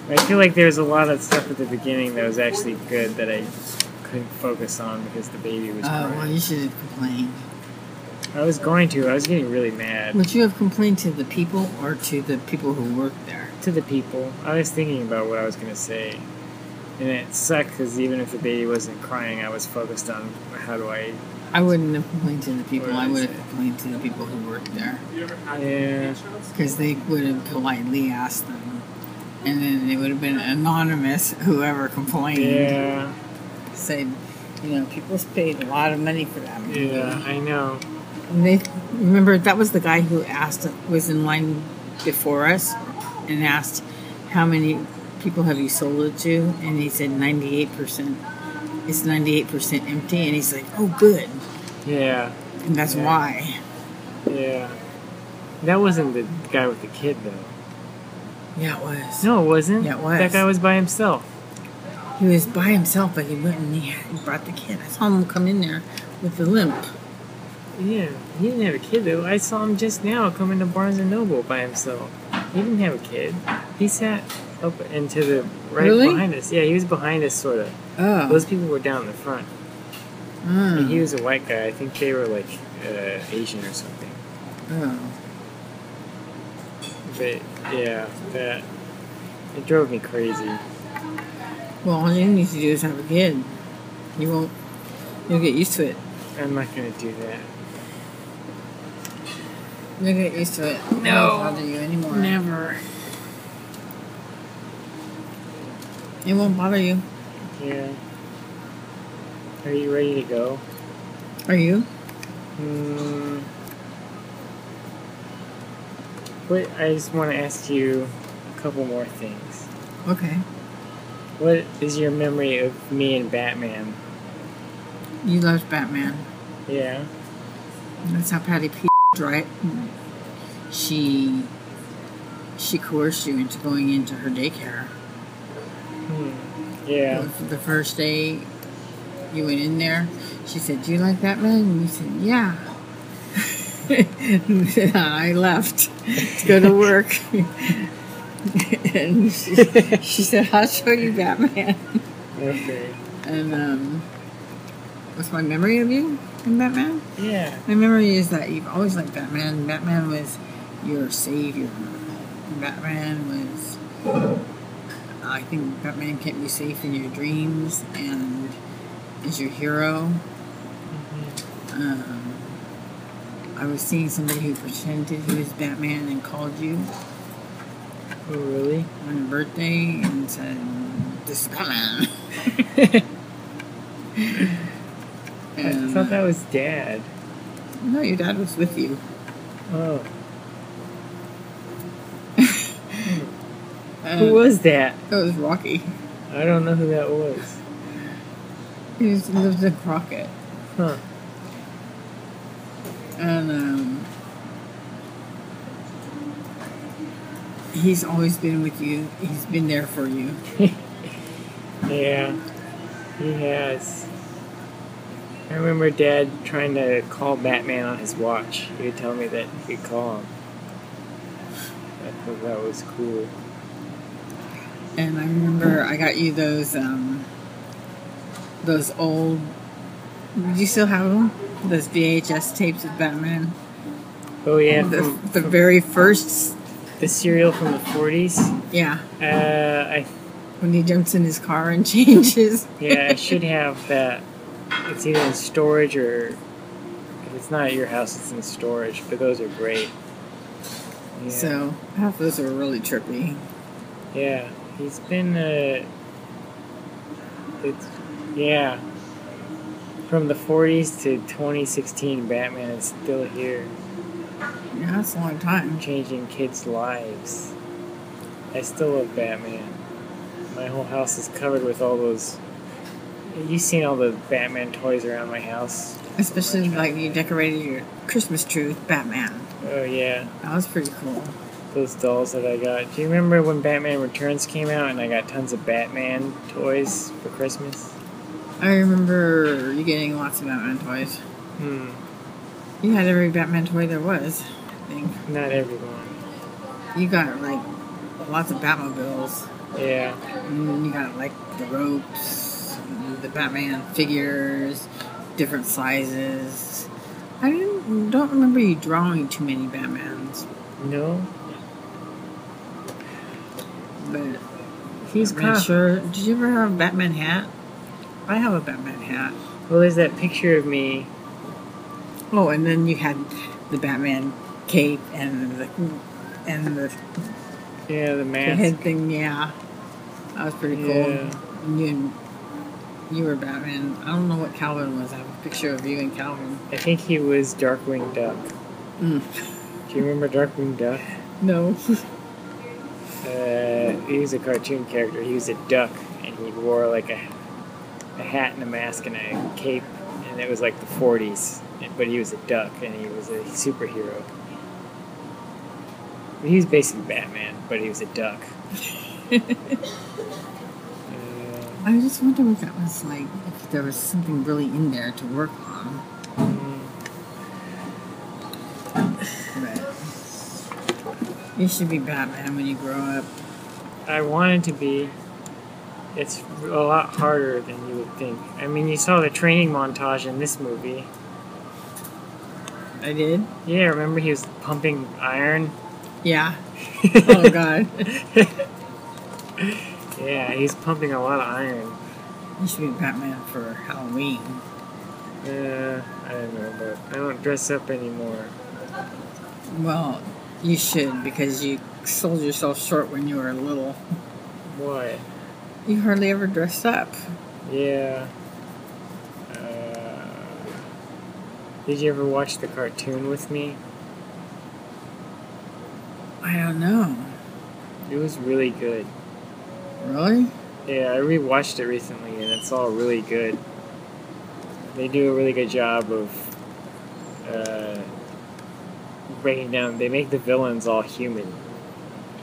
I feel like there's a lot of stuff at the beginning that was actually good that I couldn't focus on because the baby was Oh, well, you should have complained. I was going to. I was getting really mad. Would you have complained to the people or to the people who work there? to the people. I was thinking about what I was gonna say, and it sucked because even if the baby wasn't crying, I was focused on how do I. I wouldn't have complained to the people. I I would have say? complained to the people who work there Yeah, because they would have politely asked them, and then it would have been anonymous. Whoever complained yeah, said, you know, people paid a lot of money for that. movie." yeah. I know. And they remember that was the guy who asked was in line before us and asked how many people have you sold it to, and he said ninety eight percent. It's ninety eight percent empty, and he's like, "Oh, good," Yeah, and that's Yeah. why. yeah. That wasn't the guy with the kid though. Yeah, it was. No, it wasn't. Yeah, it was. That guy was by himself. He was by himself, but he went and he, he brought the kid. I saw him come in there with the limp. Yeah, he didn't have a kid though. I saw him just now coming to Barnes and Noble by himself. He didn't have a kid. He sat up into the right Really? behind us. Yeah, he was behind us, sort of. Oh, Those people were down in the front. And he was a white guy. I think they were like uh, Asian or something. oh. But yeah, that it drove me crazy. Well, all you need to do is have a kid. You won't. You'll get used to it. I'm not gonna do that. You'll get used to it. It No. won't bother you anymore. Never. It won't bother you. Yeah. Are you ready to go? Are you? Hmm. But I just want to ask you a couple more things. Okay. What is your memory of me and Batman? You loved Batman. Yeah. That's how Patty P. Right? She. She coerced you into going into her daycare. Hmm. Yeah. The first day you went in there, she said, Do you like Batman? And you said, Yeah. [laughs] And I left to go to work. [laughs] and she, she said, I'll show you Batman. Okay. And, um, what's my memory of you in Batman? Yeah. My memory is that you've always liked Batman. Batman was your savior. Batman was. I think Batman kept you safe in your dreams and is your hero. Um, I was seeing somebody who pretended he was Batman and called you Oh, really? on your birthday and said, This is Batman. [laughs] [laughs] I thought that was Dad. No, your dad was with you. Oh. Who was that? That was Rocky. I don't know who that was. He was, lived in Crockett. Huh. And um, he's always been with you. He's been there for you. [laughs] Yeah. He has. I remember Dad trying to call Batman on his watch. He would tell me that he could call him. I thought that was cool. And I remember I got you those um, those old. Do you still have them? Those VHS tapes of Batman. Oh yeah, the, from, the very first. the serial from the 40s. Yeah, Uh, I when he jumps in his car and [laughs] changes. yeah, I should have that. It's either in storage or if it's It's not at your house, it's in storage, but those are great. Yeah. So half those are really trippy. Yeah, he's been, uh, it's, yeah. From the 40s to 2016, Batman is still here, Yeah, that's a long time. changing kids' lives. I still love Batman. My whole house is covered with all those. You've seen all the Batman toys around my house. Especially like you decorated your Christmas tree with Batman. Oh, yeah. That was pretty cool. Those dolls that I got. Do you remember when Batman Returns came out and I got tons of Batman toys for Christmas? I remember you getting lots of Batman toys. Hmm. You had every Batman toy there was, I think. Not everyone. You got like lots of Batmobiles. Yeah. And you got like the ropes, the Batman figures, different sizes. I didn't, don't remember you drawing too many Batmans, No? But He's kind of. sure. Did you ever have a Batman hat? I have a Batman hat. Well, there's that picture of me. Oh, and then you had the Batman cape and the and the, Yeah, the the head thing. Yeah, that was pretty cool. Yeah. You you were Batman. I don't know what Calvin was. I have a picture of you and Calvin. I think he was Darkwing Duck. Mm. Do you remember Darkwing Duck? No. [laughs] Uh, he was a cartoon character. He was a duck, and he wore like a, a hat and a mask and a cape, and it was like the 40s. But he was a duck, and he was a superhero. He was basically Batman, but he was a duck. Uh, [laughs] I just wonder what that was like. If there was something really in there to work on. mm, But you should be Batman when you grow up. I wanted to be. It's a lot harder than you would think. I mean, you saw the training montage in this movie. I did. Yeah, remember he was pumping iron? Yeah. [laughs] oh God. Yeah, he's pumping a lot of iron. You should be Batman for Halloween. Uh, I don't know, but I don't dress up anymore. Well, you should because you sold yourself short when you were little. Why? You hardly ever dressed up. Yeah. Uh, did you ever watch the cartoon with me? I don't know. It was really good. Really? Yeah, I rewatched it recently, and it's all really good. They do a really good job of uh, breaking down. They make the villains all human.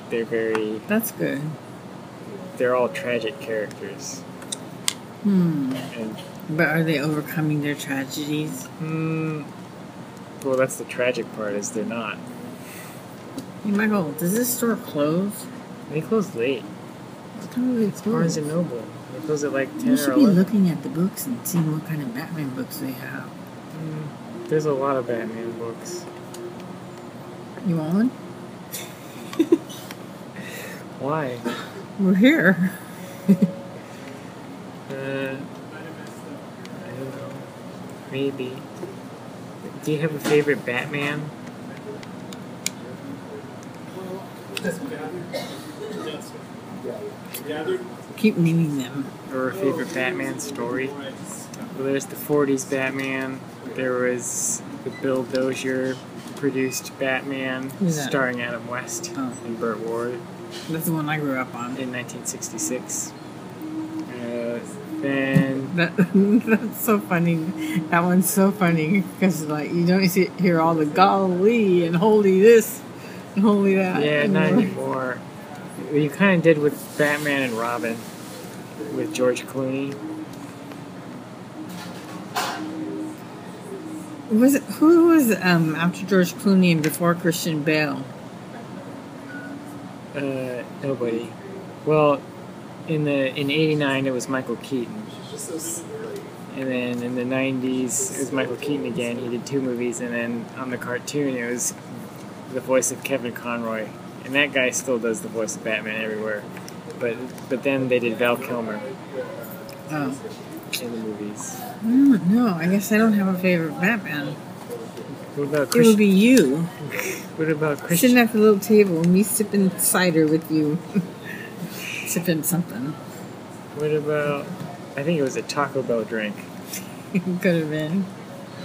They're very. That's good. They're all tragic characters, Hmm. and But are they overcoming their tragedies? mm, well, that's the tragic part. Is they're not. Hey, Michael, does this store close? They close late. What time do they close? Barnes and Noble. They close at like ten You or should be eleven. looking at the books and seeing what kind of Batman books they have. Mm, there's a lot of Batman books. You want one? Why? We're here. Uh, I don't know. Maybe. Do you have a favorite Batman? Keep naming them. Or a favorite Batman story? Well, there's the 40s Batman. There was the Bill Dozier produced Batman Who's that? starring Adam West Oh. and Burt Ward That's the one I grew up on. in 1966. Uh, then [laughs] That [laughs] that's so funny. That one's so funny because like you don't see, hear all the golly and holy this and holy that. Yeah, not anymore. anymore. You kind of did with Batman and Robin, with George Clooney. Was it who was um after George Clooney and before Christian Bale? Uh, nobody. Well, in the in '89 it was Michael Keaton, and then in the '90s it was Michael Keaton again. He did two movies, and then on the cartoon it was the voice of Kevin Conroy, and that guy still does the voice of Batman everywhere. But but then they did Val Kilmer Oh, in the movies. Mm, I don't know. I guess I don't have a favorite Batman. What about It would be you [laughs] What about Christian? sitting Christian? at the little table me sipping cider with you, [laughs] sipping something. What about? I think it was a Taco Bell drink. [laughs] Could have been.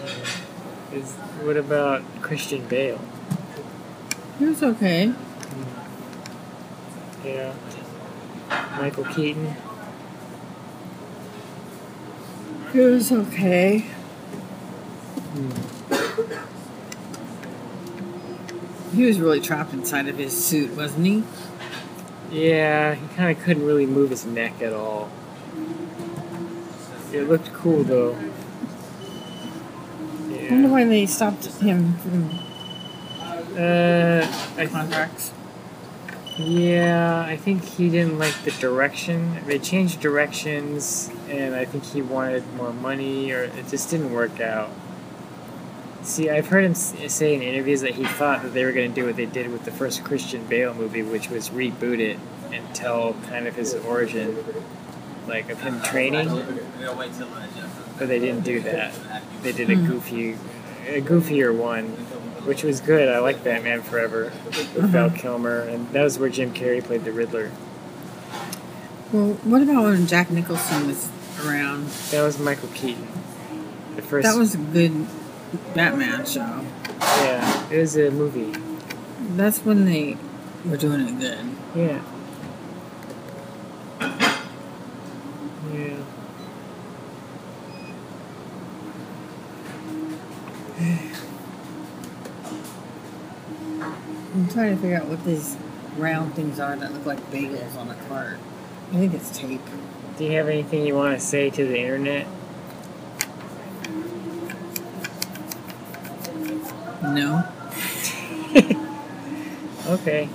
Uh, is what about Christian Bale? It was okay. Yeah. Michael Keaton. It was okay. He was really trapped inside of his suit, wasn't he? Yeah, he kind of couldn't really move his neck at all. It looked cool though. I wonder why they stopped him from Uh, I contracts. Yeah, I think he didn't like the direction. They changed directions, and I think he wanted more money, or it just didn't work out. See, I've heard him say in interviews that he thought that they were going to do what they did with the first Christian Bale movie, which was reboot it and tell kind of his origin, like of him training. But they didn't do that. They did a hmm. goofy, a goofier one, which was good. I like Batman Forever with mm-hmm. Val Kilmer, and that was where Jim Carrey played the Riddler. Well, what about when Jack Nicholson was around? That was Michael Keaton. The first. That was a good Batman show. yeah. It was a movie. That's when they were doing it good. Yeah. Yeah. [sighs] I'm trying to figure out what these round things are that look like bagels on a cart. I think it's tape. Do you have anything you want to say to the internet? No. [laughs] Okay.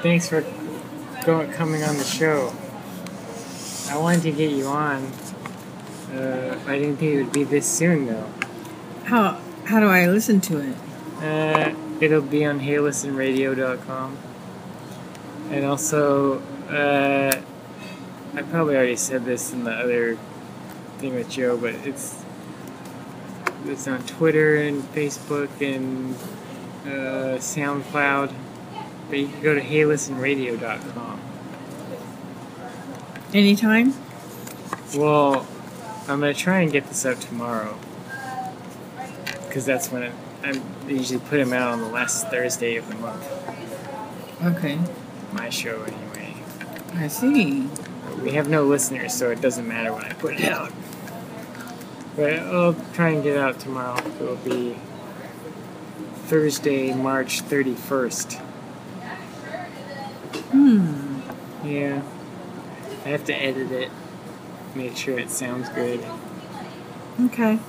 Thanks for going coming on the show. I wanted to get you on. Uh, I didn't think it would be this soon though. How how do I listen to it? Uh, it'll be on heylistenradio.com. And also, uh, I probably already said this in the other thing with Joe, but it's it's on Twitter and Facebook and uh, SoundCloud. But you can go to heylistenradio.com. Anytime? Well, I'm gonna try and get this up tomorrow because that's when it, I usually put them out on the last Thursday of the month. Okay. My show, anyway. I see. We have no listeners, so it doesn't matter when I put it out. But I'll try and get it out tomorrow. It'll be Thursday, March 31st. Hmm. Yeah. I have to edit it, make sure it sounds good. Okay.